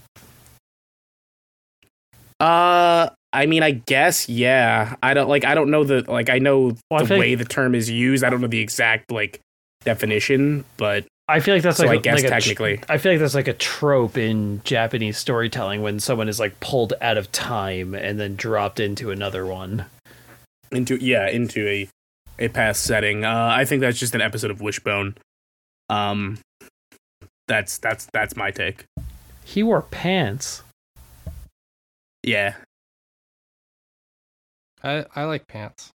Uh I mean I guess yeah. I don't like I don't know the like I know Well, the feel way like- the term is used. I don't know the exact like definition, but I feel like that's so like I a- guess like a technically. I feel like that's like a trope in Japanese storytelling when someone is like pulled out of time and then dropped into another one. into yeah, into a a past setting. Uh I think that's just an episode of Wishbone. Um that's that's that's my take. He wore pants. Yeah. I I like pants.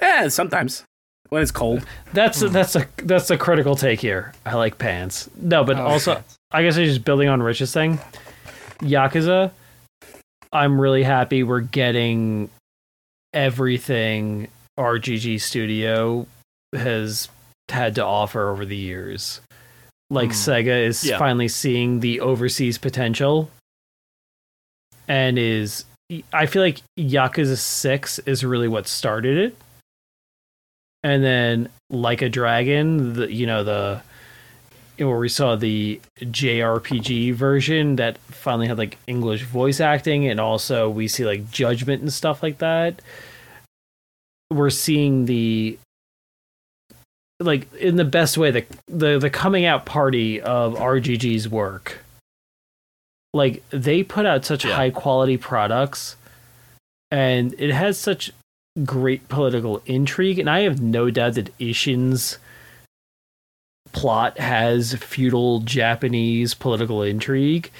Yeah, sometimes when it's cold. That's Hmm. that's a that's a critical take here. I like pants. No, but I like also pants. I guess I'm just building on Rich's thing. Yakuza, I'm really happy we're getting everything RGG Studio has had to offer over the years. Like Hmm. Sega is Yeah. finally seeing the overseas potential and is I feel like Yakuza 6 is really what started it. And then like a dragon, the you know the where we saw the JRPG version that finally had like English voice acting, and also we see like judgment and stuff like that. We're seeing the like in the best way the the the coming out party of RGG's work. Like they put out such Yeah. high quality products, and it has such great political intrigue, and I have no doubt that Ishin's plot has feudal Japanese political intrigue.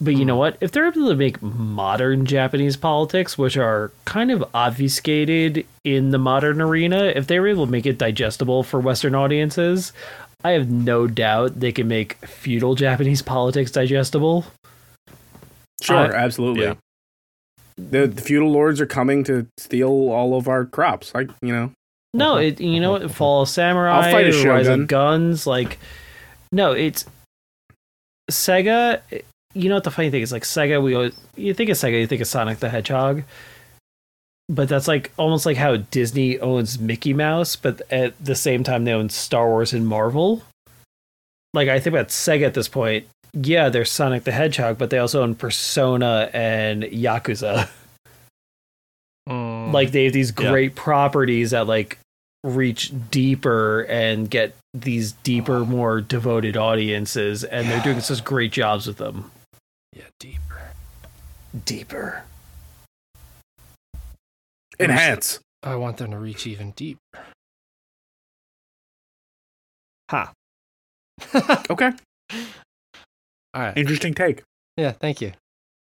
But you know what? If they're able to make modern Japanese politics, which are kind of obfuscated in the modern arena, if they were able to make it digestible for Western audiences, I have no doubt they can make feudal Japanese politics digestible. Sure, Uh, absolutely. yeah. The, the feudal lords are coming to steal all of our crops. Like you know, No, it you know what? Fall Samurai, I'll fight a Rise of Guns, like no, it's Sega. You know what the funny thing is? Like Sega, we always you think of Sega, you think of Sonic the Hedgehog, but that's like almost like how Disney owns Mickey Mouse, but at the same time they own Star Wars and Marvel. Like I think about Sega at this point. Yeah, they're Sonic the Hedgehog, but they also own Persona and Yakuza Mm, like they have these Yeah. great properties that like reach deeper and get these deeper more devoted audiences and they're doing such great jobs with them yeah, deeper. deeper enhance. I want them to reach even deeper. Ha. *laughs* Okay, All right. interesting take. Yeah, thank you.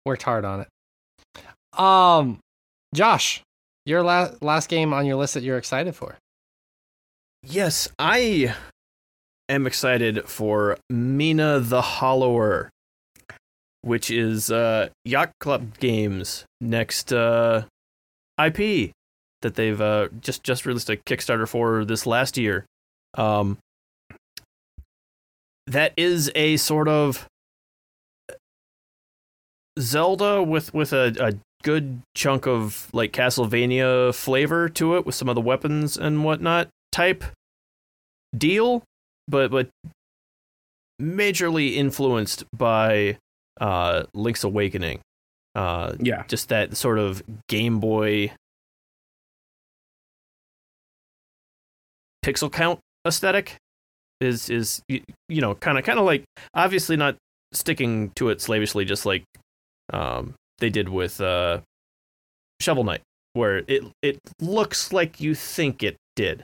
Worked hard on it. Um, Josh, your last last game on your list that you're excited for. Yes, I am excited for Mina the Hollower, which is uh, Yacht Club Games' next uh, IP that they've uh, just just released a Kickstarter for this last year. Um, that is a sort of Zelda with with a, a good chunk of like Castlevania flavor to it with some of the weapons and whatnot type deal, but but majorly influenced by uh, Link's Awakening. Uh, Yeah, just that sort of Game Boy pixel count aesthetic is is y- you know kind of kind of like obviously not sticking to it slavishly just like um they did with uh Shovel Knight where it it looks like you think it did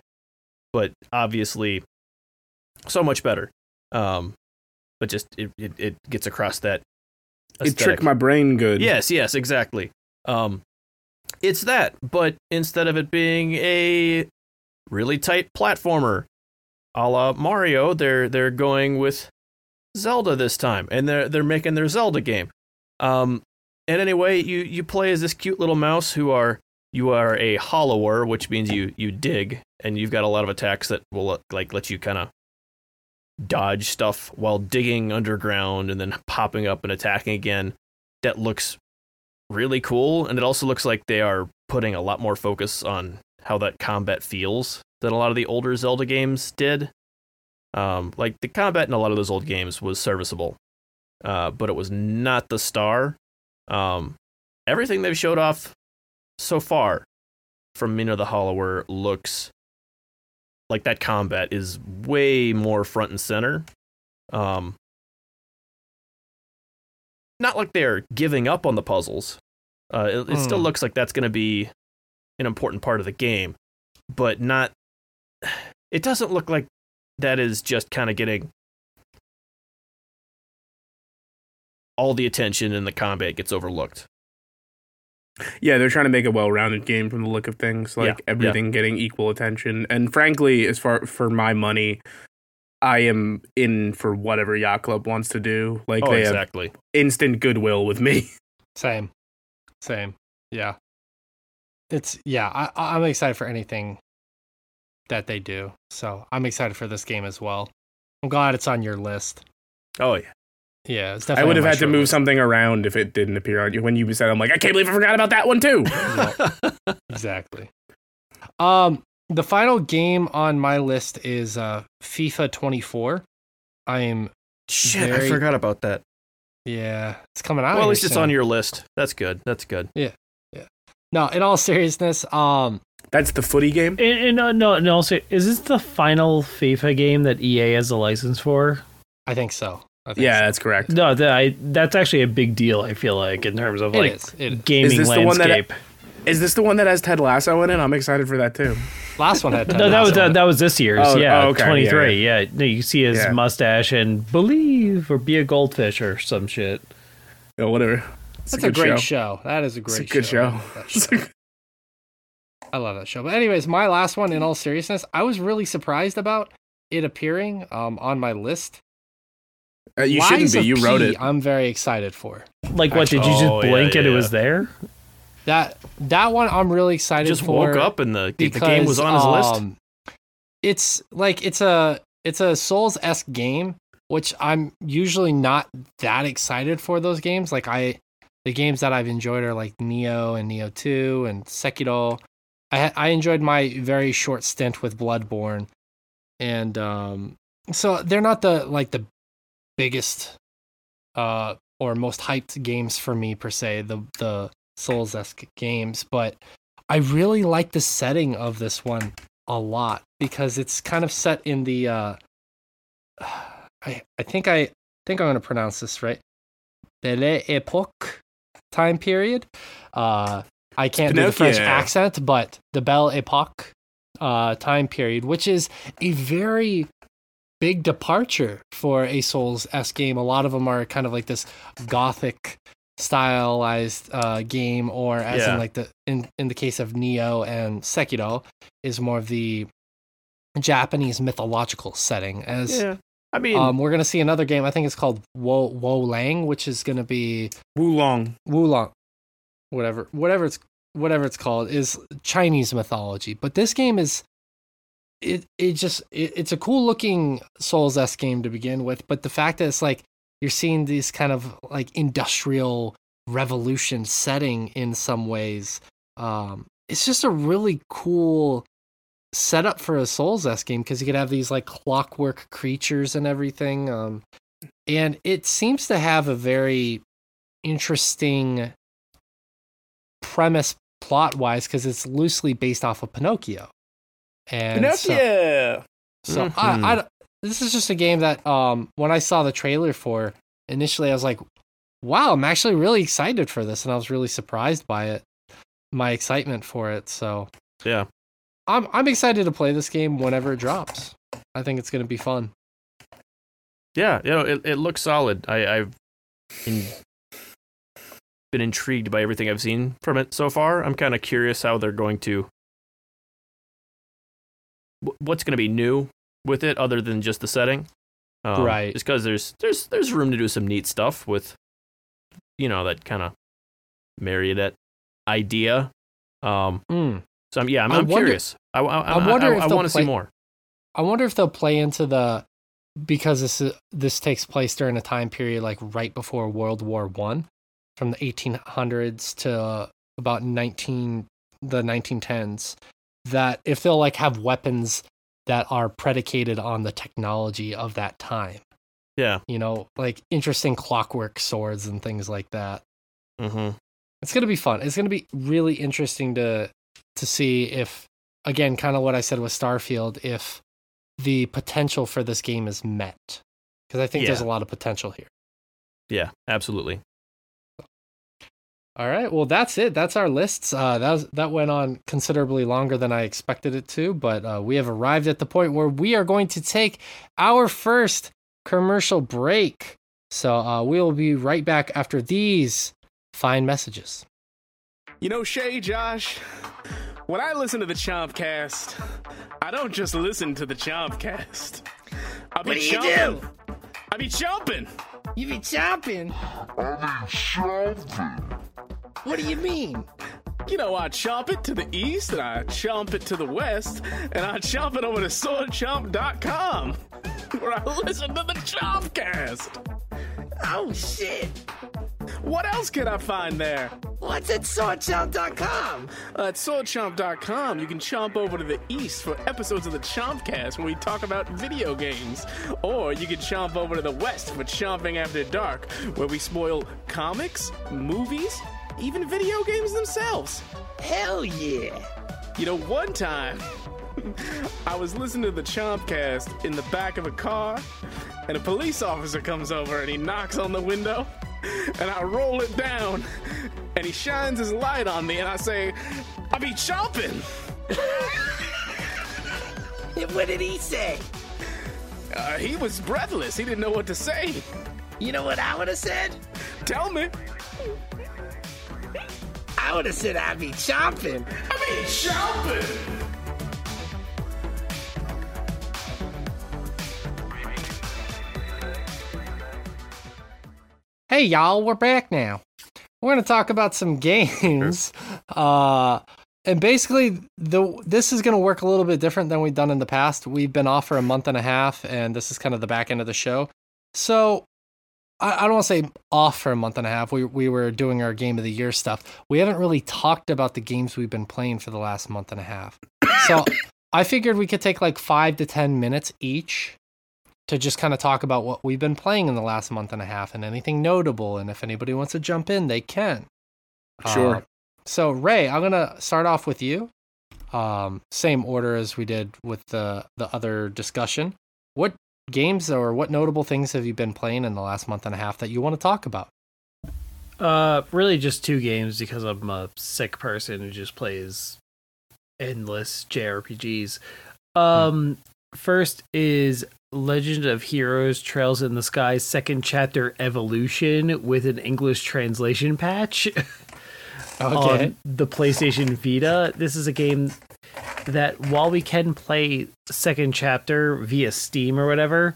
but obviously so much better um but just it it, it gets across that it aesthetic. tricked my brain good. Yes, yes, exactly. Um, it's that, but instead of it being a really tight platformer, a la Mario, they're they're going with Zelda this time, and they're they're making their Zelda game. Um, and anyway, you you play as this cute little mouse who are you are a hollower, which means you you dig, and you've got a lot of attacks that will like let you kind of dodge stuff while digging underground and then popping up and attacking again. That looks really cool, and it also looks like they are putting a lot more focus on how that combat feels than a lot of the older Zelda games did. Um, like the combat in a lot of those old games was serviceable, uh, but it was not the star. Um, everything they've showed off so far from Mina the Hollower looks like that combat is way more front and center. Um, not like they're giving up on the puzzles. Uh, it, it still Hmm. looks like that's going to be an important part of the game, but not. It doesn't look like that is just kind of getting all the attention and the combat gets overlooked. Yeah, they're trying to make a well-rounded game from the look of things, like Yeah, yeah. everything getting equal attention. And frankly, as far for my money, I am in for whatever Yacht Club wants to do. Like oh, they have exactly. instant goodwill with me. *laughs* Same, same. Yeah, it's yeah. I, I'm excited for anything that they do. So I'm excited for this game as well. I'm glad it's on your list. Oh yeah. Yeah, it's I would have had to move list. something around if it didn't appear on you. When you said, I'm like, I can't believe I forgot about that one too. *laughs* Exactly. Um, the final game on my list is uh FIFA 24. I am Shit, Very- I forgot about that. yeah, it's coming out. well, at least it's on your list. That's good. That's good. Yeah, yeah. No, in all seriousness, um, That's the footy game. and, and uh, no no also is this the final FIFA game that EA has a license for I think so. I think Yeah, so. that's correct. no that I, that's actually a big deal I feel like in terms of It like is. It is. gaming Is this the one that- landscape Is this the one that has Ted Lasso in it? I'm excited for that too. Last one had. Ted no, that was Lasso that, in it. that was this year's. Oh, yeah, oh, okay, twenty three. Yeah, No, you see his Yeah. mustache and believe or be a goldfish or some shit. Oh, whatever. It's That's a, good great show. That is a It's a great good show. I love that show. I love that show. But anyways, my last one. In all seriousness, I was really surprised about. it appearing um, on my list. Uh, you Lies shouldn't be. of You wrote P, it. I'm very excited for Like what? Did you just Oh, yeah, blink and it yeah. was there? that. That one I'm really excited Just for. woke up and the, the game was on his list. um, It's like it's a it's a Souls esque game, which I'm usually not that excited for those games. Like I, the games that I've enjoyed are like Nioh and Nioh Two and Sekiro. I ha- I enjoyed my very short stint with Bloodborne, and um, so they're not the like the biggest uh or most hyped games for me per se. The the Souls esque games, but I really like the setting of this one a lot because it's kind of set in the uh *sighs* I I think I think I'm going to pronounce this right. Belle Epoque time period. Uh I can't do the French accent, but the Belle Epoque uh time period, which is a very big departure for a Souls S game. A lot of them are kind of like this gothic stylized uh, game, or as Yeah. in like the in in the case of Nioh and Sekiro, is more of the Japanese mythological setting. As yeah. I mean, um, we're gonna see another game. I think it's called Wo Wo Lang, which is gonna be Wo Long. Wulong, whatever, whatever it's whatever it's called is Chinese mythology. But this game is it it just it, it's a cool looking Souls S game to begin with. But the fact that it's like you're seeing this kind of like industrial revolution setting in some ways, um, it's just a really cool setup for a Souls S game because you could have these like clockwork creatures and everything. Um, and it seems to have a very interesting premise plot wise because it's loosely based off of Pinocchio. And so, so Mhm. I, I, this is just a game that um when I saw the trailer for initially I was like, wow, I'm actually really excited for this, and I was really surprised by it, my excitement for it. So yeah. I'm I'm excited to play this game whenever it drops. I think it's gonna be fun. Yeah, you know, it, it looks solid. I, I've in, been intrigued by everything I've seen from it so far. I'm kind of curious how they're going to. Wh- What's going to be new with it, other than just the setting? Um, Right. Just because there's there's there's room to do some neat stuff with, you know, that kind of marionette idea. Um. Mm. So I'm, yeah, I'm, I'm wonder- curious. I, I, I, I wonder I, I want to see more. I wonder if they'll play into the because this is, this takes place during a time period like right before World War One, from the 1800s to about 19 the 1910s. That if they'll like have weapons that are predicated on the technology of that time, Yeah. you know, like interesting clockwork swords and things like that. Mm-hmm. It's gonna be fun. It's gonna be really interesting to to see if again, kind of what I said with Starfield, if the potential for this game is met. Because I think there's a lot of potential here. Yeah. Absolutely. All right, well that's it. That's our lists. Uh, that was, that went on considerably longer than I expected it to, but uh, we have arrived at the point where we are going to take our first commercial break. So uh, we will be right back after these fine messages. You know, Shay, Josh, when I listen to the Chompcast, I don't just listen to the Chompcast. I be What do you chomping. do? I be chomping. You be chopping. What do you mean? You know, I chomp it to the east, and I chomp it to the west, and I chomp it over to swordchomp.com, where I listen to the Chompcast. Oh shit! What else can I find there? What's at swordchomp.com? Uh, at swordchomp.com, you can chomp over to the east for episodes of the Chompcast where we talk about video games. Or you can chomp over to the west for Chomping After Dark, where we spoil comics, movies, even video games themselves. Hell yeah! You know, one time, *laughs* I was listening to the Chompcast in the back of a car, and a police officer comes over and he knocks on the window, and I roll it down, and he shines his light on me, and I say, I be chomping. *laughs* What did he say? Uh, he was breathless. He didn't know what to say. You know what I would have said? Tell me. I would have said I'd be chomping. I'd be chomping! Hey, y'all, we're back now. We're going to talk about some games. Uh, and basically, the this is going to work a little bit different than we've done in the past. We've been off for a month and a half, and this is kind of the back end of the show. So, I, don't want to say off for a month and a half. We we were doing our game of the year stuff. We haven't really talked about the games we've been playing for the last month and a half. *coughs* So I figured we could take like five to ten minutes each to just kind of talk about what we've been playing in the last month and a half and anything notable. And if anybody wants to jump in, they can. Sure. Uh, so Ray, I'm gonna start off with you. Um, same order as we did with the the other discussion. What games or what notable things have you been playing in the last month and a half that you want to talk about? Uh, really just two games because I'm a sick person who just plays endless JRPGs. Um, first is Legend of Heroes: Trails in the Sky Second Chapter Evolution with an English translation patch. *laughs* Okay. on the PlayStation Vita. This is a game that while we can play second chapter via Steam or whatever,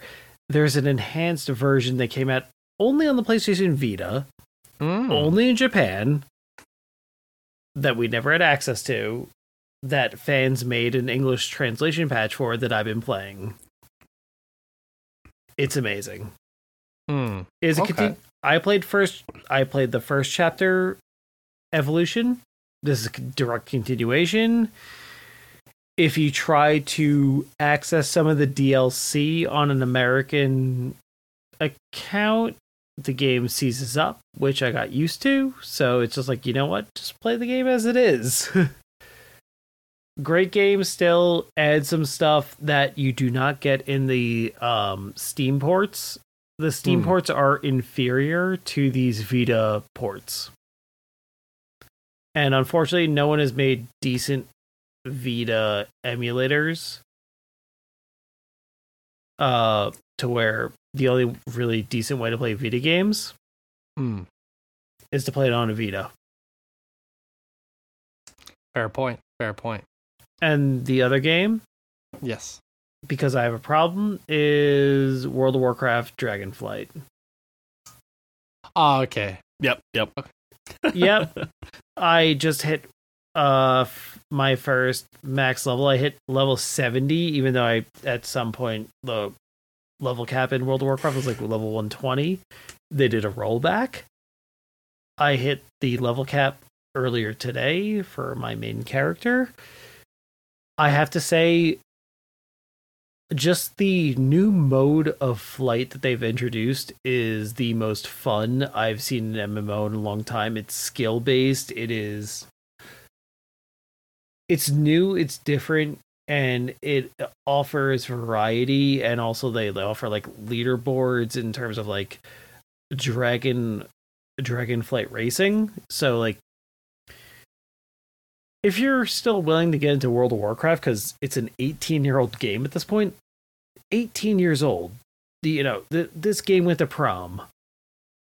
there's an enhanced version that came out only on the PlayStation Vita, Mm. only in Japan, that we never had access to, that fans made an English translation patch for that I've been playing. It's amazing. Mm. Is a Okay. I played first. I played the first chapter, Evolution. This is a direct continuation. If you try to access some of the DLC on an American account, the game seizes up, which I got used to. So it's just like, you know what? Just play the game as it is. *laughs* Great game still. Add some stuff that you do not get in the um, Steam ports the Steam Hmm. ports are inferior to these Vita ports. And unfortunately, no one has made decent Vita emulators uh to where the only really decent way to play Vita games Mm. is to play it on a Vita. Fair point. Fair point. And the other game, Yes. because I have a problem, is World of Warcraft Dragonflight. Oh, okay. Yep, yep. *laughs* yep. I just hit uh f- my first max level. I hit level 70 even though I at some point the level cap in World of Warcraft was like level 120. They did a rollback. I hit the level cap earlier today for my main character. I have to say just the new mode of flight that they've introduced is the most fun I've seen in MMO in a long time. It's skill based. It is. It's new. It's different, and it offers variety. And also, they, they offer like leaderboards in terms of like dragon dragon flight racing. So like. If you're still willing to get into World of Warcraft because it's an 18 year old game at this point, 18 years old. The, you know, the, this game went to prom.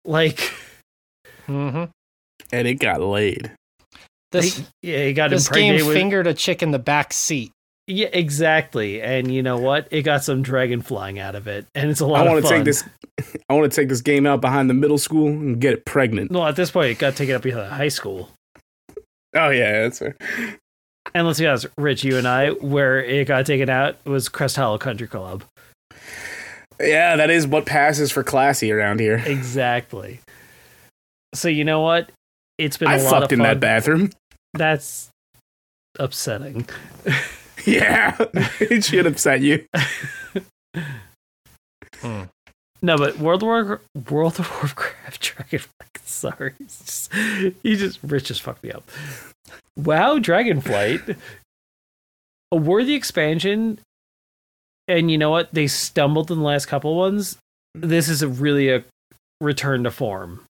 Like, Mm-hmm. And it got laid. This he- yeah, he got this game with. fingered a chick in the back seat. yeah, exactly. And you know what? It got some dragon flying out of it, and it's a lot I want to take this. *laughs* I want to take this game out behind the middle school and get it pregnant. No, at this point, it got taken up behind high school. Oh yeah, that's fair. And let's be honest, Rich, you and I, where it got taken out was Crest Hollow Country Club. Yeah, that is what passes for classy around here. Exactly. So you know what? It's been a I lot fucked of in fun. that bathroom. That's upsetting. *laughs* Yeah, *laughs* it should upset you. *laughs* Hmm. No, but World of War, World of Warcraft Dragon. Sorry, it's just, he just Rich just fucked me up. Wow, Dragonflight, a worthy expansion, and you know what? They stumbled in the last couple ones. This is a really a return to form.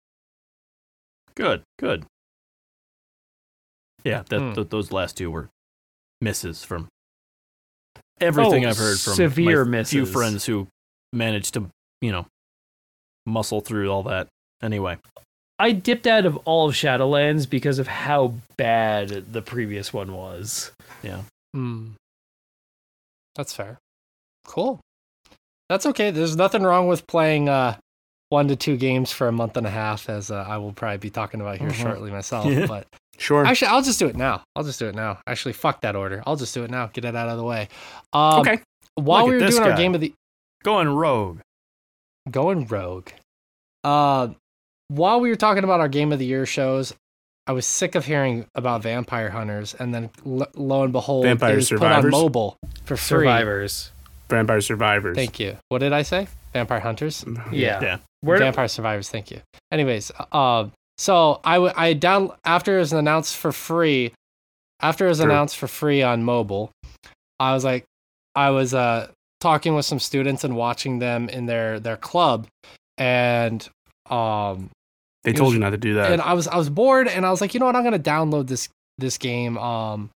Good, good. Yeah, that Hmm. th- those last two were misses from everything Oh, I've heard from severe my few friends who managed to, you know, muscle through all that. Anyway, I dipped out of all of Shadowlands because of how bad the previous one was. Yeah. Hmm. That's fair. Cool. That's okay. There's nothing wrong with playing uh one to two games for a month and a half, as uh, I will probably be talking about here Mhm. shortly myself. *laughs* Yeah. But Sure. actually, I'll just do it now. I'll just do it now. Actually, fuck that order. I'll just do it now. Get it out of the way. Um, okay. While Look we were this doing our game of the Going rogue. going rogue. Uh, while we were talking about our game of the year shows, I was sick of hearing about Vampire Hunters, and then lo, lo and behold, Vampire it was put on mobile for free. Survivors. Vampire Survivors. Thank you. What did I say? Vampire Hunters. Yeah. Yeah. Where Vampire Survivors. Thank you. Anyways, uh, so I w- I down after it was announced for free, after it was True. announced for free on mobile, I was like, I was uh talking with some students and watching them in their their club, and um They told was- you not to do that. and I was I was bored and I was like, you know what, I'm gonna download this this game um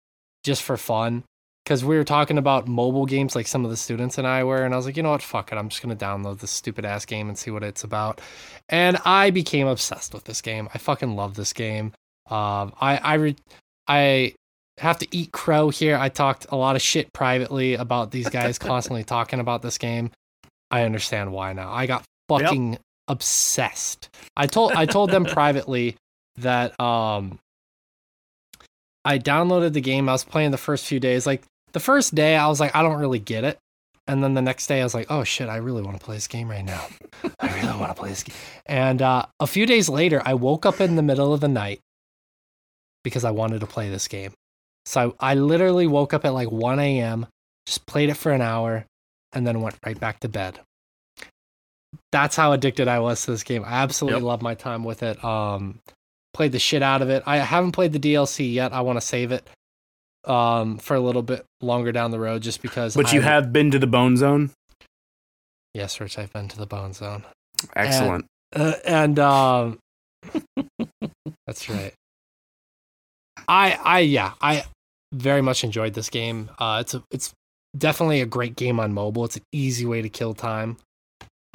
just for fun. Cause we were talking about mobile games like some of the students and I were, and I was like, you know what, fuck it, I'm just gonna download this stupid ass game and see what it's about. And I became obsessed with this game. I fucking love this game. Um I I re- I have to eat crow here. I talked a lot of shit privately about these guys *laughs* constantly talking about this game. I understand why now. I got Yep. fucking obsessed. I told I told them *laughs* privately that um I downloaded the game. I was playing the first few days. Like the first day I was like I don't really get it. And then the next day I was like, "Oh shit, I really want to play this game right now. I really want to play this game." And uh, a few days later, I woke up in the middle of the night because I wanted to play this game. So I, I literally woke up at like 1 a.m., just played it for an hour, and then went right back to bed. That's how addicted I was to this game. I absolutely Yep. love my time with it. Um, played the shit out of it. I haven't played the DLC yet. I want to save it um, for a little bit longer down the road, just because. but you have been to the Bone Zone. yes, Rich. I've been to the Bone Zone, Excellent. uh, and um, *laughs* that's right. I I yeah I very much enjoyed this game. Uh, it's a it's definitely a great game on mobile. It's an easy way to kill time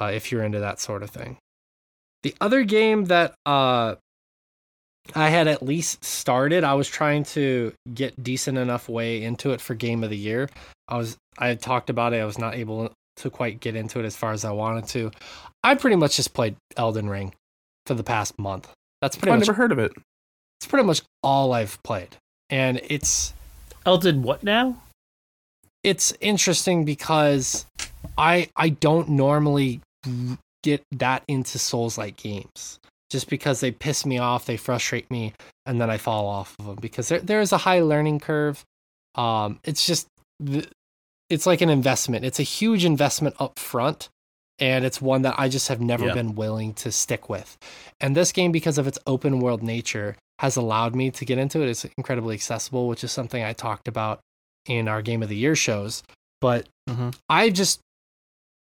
uh, if you're into that sort of thing. The other game that uh, I had at least started, I was trying to get decent enough way into it for game of the year. I was I had talked about it. I was not able to quite get into it as far as I wanted to. I pretty much just played Elden Ring for the past month. That's pretty oh, I much never heard of it. it's pretty much all I've played. And it's Elden what now? it's interesting because I I don't normally get that into Souls like games. Just because they piss me off, they frustrate me, and then I fall off of them because there there is a high learning curve. Um, it's just it's like an investment. It's a huge investment up front, and it's one that I just have never Yeah. been willing to stick with. And this game, because of its open world nature, has allowed me to get into it. It's incredibly accessible, which is something I talked about in our game of the year shows. But Mhm. I just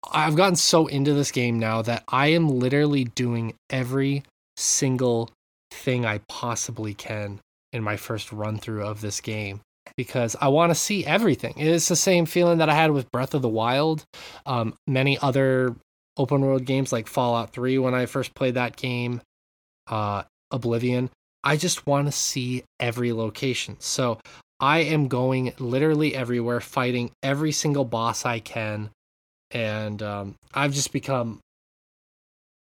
I've gotten so into this game now that I am literally doing every single thing I possibly can in my first run through of this game because I want to see everything. It's the same feeling that I had with Breath of the Wild, um, many other open world games like Fallout 3 when I first played that game, uh, Oblivion. I just want to see every location. So I am going literally everywhere, fighting every single boss I can. And um, I've just become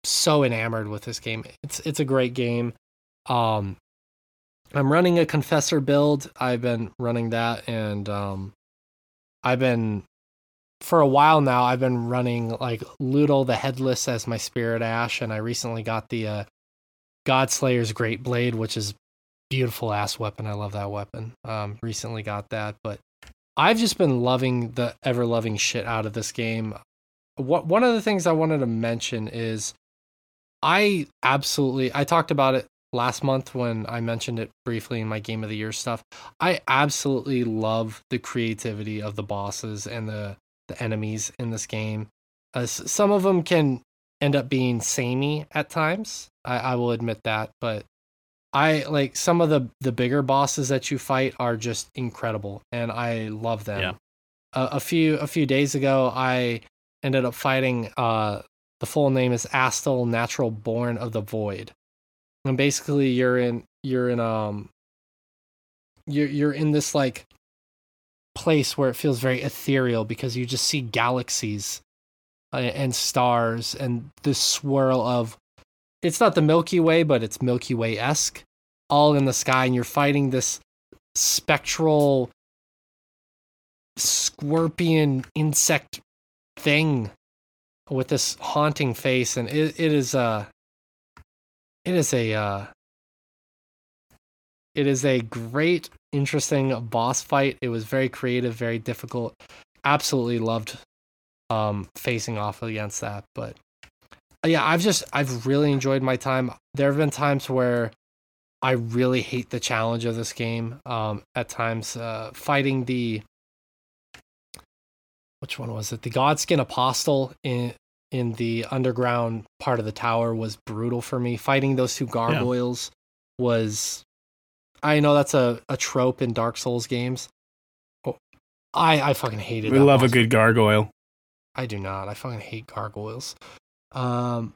so enamored with this game. It's it's a great game. Um, I'm running a confessor build. I've been running that, and um, I've been for a while now. I've been running like Lhutel the Headless as my spirit ash, and I recently got the uh, Godslayer's Great Blade, which is beautiful ass weapon. I love that weapon. Um, recently got that, but I've just been loving the ever loving shit out of this game. What one of the things I wanted to mention is I absolutely I talked about it last month when I mentioned it briefly in my game of the year stuff. I absolutely love the creativity of the bosses and the the enemies in this game. Uh, some of them can end up being samey at times. I, I will admit that, but I like some of the the bigger bosses that you fight are just incredible, and I love them. Yeah. A, a few a few days ago, I ended up fighting. Uh, the full name is Astel, Natural Born of the Void, and basically you're in you're in um you're you're in this like place where it feels very ethereal because you just see galaxies uh, and stars and this swirl of it's not the Milky Way, but it's Milky Way esque, all in the sky, and you're fighting this spectral scorpion insect thing with this haunting face, and it, it is uh it is a uh it is a great interesting boss fight. It was very creative very difficult. Absolutely loved um facing off against that but yeah i've just i've really enjoyed my time there have been times where i really hate the challenge of this game um at times uh fighting the which one was it the godskin apostle in in the underground part of the tower was brutal for me fighting those two gargoyles was i know that's a, a trope in dark souls games Oh, i i fucking hated We love a good gargoyle. I do not. I fucking hate gargoyles. Um,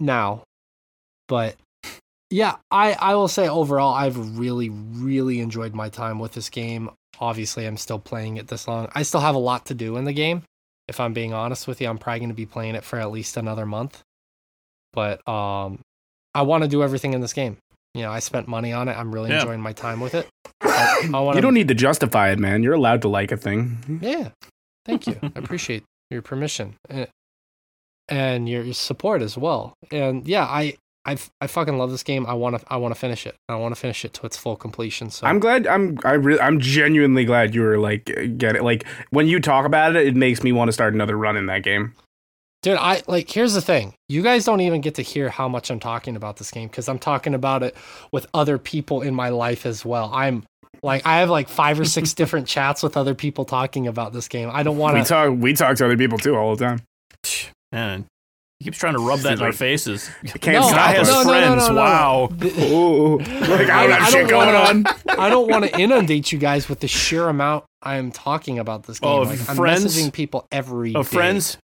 now, but yeah, I I will say overall, I've really really enjoyed my time with this game. Obviously, I'm still playing it this long. I still have a lot to do in the game. If I'm being honest with you, I'm probably going to be playing it for at least another month. But um, I want to do everything in this game. You know, I spent money on it. I'm really Yeah. enjoying my time with it. I, I want You don't need to justify it, man. You're allowed to like a thing. Yeah. Thank you. I appreciate your permission and, your support as well. And yeah, I I I fucking love this game. I want to I want to finish it. I want to finish it to its full completion. So I'm glad. I'm. I really. I'm genuinely glad you were like get it. Like when you talk about it, it makes me want to start another run in that game. dude, I like here's the thing. You guys don't even get to hear how much I'm talking about this game cuz I'm talking about it with other people in my life as well. I'm like I have like five or six *laughs* different chats with other people talking about this game. I don't want to. We talk. We talk to other people too all the time. Man, he keeps trying to rub that in our faces. Can't No, stop us. no, no, no, friends. no, no. Wow. Ooh, *laughs* like I I- I shit don't going wanna- on. I don't want to inundate you guys with the sheer amount I am talking about this game. Oh, like, I'm friends? messaging people every Of day. friends,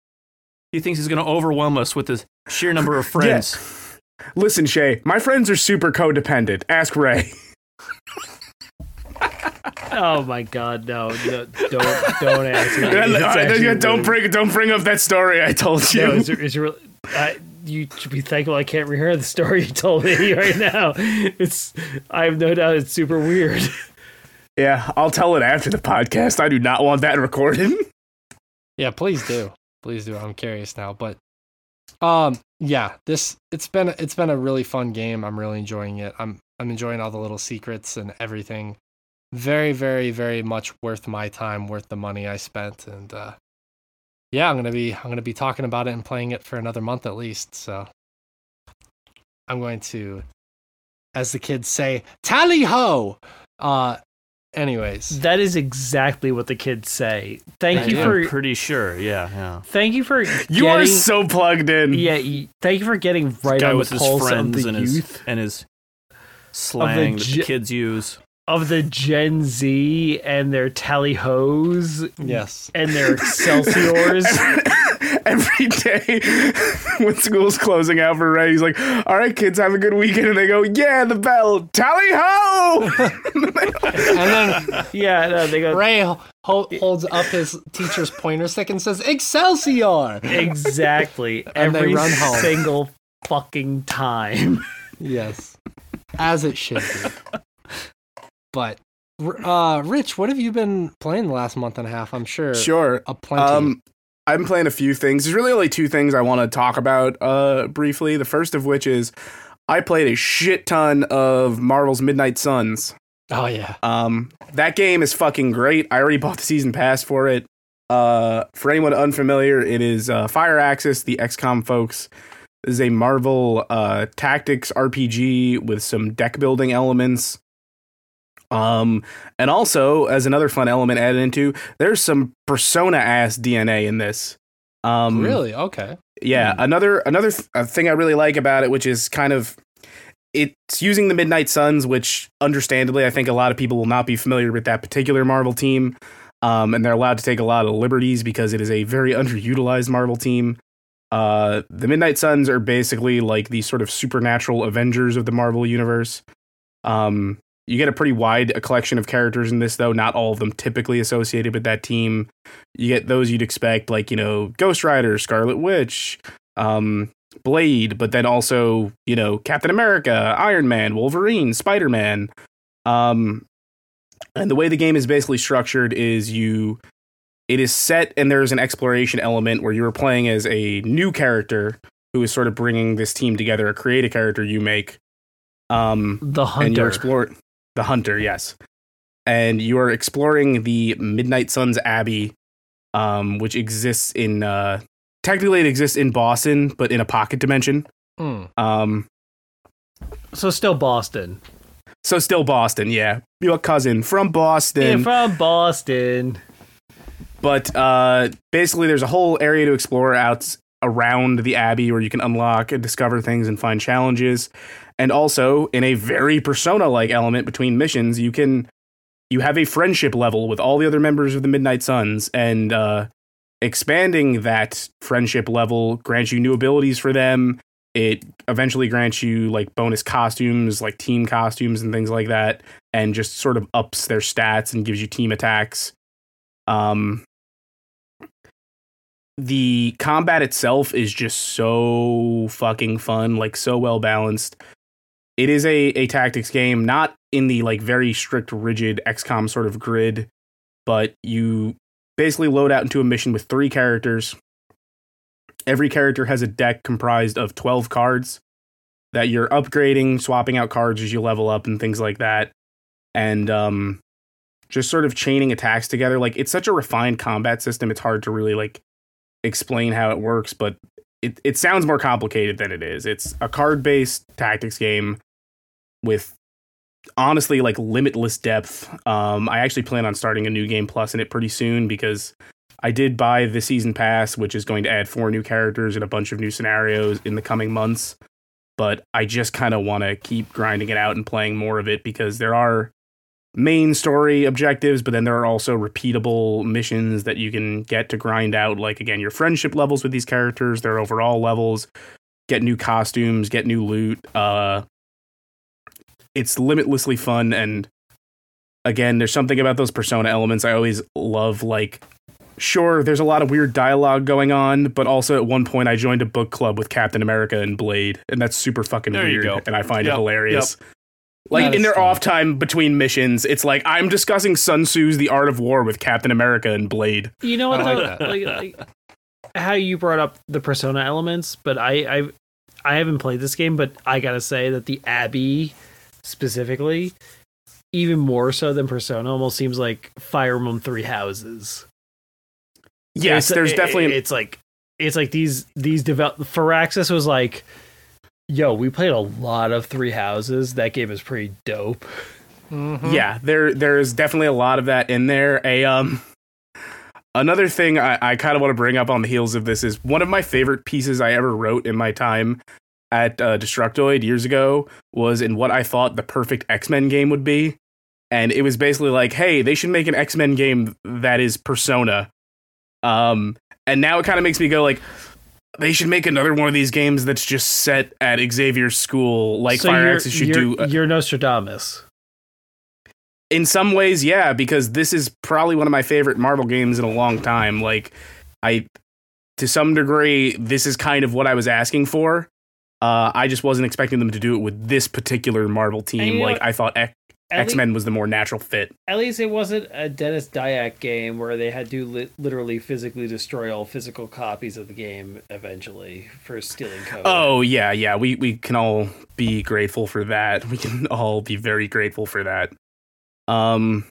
he thinks he's going to overwhelm us with his sheer number of *laughs* friends. Listen, Shay. My friends are super codependent. Ask Ray. *laughs* Oh my god, no, no don't don't ask me. It's Uh, don't bring. Don't bring up that story I told you. No, it's, it's really. I, you should be thankful I can't rehear the story you told me *laughs* right now. It's. I have no doubt it's super weird. yeah, I'll tell it after the podcast. I do not want that recorded. Yeah, please do. Please do. I'm curious now, but um yeah, this it's been it's been a really fun game. I'm really enjoying it. I'm I'm enjoying all the little secrets and everything. Very very very much worth my time, worth the money I spent and uh yeah, I'm going to be I'm going to be talking about it and playing it for another month at least. So I'm going to as the kids say, tally ho. Uh anyways. That is exactly what the kids say. Thank I you do. for. I'm pretty sure. Yeah, yeah. Thank you for. You are so plugged in. Yeah, y- thank you for getting right Guy on with the his pulse of friends the and youth his and his slang that ge- the kids use. Of the Gen Z and their tally hoes Yes. and their Excelsiors. *laughs* Every day when school's closing out for Ray, he's like, "All right, kids, have a good weekend." And they go, "Yeah, the bell, tally ho!" *laughs* And then yeah, no, they go Ray ho- holds up his teacher's pointer stick and says, Excelsior! exactly *laughs* And they every run home. single fucking time. Yes. As it should be. But, uh, Rich, what have you been playing the last month and a half? I'm sure sure. a plenty. Um, I've been playing a few things. There's really only two things I want to talk about uh, briefly. The first of which is I played a shit ton of Marvel's Midnight Suns. oh, yeah. Um, that game is fucking great. I already bought the season pass for it. Uh, for anyone unfamiliar, it is uh, Firaxis, the XCOM folks. This is a Marvel uh, tactics RPG with some deck building elements. Um, and also as another fun element added into, there's some Persona ass DNA in this. Um, really? Okay. yeah, another another th- uh, thing I really like about it, which is kind of it's using the Midnight Suns, which understandably I think a lot of people will not be familiar with that particular Marvel team, um, and they're allowed to take a lot of liberties because it is a very underutilized Marvel team. Uh, the Midnight Suns are basically like the sort of supernatural Avengers of the Marvel universe. Um, you get a pretty wide collection of characters in this, though. Not all of them typically associated with that team. You get those you'd expect, like you know, Ghost Rider, Scarlet Witch, um, Blade, but then also you know, Captain America, Iron Man, Wolverine, Spider Man. Um, and the way the game is basically structured is you it is set and there's an exploration element where you're playing as a new character who is sort of bringing this team together, create a character you make. Um, The and you're hunter. The hunter, yes, and you are exploring the Midnight Suns Abbey, um, which exists in uh, technically it exists in Boston, but in a pocket dimension. Hmm. Um, so still Boston. so still Boston, yeah, your cousin from Boston. Yeah, from Boston. but uh, basically there's a whole area to explore out around the abbey where you can unlock and discover things and find challenges and also in a very persona like element between missions you can you have a friendship level with all the other members of the midnight suns and uh, expanding that friendship level grants you new abilities for them it eventually grants you like bonus costumes like team costumes and things like that and just sort of ups their stats and gives you team attacks um, the combat itself is just so fucking fun, like so well balanced. It is a, a tactics game, not in the like very strict, rigid XCOM sort of grid, but you basically load out into a mission with three characters. Every character has a deck comprised of 12 cards that you're upgrading, swapping out cards as you level up and things like that. And um just sort of chaining attacks together. Like it's such a refined combat system, it's hard to really like explain how it works, but it, it sounds more complicated than it is. It's a card based tactics game with honestly like limitless depth. Um, I actually plan on starting a new game plus in it pretty soon because I did buy the season pass, which is going to add four new characters and a bunch of new scenarios in the coming months. But I just kind of want to keep grinding it out and playing more of it because there are main story objectives, but then there are also repeatable missions that you can get to grind out, like again, your friendship levels with these characters, their overall levels, get new costumes, get new loot. Uh it's limitlessly fun and again, there's something about those persona elements I always love like Sure, there's a lot of weird dialogue going on, but also at one point I joined a book club with Captain America and Blade, and that's super fucking There you weird, go. and I find Yep, it hilarious. Like in their fun. off time between missions, it's like I'm discussing Sun Tzu's The Art of War with Captain America and Blade. You know what? Though? like like, like how you brought up the persona elements, but I, I I haven't played this game, but I gotta say that the Abbey specifically, even more so than Persona, almost seems like Fire Emblem Three Houses. Yes, It's- there's it- definitely it's like it's like these these develop Firaxis was like, yo, we played a lot of Three Houses. That game is pretty dope. Mhm. yeah, there there's definitely a lot of that in there. A um another thing I, I kind of want to bring up on the heels of this is one of my favorite pieces I ever wrote in my time at uh, Destructoid years ago was in what I thought the perfect X Men game would be, and it was basically like, hey, they should make an X Men game that is Persona. Um, and now it kind of makes me go like. They should make another one of these games that's just set at Xavier's school, like so Firaxis should you're, do. uh, You're Nostradamus. in some ways yeah because this is probably one of my favorite marvel games in a long time like i to some degree this is kind of what i was asking for uh i just wasn't expecting them to do it with this particular marvel team like i thought X. X Men was the more natural fit At least it wasn't a Denis Dyack game where they had to li- literally physically destroy all physical copies of the game eventually for stealing code. oh yeah yeah we we can all be grateful for that we can *laughs* all be very grateful for that um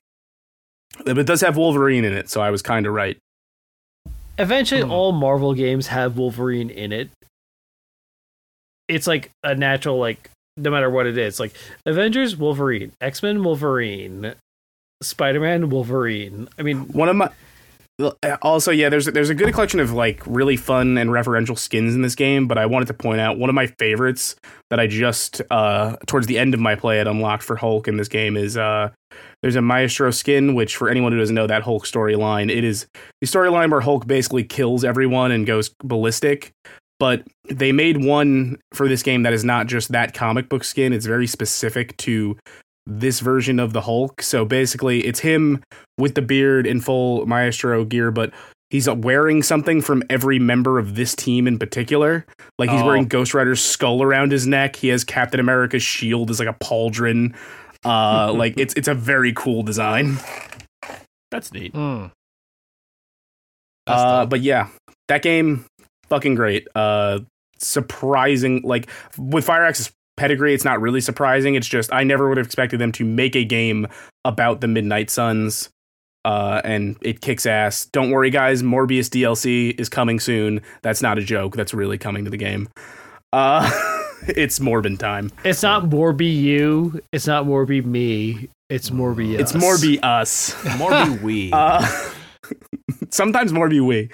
but it does have wolverine in it so i was kind of right Eventually, Hmm. all Marvel games have Wolverine in it. It's like a natural, like no matter what it is, like Avengers Wolverine, X Men Wolverine, Spider Man Wolverine. I mean, one of my also yeah there's there's a good collection of like really fun and referential skins in this game but i wanted to point out one of my favorites that i just uh towards the end of my play had unlocked for hulk in this game is uh there's a maestro skin which for anyone who doesn't know that hulk storyline it is the storyline where hulk basically kills everyone and goes ballistic but they made one for this game that is not just that comic book skin it's very specific to this version of the Hulk. So basically, it's him with the beard in full Maestro gear, but he's wearing something from every member of this team in particular. Like he's Oh. wearing Ghost Rider's skull around his neck. He has Captain America's shield as like a pauldron. Uh, *laughs* like it's it's a very cool design. That's neat. That's Uh, but yeah, that game, fucking great. Uh, surprising. Like with Firaxis pedigree, it's not really surprising. It's just I never would have expected them to make a game about the Midnight Suns. Uh, and it kicks ass. Don't worry, guys. Morbius DLC is coming soon. That's not a joke. That's really coming to the game. Uh, *laughs* it's Morbin time. It's not Morby you. It's not Morby me. It's Morby It's us. Morbi us. Morby *laughs* we. Uh, *laughs* sometimes more be we.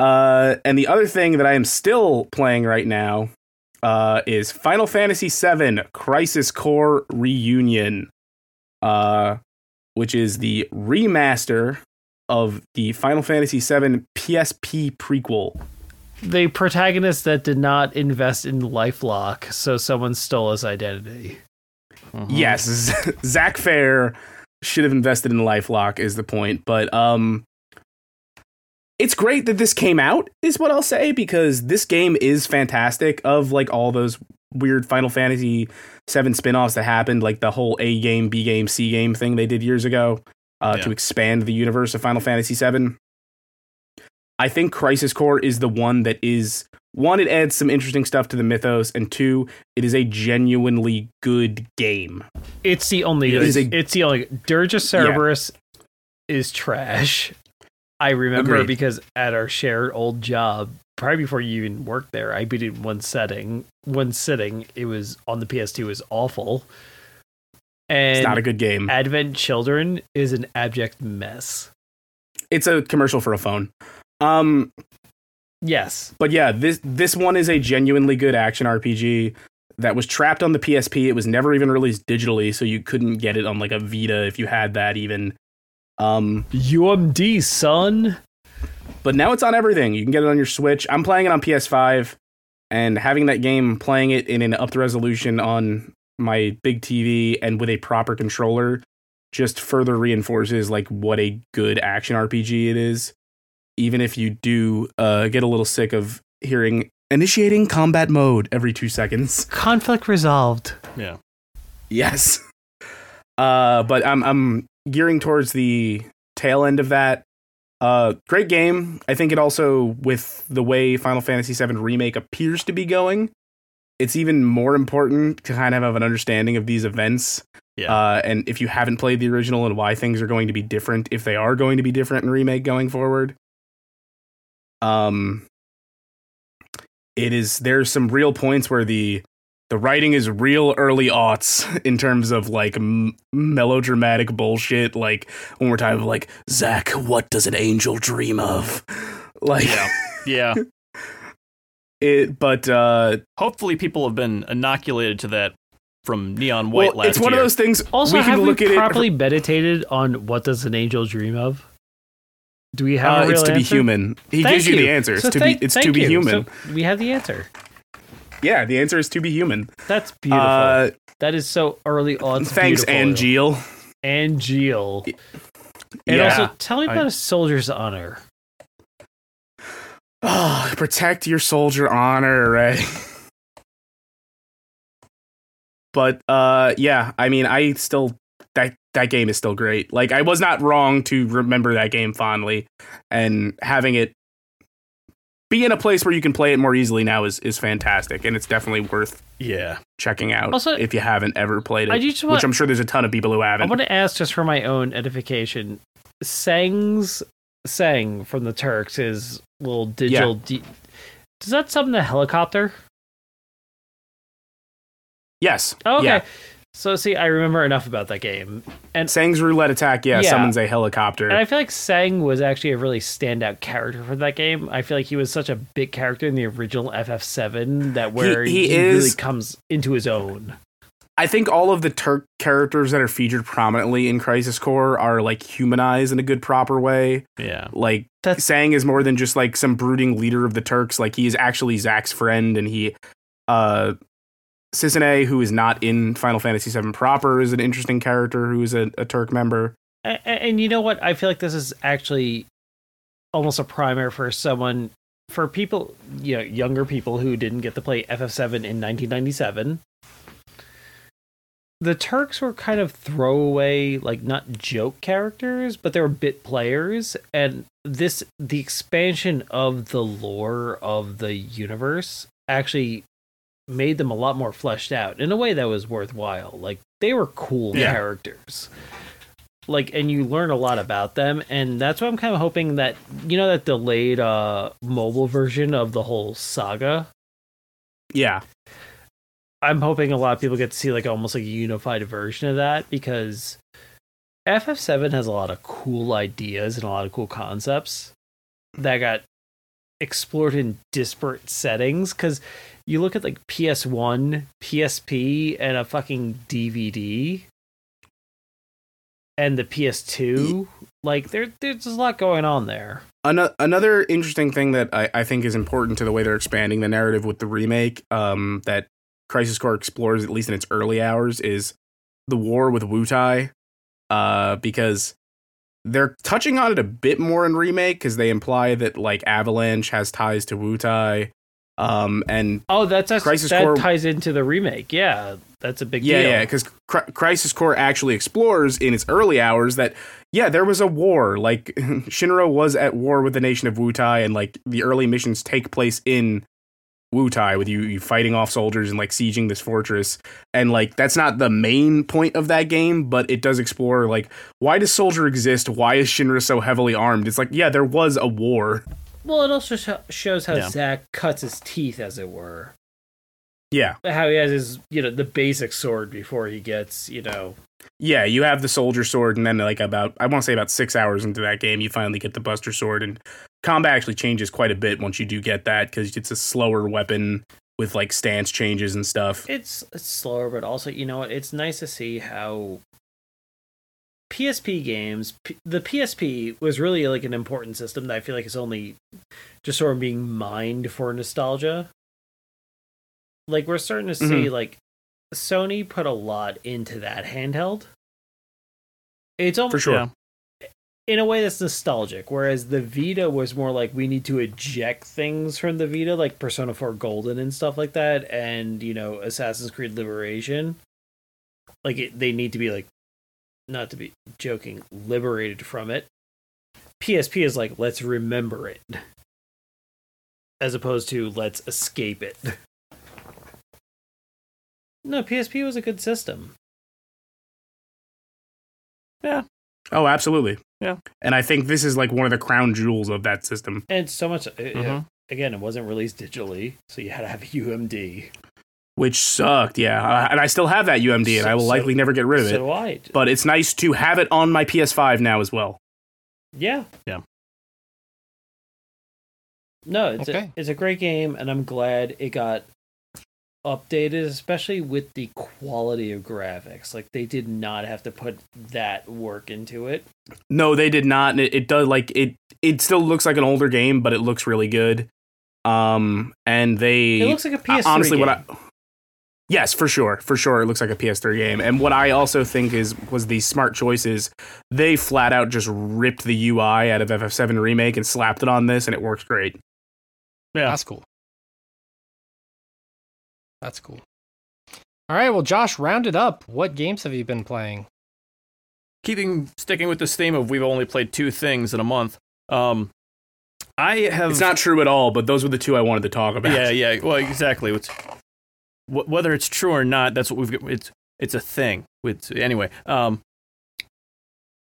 Uh, and the other thing that I am still playing right now uh, is Final Fantasy VII Crisis Core Reunion, uh, which is the remaster of the Final Fantasy VII PSP prequel. The protagonist that did not invest in LifeLock, so someone stole his identity. Mhm. Yes, Zack Fair should have invested in LifeLock is the point, but um it's great that this came out is what I'll say because this game is fantastic of like all those weird Final Fantasy 7 spin-offs that happened like the whole A game, B game, C game thing they did years ago uh, Yeah. to expand the universe of Final Fantasy 7. I think Crisis Core is the one that is one, it adds some interesting stuff to the mythos, and two, it is a genuinely good game. It's the only. It is a- it's the only. Dirge of Cerberus is trash. I remember Agreed. because at our shared old job, probably before you even worked there, I beat it in one setting, one sitting. It was on the PS2. It was awful. And It's not a good game. Advent Children is an abject mess. It's a commercial for a phone. Um, Yes, but yeah, this this one is a genuinely good action RPG that was trapped on the PSP. It was never even released digitally, so you couldn't get it on like a Vita if you had that even. Um, UMD son. but now it's on everything. You can get it on your Switch. I'm playing it on PS5, and having that game, playing it in an up to resolution on my big TV and with a proper controller, just further reinforces like what a good action RPG it is. Even if you do uh, get a little sick of hearing initiating combat mode every two seconds. *laughs* Conflict resolved. Yeah. Yes. Uh, but I'm I'm gearing towards the tail end of that. Uh, great game. I think it also, with the way Final Fantasy VII Remake appears to be going, it's even more important to kind of have an understanding of these events. Yeah. Uh, and if you haven't played the original and why things are going to be different, if they are going to be different in Remake going forward. Um, it is there's some real points where the the writing is real early aughts in terms of like m- melodramatic bullshit. Like when we're talking about like Zack, what does an angel dream of? *laughs* Like Yeah. Yeah. *laughs* it, but uh, Hopefully, people have been inoculated to that from Neon White well, last it's one year. of those things. Also, we can have look we at properly it. meditated on what does an angel dream of? Do we have Uh, a real it's to be human. He Thank gives you, the answer. It's So to thank- be. It's to be you. human. So we have the answer. Yeah, the answer is to be human. That's beautiful. Uh, that is so early on. thanks. Angeal. Angel. And Yeah. also, tell me about a soldier's honor. Oh, protect your soldier honor, right? but uh yeah, I mean I still that that game is still great. Like I was not wrong to remember that game fondly and having it be in a place where you can play it more easily now is is fantastic and it's definitely worth yeah. checking out Also, if you haven't ever played it. I just which want- I'm sure there's a ton of people who I haven't. I want to ask just for my own edification. Tseng's Tseng from the Turks is little digital. D- Does that summon the helicopter? yes. Oh, okay. Yeah. So see, I remember enough about that game, and Tseng's roulette attack, yeah, Yeah. summons a helicopter. and I feel like Tseng was actually a really standout character for that game. I feel like he was such a big character in the original FF7 that where he he, is- really comes into his own. I think all of the Turk characters that are featured prominently in Crisis Core are like humanized in a good proper way. Yeah. Like That's- Tseng is more than just like some brooding leader of the Turks. Like he is actually Zack's friend and he uh Cissnei, who is not in Final Fantasy VII proper, is an interesting character who is a, a Turk member. And, and you know what? I feel like this is actually almost a primer for someone for people, you know, younger people who didn't get to play FF7 in 1997. The Turks were kind of throwaway, like not joke characters, but they were bit players, and this the expansion of the lore of the universe actually made them a lot more fleshed out in a way that was worthwhile. Like they were cool Yeah. characters. Like and you learn a lot about them and that's why I'm kind of hoping that you know that delayed uh mobile version of the whole saga. Yeah, I'm hoping a lot of people get to see like almost like a unified version of that because FF7 has a lot of cool ideas and a lot of cool concepts that got explored in disparate settings because you look at like PS1, PSP, and a fucking DVD and the PS2, like there there's a lot going on there. Another interesting thing that I, I think is important to the way they're expanding the narrative with the remake um, that Crisis Core explores, at least in its early hours, is the war with Wutai. Uh, because they're touching on it a bit more in remake because they imply that like Avalanche has ties to Wutai. Um, and Oh, that's, that's Crisis that Core- ties into the remake. Yeah, that's a big yeah, deal. yeah, because Cri- Crisis Core actually explores in its early hours that yeah, there was a war. Like *laughs* Shinra was at war with the nation of Wutai, and like the early missions take place in Wutai with you, you fighting off soldiers and like sieging this fortress. And like that's not the main point of that game, but it does explore like why does Soldier exist? Why is Shinra so heavily armed? It's like yeah, there was a war. Well, it also sho shows how Yeah. Zack cuts his teeth, as it were. Yeah, How he has his, you know, the basic sword before he gets, you know. Yeah. You have the soldier sword, and then like about I want to say about six hours into that game, you finally get the Buster sword, and combat actually changes quite a bit once you do get that because it's a slower weapon with like stance changes and stuff. It's, it's slower, but also, you know? It's nice to see how PSP games, P- the PSP was really like an important system that I feel like is only just sort of being mined for nostalgia. Like, we're starting to see, mm-hmm. like, Sony put a lot into that handheld. It's almost For sure. In a way that's nostalgic whereas the vita was more like we need to eject things from the vita like persona 4 golden and stuff like that and you know assassin's creed liberation. Like it, they need to be like not to be joking liberated from it. Psp is like let's remember it. As opposed to let's escape it *laughs* no psp was a good system Yeah. Oh, absolutely. Yeah. And I think this is like one of the crown jewels of that system. and so much it- it- Mhm. again it wasn't released digitally so you had to have a umd Which sucked, yeah. Uh, and I still have that UMD, and I will So- likely never get rid of so it. do I. But it's nice to have it on my PS5 now as well. Yeah. Yeah. No, it's Okay. a, it's a great game, and I'm glad it got updated, especially with the quality of graphics. Like they did not have to put that work into it. No, they did not. It, it does like it. It still looks like an older game, but it looks really good. Um, and they It looks like a PS3 honestly game. what I. Yes, for sure, for sure, it looks like a PS3 game. And what I also think is was the smart choices. They flat out just ripped the UI out of FF7 remake and slapped it on this, and it works great. Yeah. That's cool. That's cool. All right, well, Josh, round it up. What games have you been playing? Keeping sticking with this theme of we've only played two things in a month. Um, I have It's not true at all, but those were the two I wanted to talk about. Yeah, yeah. Well, exactly. It's, wh- whether it's true or not, that's what we've got. It's it's a thing. It's, anyway, um,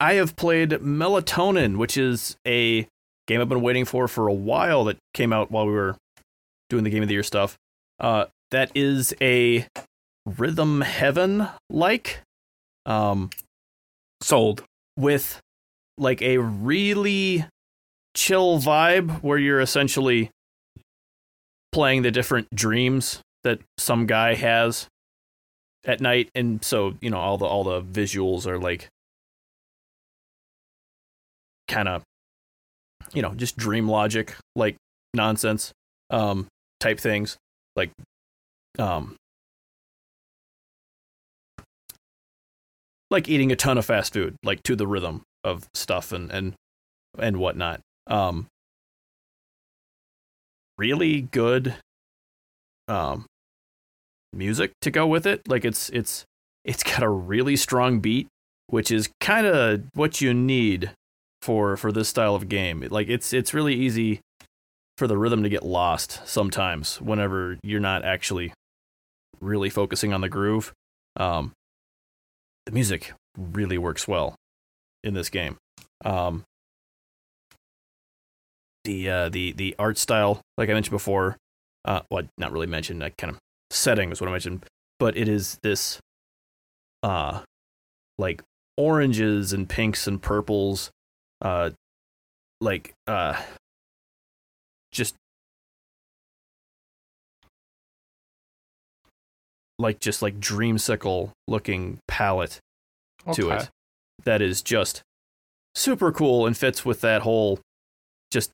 I have played Melatonin, which is a game I've been waiting for for a while. That came out while we were doing the game of the year stuff. Uh, that is a rhythm heaven like, um, Sold. with like a really chill vibe where you're essentially playing the different dreams that some guy has at night and so you know all the all the visuals are like kind of you know just dream logic like nonsense um type things like um, like eating a ton of fast food, like to the rhythm of stuff and and and whatnot. Um, really good um, music to go with it. Like it's it's it's got a really strong beat, which is kind of what you need for for this style of game. Like it's it's really easy for the rhythm to get lost sometimes whenever you're not actually really focusing on the groove. Um, the music really works well in this game. Um, the uh, the the art style, like I mentioned before, uh, well, not really mentioned. I kind of setting is what I mentioned, but it is this, uh, like oranges and pinks and purples, uh, like uh, just like just like dreamsicle looking palette to it that is just super cool and fits with that whole just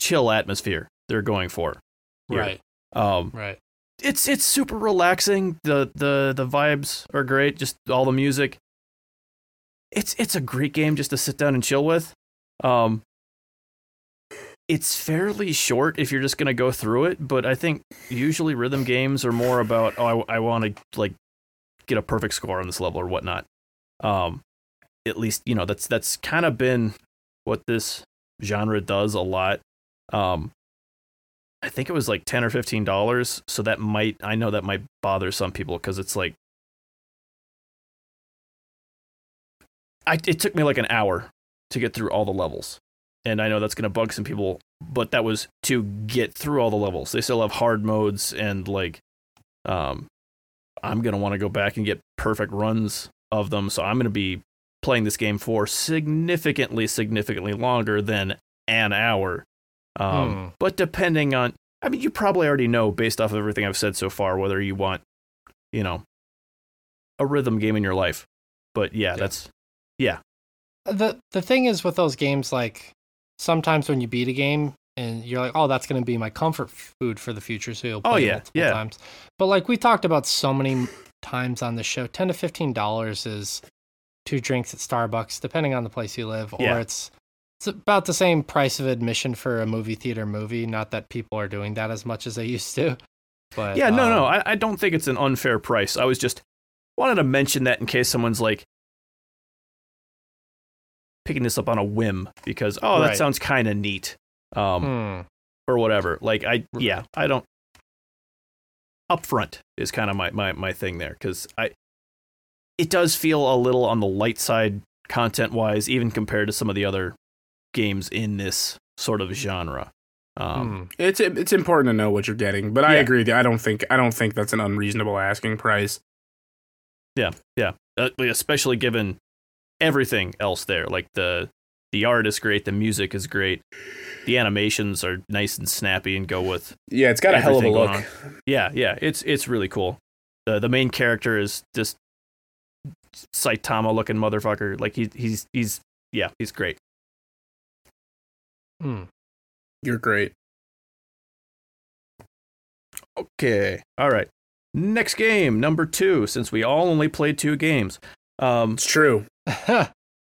chill atmosphere they're going for. here. Right. Um, Right. it's it's super relaxing. The the the vibes are great. Just all the music. It's it's a great game just to sit down and chill with. Um, it's fairly short if you're just gonna go through it, but I think usually rhythm games are more about oh I, I want to like get a perfect score on this level or whatnot. Um, at least you know that's that's kind of been what this genre does a lot. Um, I think it was like ten or fifteen dollars. So that might I know that might bother some people because it's like I it took me like an hour to get through all the levels. And I know that's gonna bug some people, but that was to get through all the levels. They still have hard modes and like um I'm gonna want to go back and get perfect runs of them. So I'm gonna be playing this game for significantly, significantly longer than an hour. Um, Hmm. But depending on, I mean, you probably already know based off of everything I've said so far whether you want, you know, a rhythm game in your life. But yeah, Yeah. that's yeah, the the thing is with those games like sometimes when you beat a game and you're like oh that's going to be my comfort food for the future so you'll play Oh, yeah, multiple yeah. times but like we talked about so many times on the show 10 to 15 dollars is two drinks at starbucks depending on the place you live or Yeah. it's it's about the same price of admission for a movie theater movie not that people are doing that as much as they used to but yeah, no, no, um, I, I don't think it's an unfair price. I was just wanted to mention that in case someone's like picking this up on a whim because oh that Right. sounds kind of neat, um, hmm. or whatever. Like I yeah, I don't. Upfront is kind of my my my thing there because I. It does feel a little on the light side content wise, even compared to some of the other games in this sort of genre. Um, Hmm. It's it's important to know what you're getting, but I Yeah. agree. I don't think I don't think that's an unreasonable asking price. Yeah, yeah. Uh, especially given everything else there. Like the the art is great, the music is great, the animations are nice and snappy and go with. Yeah, it's got a hell of a look. going Yeah, yeah. It's it's really cool. The the main character is just Saitama looking motherfucker. Like he he's he's yeah he's great. Hmm. You're great. Okay, all right. Next game number two. Since we all only played two games, um, It's true.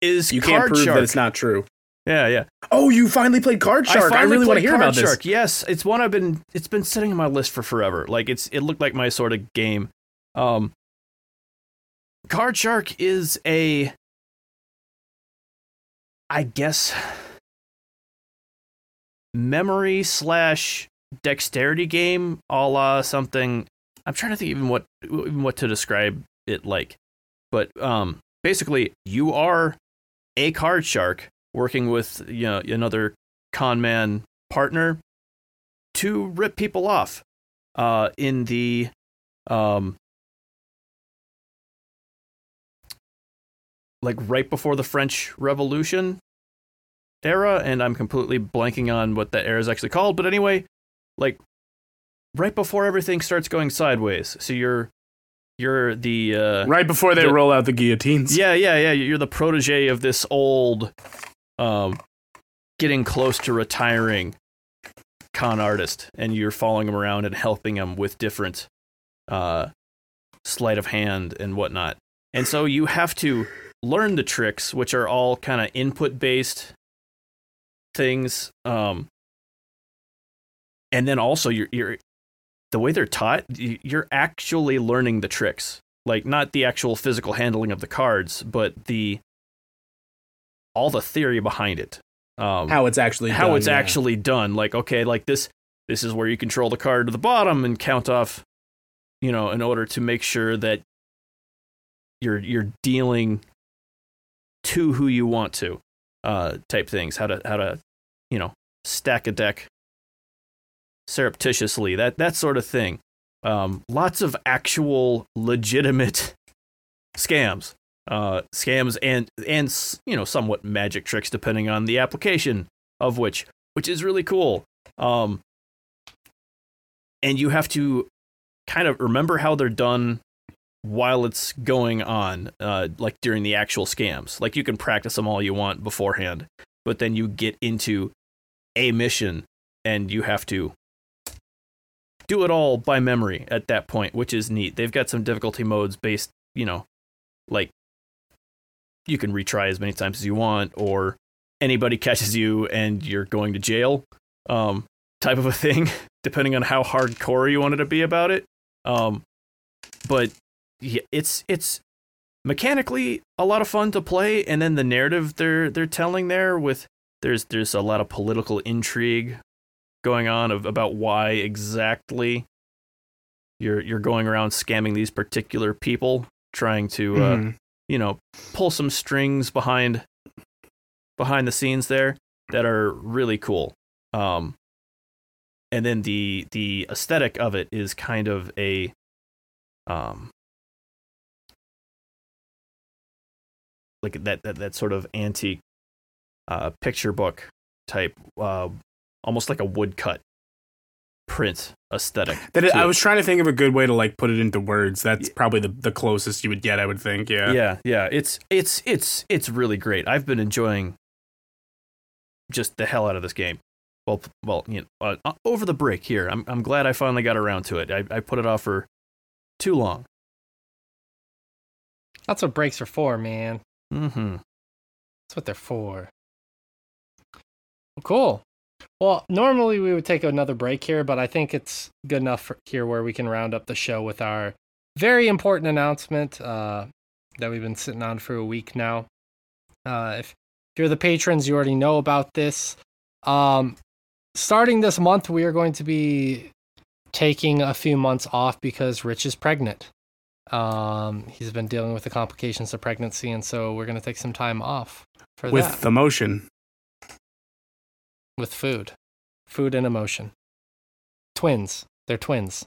Is You can't prove Shark. that it's not true. Yeah, yeah. Oh, you finally played Card Shark. I, finally really want to hear Card about this. Shark. Yes, it's one I've been. It's been sitting on my list for forever. Like it's. It looked like my sort of game. Um, Card Shark is a. I guess. Memory slash dexterity game, a la something. I'm trying to think even what even what to describe it like, but um, basically you are a card shark working with you know another con man partner to rip people off uh in the um like right before the French Revolution era and I'm completely blanking on what that era is actually called but anyway like right before everything starts going sideways so you're you're the uh Right before they The- roll out the guillotines. yeah, yeah, yeah. You're the protege of this old, um, getting close to retiring con artist, and you're following him around and helping him with different, uh, sleight of hand and whatnot. and so you have to learn the tricks, which are all kind of input based things. Um, and then also you're you're the way they're taught, you're actually learning the tricks, like not the actual physical handling of the cards, but the all the theory behind it. Um, How it's actually how done, it's yeah. actually done. Like, okay, like this this is where you control the card to the bottom and count off, you know, in order to make sure that you're you're dealing to who you want to, uh, type things. How to how to, you know, stack a deck surreptitiously. That that sort of thing. Um, lots of actual legitimate *laughs* scams uh, scams and and you know somewhat magic tricks depending on the application of which, which is really cool. Um, and you have to kind of remember how they're done while it's going on, uh, like during the actual scams. Like you can practice them all you want beforehand, but then you get into a mission and you have to do it all by memory at that point, which is neat. They've got some difficulty modes based, you know, like you can retry as many times as you want, or anybody *laughs* catches you and you're going to jail, um, type of a thing, *laughs* depending on how hardcore you wanted to be about it. Um, but yeah, it's it's mechanically a lot of fun to play, and then the narrative they're they're telling there with there's there's a lot of political intrigue going on of about why exactly you're you're going around scamming these particular people, trying to uh, Mhm. you know pull some strings behind behind the scenes there that are really cool um and then the the aesthetic of it is kind of a um like that that, that sort of antique uh picture book type uh almost like a woodcut print aesthetic That I was trying to think of a good way to like put it into words. That's probably the, the closest you would get, I would think. Yeah. yeah yeah it's it's it's it's really great i've been enjoying just the hell out of this game well well you know uh, uh, over the break here i'm i'm glad i finally got around to it i, I put it off for too long That's what breaks are for, man. mm-hmm That's what they're for. Cool. Well, normally we would take another break here, but I think it's good enough for here where we can round up the show with our very important announcement uh, that we've been sitting on for a week now. Uh, if you're the patrons, you already know about this. Um, starting this month, we are going to be taking a few months off because Rich is pregnant. Um, he's been dealing with the complications of pregnancy, and so we're going to take some time off for With that emotion. With food, food and emotion. Twins, they're twins.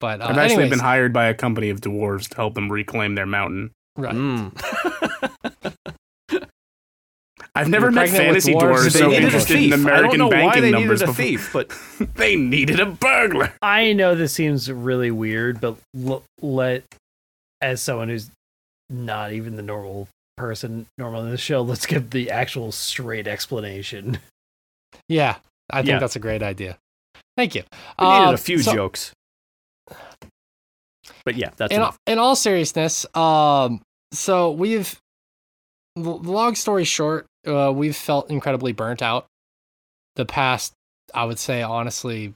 But uh, I've actually anyways, been hired by a company of dwarves to help them reclaim their mountain. right. Mm. *laughs* I've never You're met fantasy dwarves, dwarves they so interested in thief. I American don't know why banking they numbers needed a before. thief, but *laughs* They needed a burglar. I know this seems really weird, but l- let as someone who's not even the normal person normal in the show, let's give the actual straight explanation. *laughs* Yeah, I think Yeah. that's a great idea. Thank you. we needed Um, a few so- jokes. But yeah, that's in, enough. in all seriousness, um, so we've, long story short, uh, we've felt incredibly burnt out the past, I would say, honestly,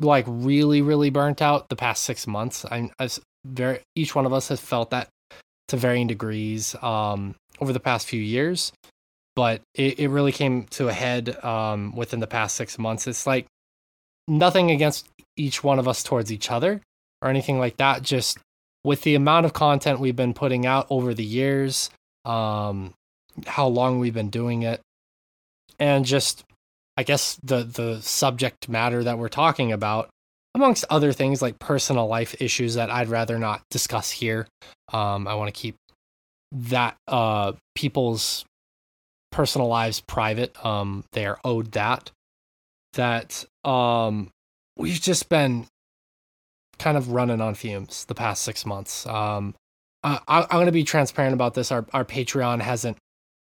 like really, really burnt out the past six months. I, I s- very, each one of us has felt that to varying degrees um, over the past few years, but it, it really came to a head um, within the past six months. It's like nothing against each one of us towards each other or anything like that. Just with the amount of content we've been putting out over the years, um, how long we've been doing it, and just I guess the the subject matter that we're talking about, amongst other things like personal life issues that I'd rather not discuss here. Um, I want to keep that uh, people's personal lives private. Um, they are owed that. That um, we've just been kind of running on fumes the past six months. Um, I, I'm going to be transparent about this. Our our Patreon hasn't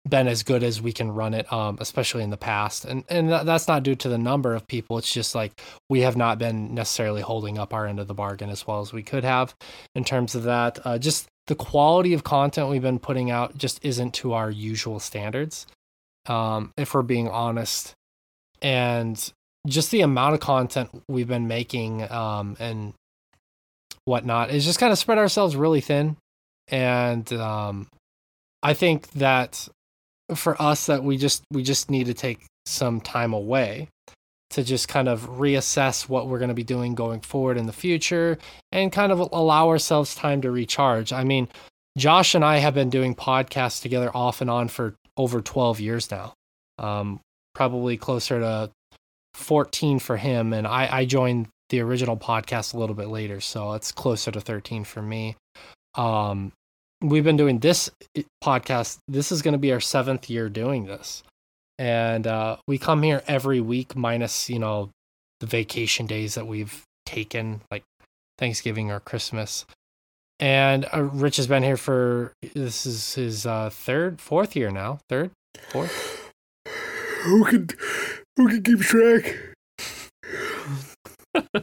been as good as we can run it, um, especially in the past. And and that's not due to the number of people. It's just like we have not been necessarily holding up our end of the bargain as well as we could have in terms of that. Uh, just the quality of content we've been putting out just isn't to our usual standards, um, if we're being honest. And just the amount of content we've been making um, and whatnot is just kind of spread ourselves really thin. And um, I think that for us that we just we just need to take some time away to just kind of reassess what we're going to be doing going forward in the future and kind of allow ourselves time to recharge. I mean, Josh and I have been doing podcasts together off and on for over 12 years now. Um, probably closer to 14 for him and I I joined the original podcast a little bit later, so it's closer to 13 for me. Um we've been doing this podcast. This is going to be our seventh year doing this. And uh, we come here every week, minus, you know, the vacation days that we've taken, like Thanksgiving or Christmas. And uh, Rich has been here for this is his uh, third, fourth year now. Third, fourth. Who can who can keep track?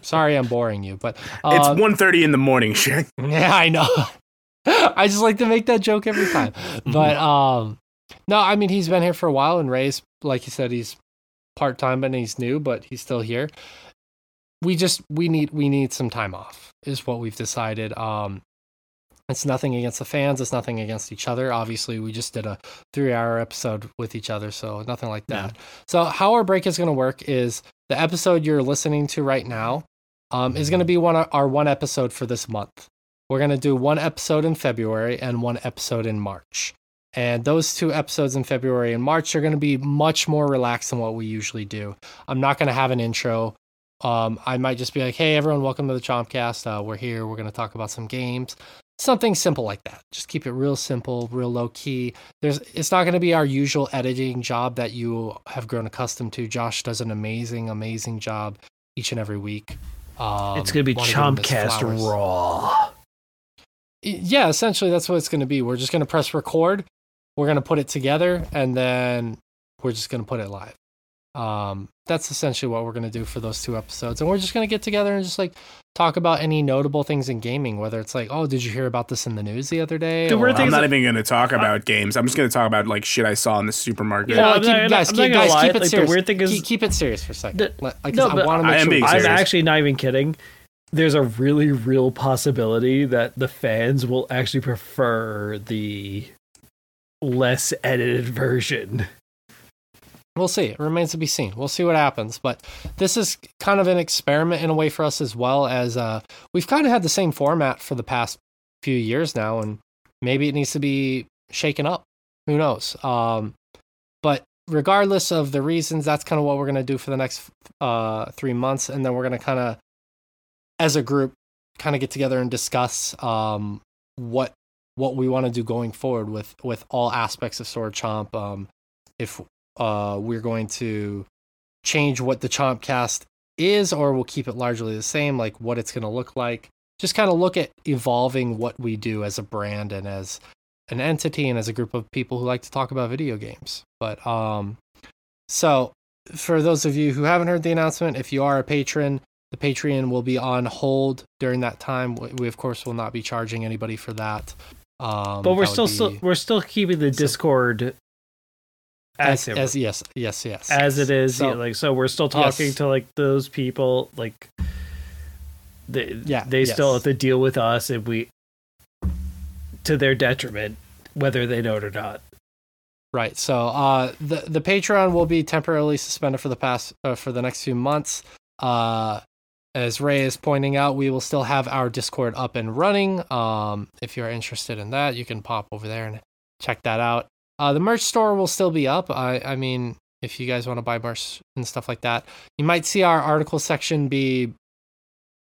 Sorry, I'm boring you, but It's uh, 1.30 in the morning, Shaq. *laughs* Yeah, I know. *laughs* I just like to make that joke every time. *laughs* But um no, I mean he's been here for a while and Ray's like you said he's part-time and he's new, but he's still here. We just we need we need some time off is what we've decided. Um it's nothing against the fans, it's nothing against each other. Obviously, we just did a 3-hour episode with each other, so nothing like that. So how our break is going to work is the episode you're listening to right now um, is going to be one of our one episode for this month. We're going to do one episode in February and one episode in March. And those two episodes in February and March are going to be much more relaxed than what we usually do. I'm not going to have an intro. Um, I might just be like, hey, everyone, welcome to the Chompcast. Uh, we're here. We're going to talk about some games. Something simple like that. Just keep it real simple, real low key. There's, it's not going to be our usual editing job that you have grown accustomed to. Josh does an amazing, amazing job each and every week. Um, it's be give him his Chompcast Raw. Yeah essentially that's what it's going to be we're just going to press record we're going to put it together and then we're just going to put it live um, that's essentially what we're going to do for those two episodes and we're just going to get together and just like talk about any notable things in gaming whether it's like oh did you hear about this in the news the other day The weird Or- thing I'm is not that- even going to talk about games. I'm just going to talk about like shit I saw in the supermarket. Well, I'm keep, not- guys, keep, guys, lie, keep it like, the weird thing is- keep, keep it serious for a second. The- Like, 'cause no, I but want to I make am sure. being we- I'm serious. actually not even kidding. There's a really real possibility that the fans will actually prefer the less edited version. We'll see. It remains to be seen. We'll see what happens. But this is kind of an experiment in a way for us as well as uh, we've kind of had the same format for the past few years now, and maybe it needs to be shaken up. Who knows? Um, but regardless of the reasons, that's kind of what we're going to do for the next uh, three months. And then we're going to kind of, as a group, kind of get together and discuss um, what what we want to do going forward with with all aspects of Sword Chomp. Um, if uh, we're going to change what the Chomp cast is, or we'll keep it largely the same, like what it's going to look like. Just kind of look at evolving what we do as a brand and as an entity and as a group of people who like to talk about video games. But um, so for those of you who haven't heard the announcement, if you are a patron, the Patreon will be on hold during that time. We, of course will not be charging anybody for that. Um, But we're still, would still we're still keeping the Discord as, as yes, yes, yes, as yes. it is. So- yeah, like so, we're still talking Yes. to like those people. Like they, Yeah, they still have to deal with us, and we to their detriment, whether they know it or not. Right. So uh, the the Patreon will be temporarily suspended for the past uh, for the next few months. Uh, as Ray is pointing out, we will still have our Discord up and running. Um, if you're interested in that, you can pop over there and check that out. Uh, the merch store will still be up. I I mean, if you guys want to buy merch and stuff like that, you might see our article section be.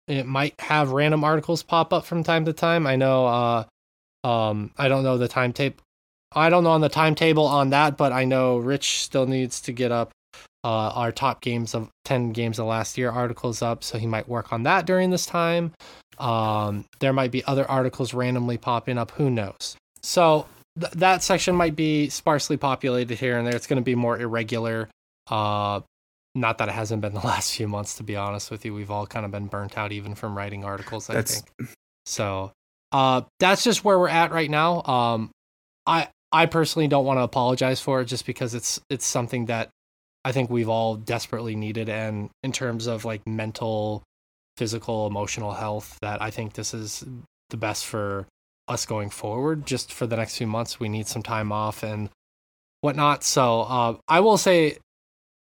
It might have random articles pop up from time to time. I know. Uh, um, I don't know the timetable. I don't know on the timetable on that, but I know Rich still needs to get up uh, our top games of 10 games of last year articles up, so he might work on that during this time. Um, there might be other articles randomly popping up, who knows? So th- that section might be sparsely populated here and there. It's going to be more irregular. Uh, not that it hasn't been *laughs* the last few months, to be honest with you. We've all kind of been burnt out even from writing articles. I That's- think so. Uh, that's just where we're at right now. Um, I I personally don't want to apologize for it just because it's it's something that I think we've all desperately needed, and in terms of like mental, physical, emotional health, that I think this is the best for us going forward. Just for the next few months, we need some time off and whatnot. So uh, I will say,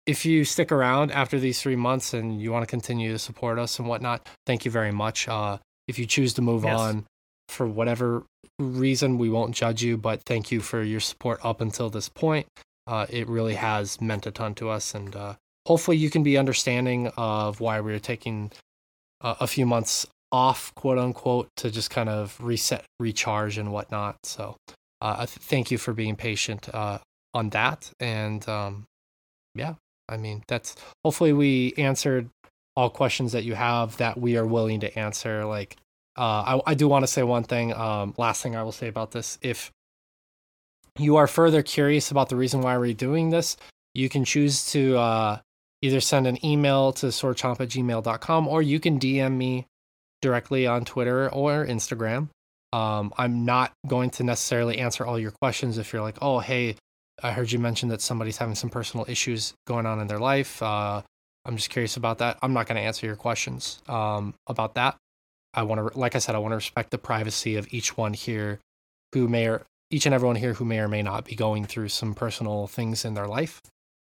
if you stick around after these three months and you want to continue to support us and whatnot, thank you very much. Uh, if you choose to move Yes. on for whatever reason, we won't judge you, but thank you for your support up until this point. Uh, it really has meant a ton to us, and uh, hopefully, you can be understanding of why we're taking uh, a few months off, quote unquote, to just kind of reset, recharge, and whatnot. So, uh, th- thank you for being patient uh, on that, and um, yeah, I mean, that's hopefully we answered all questions that you have that we are willing to answer. Like, uh, I, I do want to say one thing. Um, last thing I will say about this: if you are further curious about the reason why we're doing this, you can choose to uh, either send an email to swordchomp at gmail.com or you can DM me directly on Twitter or Instagram. Um, I'm not going to necessarily answer all your questions if you're like, oh, hey, I heard you mention that somebody's having some personal issues going on in their life. Uh, I'm just curious about that. I'm not going to answer your questions um, about that. I want to, like I said, I want to respect the privacy of each one here who may or each and everyone here who may or may not be going through some personal things in their life.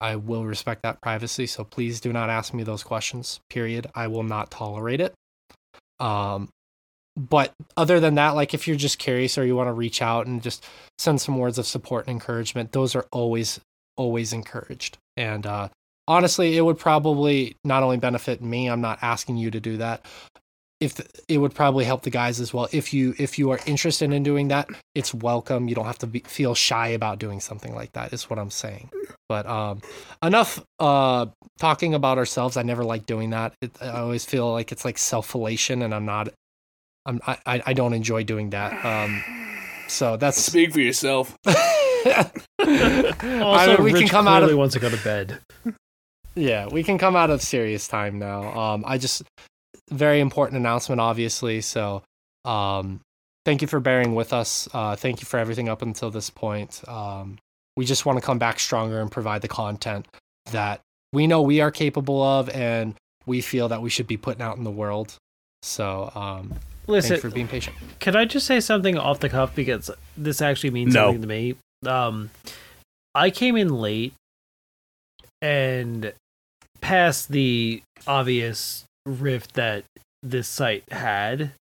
I will respect that privacy. So please do not ask me those questions, period. I will not tolerate it. Um, but other than that, like if you're just curious or you want to reach out and just send some words of support and encouragement, those are always, always encouraged. And uh, honestly, it would probably not only benefit me, I'm not asking you to do that. If the, it would probably help the guys as well. If you if you are interested in doing that, it's welcome. You don't have to be, feel shy about doing something like that. Is what I'm saying. But um, enough uh, talking about ourselves. I never like doing that. It, I always feel like it's like self-felation, and I'm not. I'm I I I don't enjoy doing that. Um, so that's Speak for yourself. *laughs* I mean, we Rich can come out clearly of wants to go to bed. yeah, we can come out of serious time now. Um, I just very important announcement, obviously. So, um, thank you for bearing with us. Uh, thank you for everything up until this point. Um, we just want to come back stronger and provide the content that we know we are capable of, and we feel that we should be putting out in the world. So, um, thank Listen, you for being patient. Can I just say something off the cuff because this actually means No. something to me? Um, I came in late and past the obvious rift that this site had.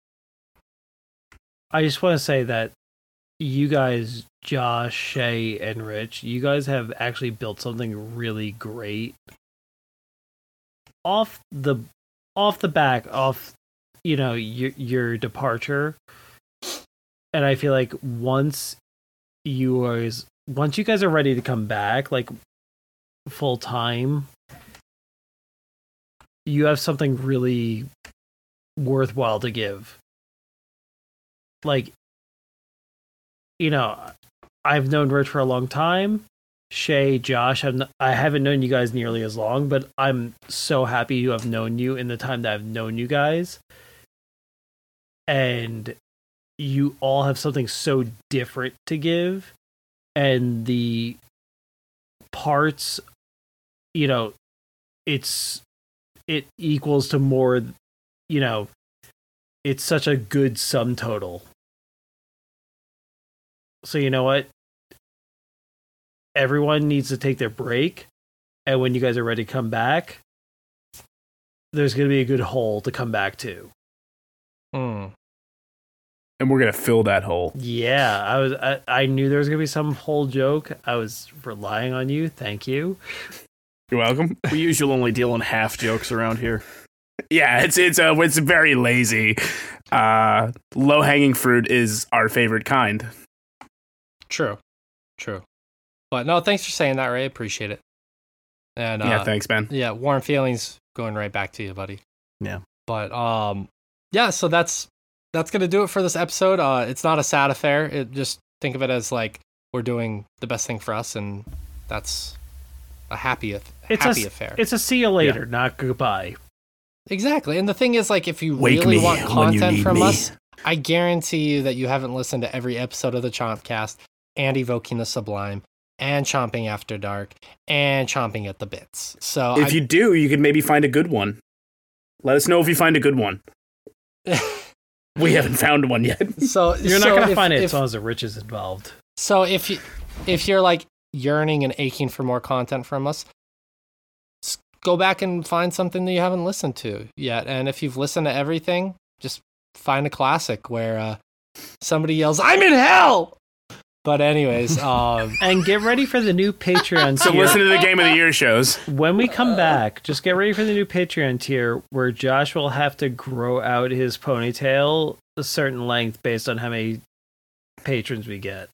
I just want to say that you guys, Josh, Shay, and Rich, you guys have actually built something really great off the off the back off you know your your departure and i feel like once you guys once you guys are ready to come back like full time you have something really worthwhile to give. Like you know i've known rich for a long time. Shay josh i haven't known you guys nearly as long but i'm so happy to have known you in the time that i've known you guys. And you all have something so different to give. And the parts you know it's it equals to more you know it's such a good sum total so you know what everyone needs to take their break and when you guys are ready to come back there's going to be a good hole to come back to Hmm. And we're gonna fill that hole. Yeah, I was. I, I knew there was gonna be some hole joke. I was relying on you. Thank you. You're welcome. *laughs* We usually only deal in half jokes around here. Yeah, it's it's uh, it's very lazy. Uh, low hanging fruit is our favorite kind. True, true. But no, thanks for saying that, Ray. Appreciate it. And uh, yeah, thanks, man. yeah, warm feelings going right back to you, buddy. Yeah. But um, yeah. So that's that's gonna do it for this episode. Uh, it's not a sad affair. It just think of it as like we're doing the best thing for us, and that's a happy, aff- It's happy a, affair. It's a see you later, not goodbye. exactly. And the thing is, like, if you Wake really want content from me. us, I guarantee you that you haven't listened to every episode of the Chompcast and Evoking the Sublime and Chomping After Dark and Chomping at the Bits. So If I, you do, you could maybe find a good one. Let us know if you find a good one. *laughs* We haven't found one yet. so You're so not gonna find it if- as long as the rich is involved. So if you if you're like yearning and aching for more content from us, s- go back and find something that you haven't listened to yet. And if you've listened to everything, just find a classic where uh, somebody yells, "I'm in hell." But anyways, *laughs* um, And get ready for the new Patreon So listen to the Game of the Year shows. when we come back, just get ready for the new Patreon tier where Josh will have to grow out his ponytail a certain length based on how many patrons we get.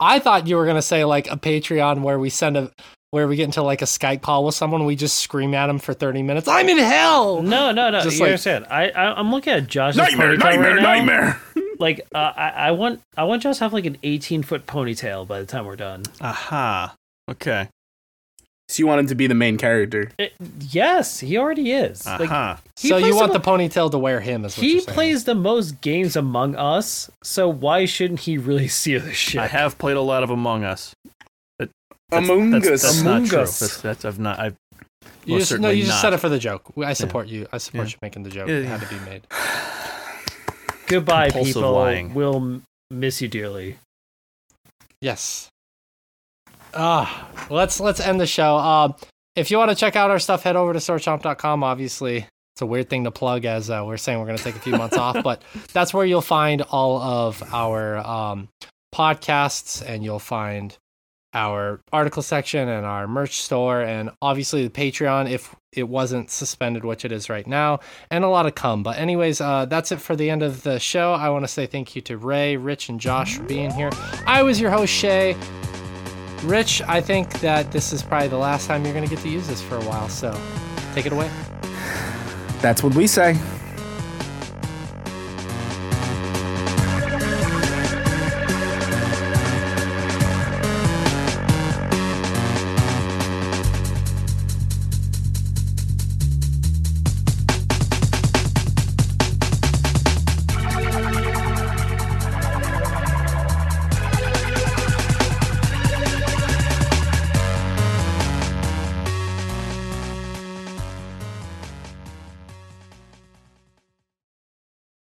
I thought you were gonna say like a Patreon where we send a where we get into like a Skype call with someone, we just scream at them for thirty minutes. I'm in hell. No, no, no. Just you like- understand? I, I I'm looking at Josh's Nightmare, ponytail nightmare, right now. nightmare. *laughs* Like uh, I, I want I want Josh to have like an 18 foot ponytail by the time we're done. Aha. Okay. So you want him to be the main character. It- yes, he already is. Like Aha. he so you want the the ponytail to wear him? Is what he you're plays the most games among us, so why shouldn't he really *laughs* see the shit? I have played a lot of Among Us. That's- Among that's, Us. That's Among not true. That's, that's I've not. I've You just, no, you just not. said it for the joke. I support you. I support Yeah. you making the joke. Yeah, it had to be made. Goodbye, compulsive people. lying. We'll miss you dearly. Yes. Ah, let's let's end the show. Um, if you want to check out our stuff, head over to sorechomp.com. Obviously, it's a weird thing to plug as uh, we're saying we're going to take a few months off, but that's where you'll find all of our um, podcasts, and you'll find our article section and our merch store, and obviously the Patreon if it wasn't suspended, which it is right now, and a lot of come. But anyways, uh, that's it for the end of the show. I want to say thank you to Ray, Rich, and Josh for being here. I was your host Shay. Rich, I think that this is probably the last time you're going to get to use this for a while, so take it away. That's what we say.